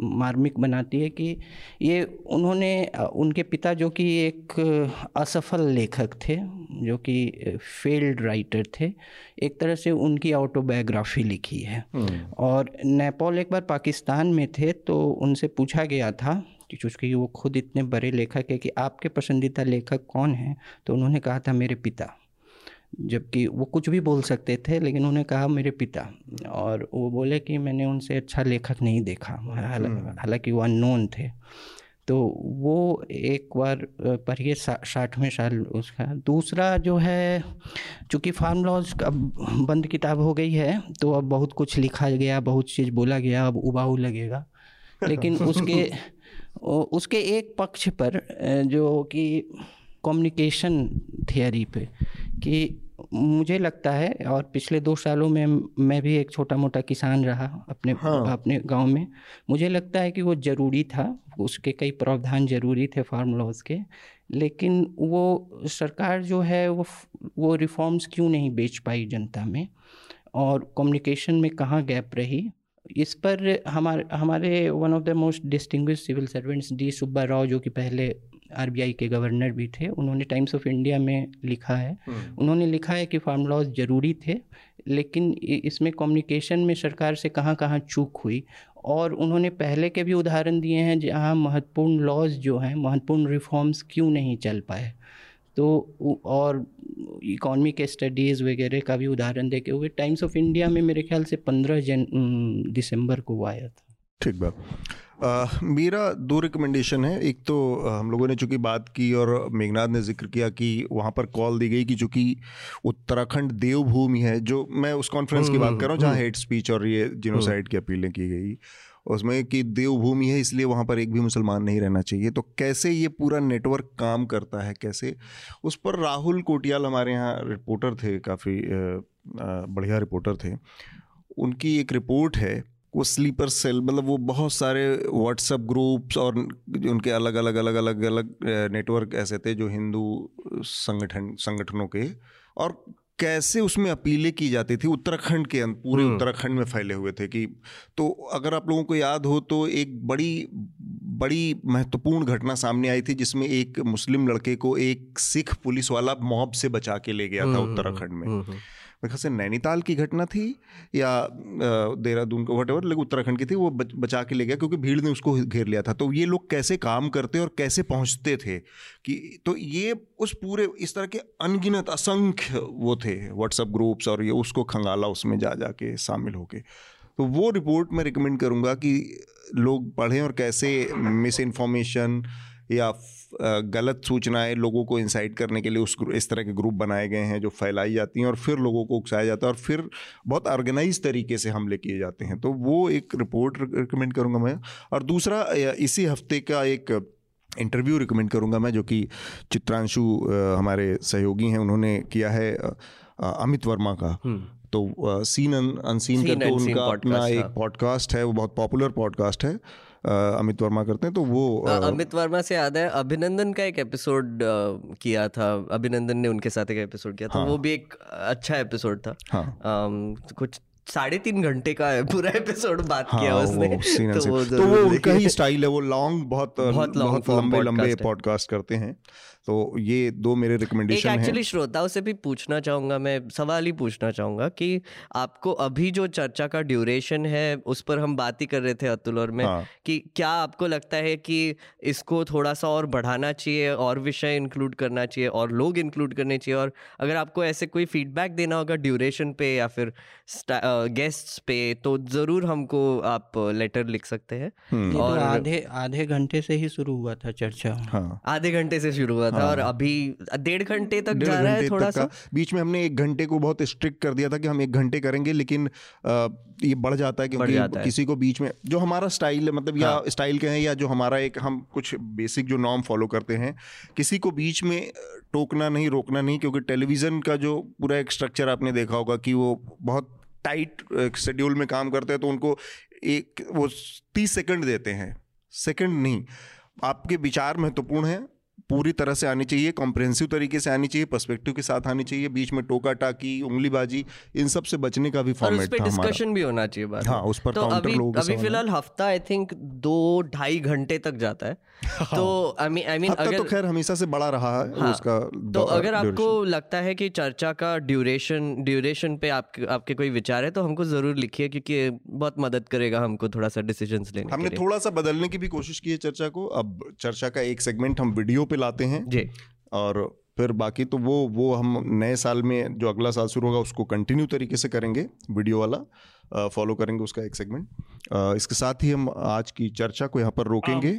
S3: मार्मिक बनाती है कि ये उन्होंने उनके पिता जो कि एक असफल लेखक थे जो कि फेल्ड राइटर थे एक तरह से उनकी ऑटोबायोग्राफी लिखी है। और नेपाल एक बार पाकिस्तान में थे तो उनसे पूछा गया था क्योंकि वो खुद इतने बड़े लेखक है कि आपके पसंदीदा लेखक कौन हैं? तो उन्होंने कहा था मेरे पिता। जबकि वो कुछ भी बोल सकते थे लेकिन उन्होंने कहा मेरे पिता। और वो बोले कि मैंने उनसे अच्छा लेखक नहीं देखा। हम्म। हालाँकि वो अननोन थे। तो वो एक बार पढ़िए साठवें साल उसका। दूसरा जो है चूँकि फार्म लॉज अब बंद किताब हो गई है तो अब बहुत कुछ लिखा गया बहुत चीज़ बोला गया अब उबाऊ लगेगा। लेकिन उसके उसके एक पक्ष पर जो कि कम्युनिकेशन थियोरी पे कि मुझे लगता है और पिछले दो सालों में मैं भी एक छोटा मोटा किसान रहा अपने हाँ। अपने गाँव में मुझे लगता है कि वो ज़रूरी था उसके कई प्रावधान ज़रूरी थे फार्म लॉज के लेकिन वो सरकार जो है वो वो रिफॉर्म्स क्यों नहीं बेच पाई जनता में और कम्युनिकेशन में कहाँ गैप रही इस पर हमारे हमारे one of the most distinguish civil servants D Subba Rao जो कि पहले आरबीआई के गवर्नर भी थे उन्होंने टाइम्स ऑफ़ इंडिया में लिखा है। हम्म। उन्होंने लिखा है कि फार्म लॉज ज़रूरी थे लेकिन इसमें कम्युनिकेशन में सरकार से कहाँ कहाँ चूक हुई और उन्होंने पहले के भी उदाहरण दिए हैं जहाँ महत्वपूर्ण लॉज जो हैं महत्वपूर्ण रिफॉर्म्स क्यों नहीं चल पाए। तो और इकॉनमी के स्टडीज़ वगैरह का भी उदाहरण देखे हुए टाइम्स ऑफ़ इंडिया में मेरे ख्याल से पंद्रह जन दिसंबर को वो आया था।
S1: ठीक बात। मेरा दो रिकमेंडेशन है। एक तो हम लोगों ने चूँकि बात की और मेघनाथ ने ज़िक्र किया कि वहाँ पर कॉल दी गई कि चूँकि उत्तराखंड देवभूमि है जो मैं उस कॉन्फ्रेंस की बात कर रहा हूँ जहाँ हेट स्पीच और ये जिनोसाइड की अपीलें की गई। उसमें कि देवभूमि है, इसलिए वहाँ पर एक भी मुसलमान नहीं रहना चाहिए। तो कैसे ये पूरा नेटवर्क काम करता है? कैसे? उस पर राहुल कोटियाल हमारे यहाँ रिपोर्टर थे, काफ़ी बढ़िया रिपोर्टर थे। उनकी एक रिपोर्ट है, वो स्लीपर सेल मतलब वो बहुत सारे व्हाट्सएप ग्रुप्स और उनके अलग अलग अलग अलग अलग नेटवर्क ऐसे थे जो हिंदू संगठन, संगठनों के और कैसे उसमें अपीलें की जाती थी? उत्तराखंड के पूरे हम्म। उत्तराखंड में फैले हुए थे कि तो अगर आप लोगों को याद हो तो एक बड़ी बड़ी महत्वपूर्ण घटना सामने आई थी जिसमें एक मुस्लिम लड़के को एक सिख पुलिस वाला मॉब से बचा के ले गया था हम्म, उत्तराखंड में। मेरे से नैनीताल की घटना थी या देहरादून का वट लेकिन उत्तराखंड की थी वो बच, बचा के ले गया क्योंकि भीड़ ने उसको घेर लिया था। तो ये लोग कैसे काम करते और कैसे पहुँचते थे कि तो ये उस पूरे इस तरह के अनगिनत असंख्य वो थे व्हाट्सअप ग्रुप्स और ये उसको खंगाला उसमें जा जा के शामिल होके। तो वो रिपोर्ट मैं रिकमेंड करूँगा कि लोग पढ़ें और कैसे मिस इन्फॉर्मेशन या गलत सूचनाएँ लोगों को इंसाइट करने के लिए उस इस तरह के ग्रुप बनाए गए हैं जो फैलाई जाती हैं और फिर लोगों को उकसाया जाता है और फिर बहुत ऑर्गेनाइज तरीके से हमले किए जाते हैं तो वो एक रिपोर्ट रिकमेंड करूँगा मैं और दूसरा इसी हफ़्ते का एक इंटरव्यू रिकमेंड करूँगा मैं जो कि चित्रांशु हमारे सहयोगी हैं उन्होंने किया है अमित वर्मा का हम्म। तो सीन अनसीन करके उनका अपना एक पॉडकास्ट हाँ। है वो बहुत पॉपुलर पॉडकास्ट है अमित वर्मा करते हैं तो वो
S2: अमित वर्मा से याद है अभिनंदन का एक एपिसोड किया था अभिनंदन ने उनके साथ एक एपिसोड किया था हाँ. वो भी एक अच्छा एपिसोड था। हाँ. कुछ साढ़े तीन घंटे का है पूरा एपिसोड बात हाँ, किया उसने
S1: वो तो, वो तो वो उनका ही स्टाइल है वो लॉन्ग बहुत बहुत, बहुत लंबे लंबे पॉडकास्ट करते हैं। तो ये दो मेरे रिकमेंडेशन हैं।
S2: एक्चुअली श्रोताओं से भी पूछना चाहूँगा मैं सवाल ही पूछना चाहूँगा कि आपको अभी जो चर्चा का ड्यूरेशन है उस पर हम बात ही कर रहे थे अतुल और मैं हाँ. कि क्या आपको लगता है कि इसको थोड़ा सा और बढ़ाना चाहिए और विषय इंक्लूड करना चाहिए और लोग इंक्लूड करने चाहिए? और अगर आपको ऐसे कोई फीडबैक देना होगा ड्यूरेशन पे या फिर गेस्ट्स पे तो ज़रूर हमको आप लेटर लिख सकते हैं।
S3: हम्म। और तो आधे आधे घंटे से ही शुरू हुआ था चर्चा।
S2: हाँ। आधे घंटे से शुरू हुआ था हाँ। और अभी डेढ़ घंटे तक जा रहा है थोड़ा सा
S1: बीच में हमने एक घंटे को बहुत स्ट्रिक्ट कर दिया था कि हम एक घंटे करेंगे लेकिन आ, ये बढ़ जाता है क्योंकि जाता है। किसी को बीच में जो हमारा स्टाइल है मतलब हाँ। या स्टाइल के हैं या जो हमारा एक हम कुछ बेसिक जो नॉर्म फॉलो करते हैं किसी को बीच में टोकना नहीं रोकना नहीं क्योंकि टेलीविज़न का जो पूरा एक स्ट्रक्चर आपने देखा होगा कि वो बहुत टाइट शेड्यूल में काम करते हैं तो उनको एक वो तीस सेकंड देते हैं सेकंड नहीं आपके विचार महत्वपूर्ण है पूरी तरह से आनी चाहिए कॉम्प्रहेंसिव तरीके से आनी चाहिए पर्सपेक्टिव के साथ आनी चाहिए बीच में टोका टाकी उंगलीबाजी इन सबसे बचने का भी फॉर्मेट था
S2: डिस्कशन भी होना चाहिए बात हाँ उस पर तो अभी अभी फ़िलहाल हफ़्ता आई थिंक दो ढाई घंटे तक जाता है। हाँ। तो आई मीन आई मीन
S1: अगर तो खैर हमेशा से बड़ा रहा है हाँ, उसका
S2: तो अगर आपको लगता है कि चर्चा का ड्यूरेशन ड्यूरेशन पे आपके आपके कोई विचार है तो हमको ज़रूर लिखिए क्योंकि बहुत मदद करेगा हमको थोड़ा सा डिसीजंस लेने
S1: हमने थोड़ा सा बदलने की भी कोशिश की है चर्चा को। अब चर्चा का एक सेगमेंट हम वीडियो पे लाते हैं। जी। और फिर बाकी तो वो वो हम नए साल में जो अगला साल शुरू होगा उसको कंटिन्यू तरीके से करेंगे वीडियो वाला फॉलो करेंगे उसका एक सेगमेंट इसके साथ ही हम आज की चर्चा को यहाँ पर रोकेंगे।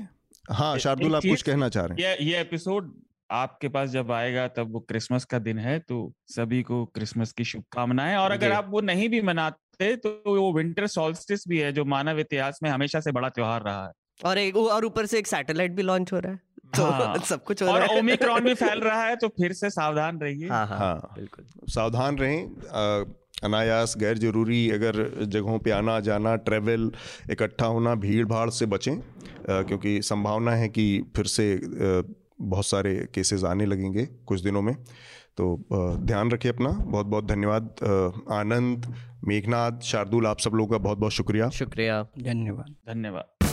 S1: हाँ। शार्दुल आप कुछ कहना चाह रहे
S4: हैं? ये ये एपिसोड आपके पास जब आएगा तब वो क्रिसमस का दिन है तो सभी को क्रिसमस की शुभकामनाएँ। और अगर आप वो नहीं भी मनाते तो वो विंटर सॉल्स्टिस भी है जो मानव इतिहास में हमेशा से बड़ा त्योहार रहा है।
S2: और एक और ऊपर से एक सैटेलाइट भी लॉन्च हो रहा है। तो हाँ, सब कुछ हो
S4: और ओमिक्रॉन भी फैल रहा है तो फिर से सावधान रहिए।
S1: हाँ, हाँ, हाँ, बिल्कुल। सावधान रहें अनायास गैर ज़रूरी अगर जगहों पे आना जाना ट्रैवल इकट्ठा होना भीड़ भाड़ से बचें क्योंकि संभावना है कि फिर से बहुत सारे केसेस आने लगेंगे कुछ दिनों में। तो ध्यान रखिए अपना। बहुत बहुत धन्यवाद आनंद मेघनाथ शार्दुल आप सब लोगों का बहुत बहुत शुक्रिया।
S2: शुक्रिया।
S3: धन्यवाद।
S4: धन्यवाद।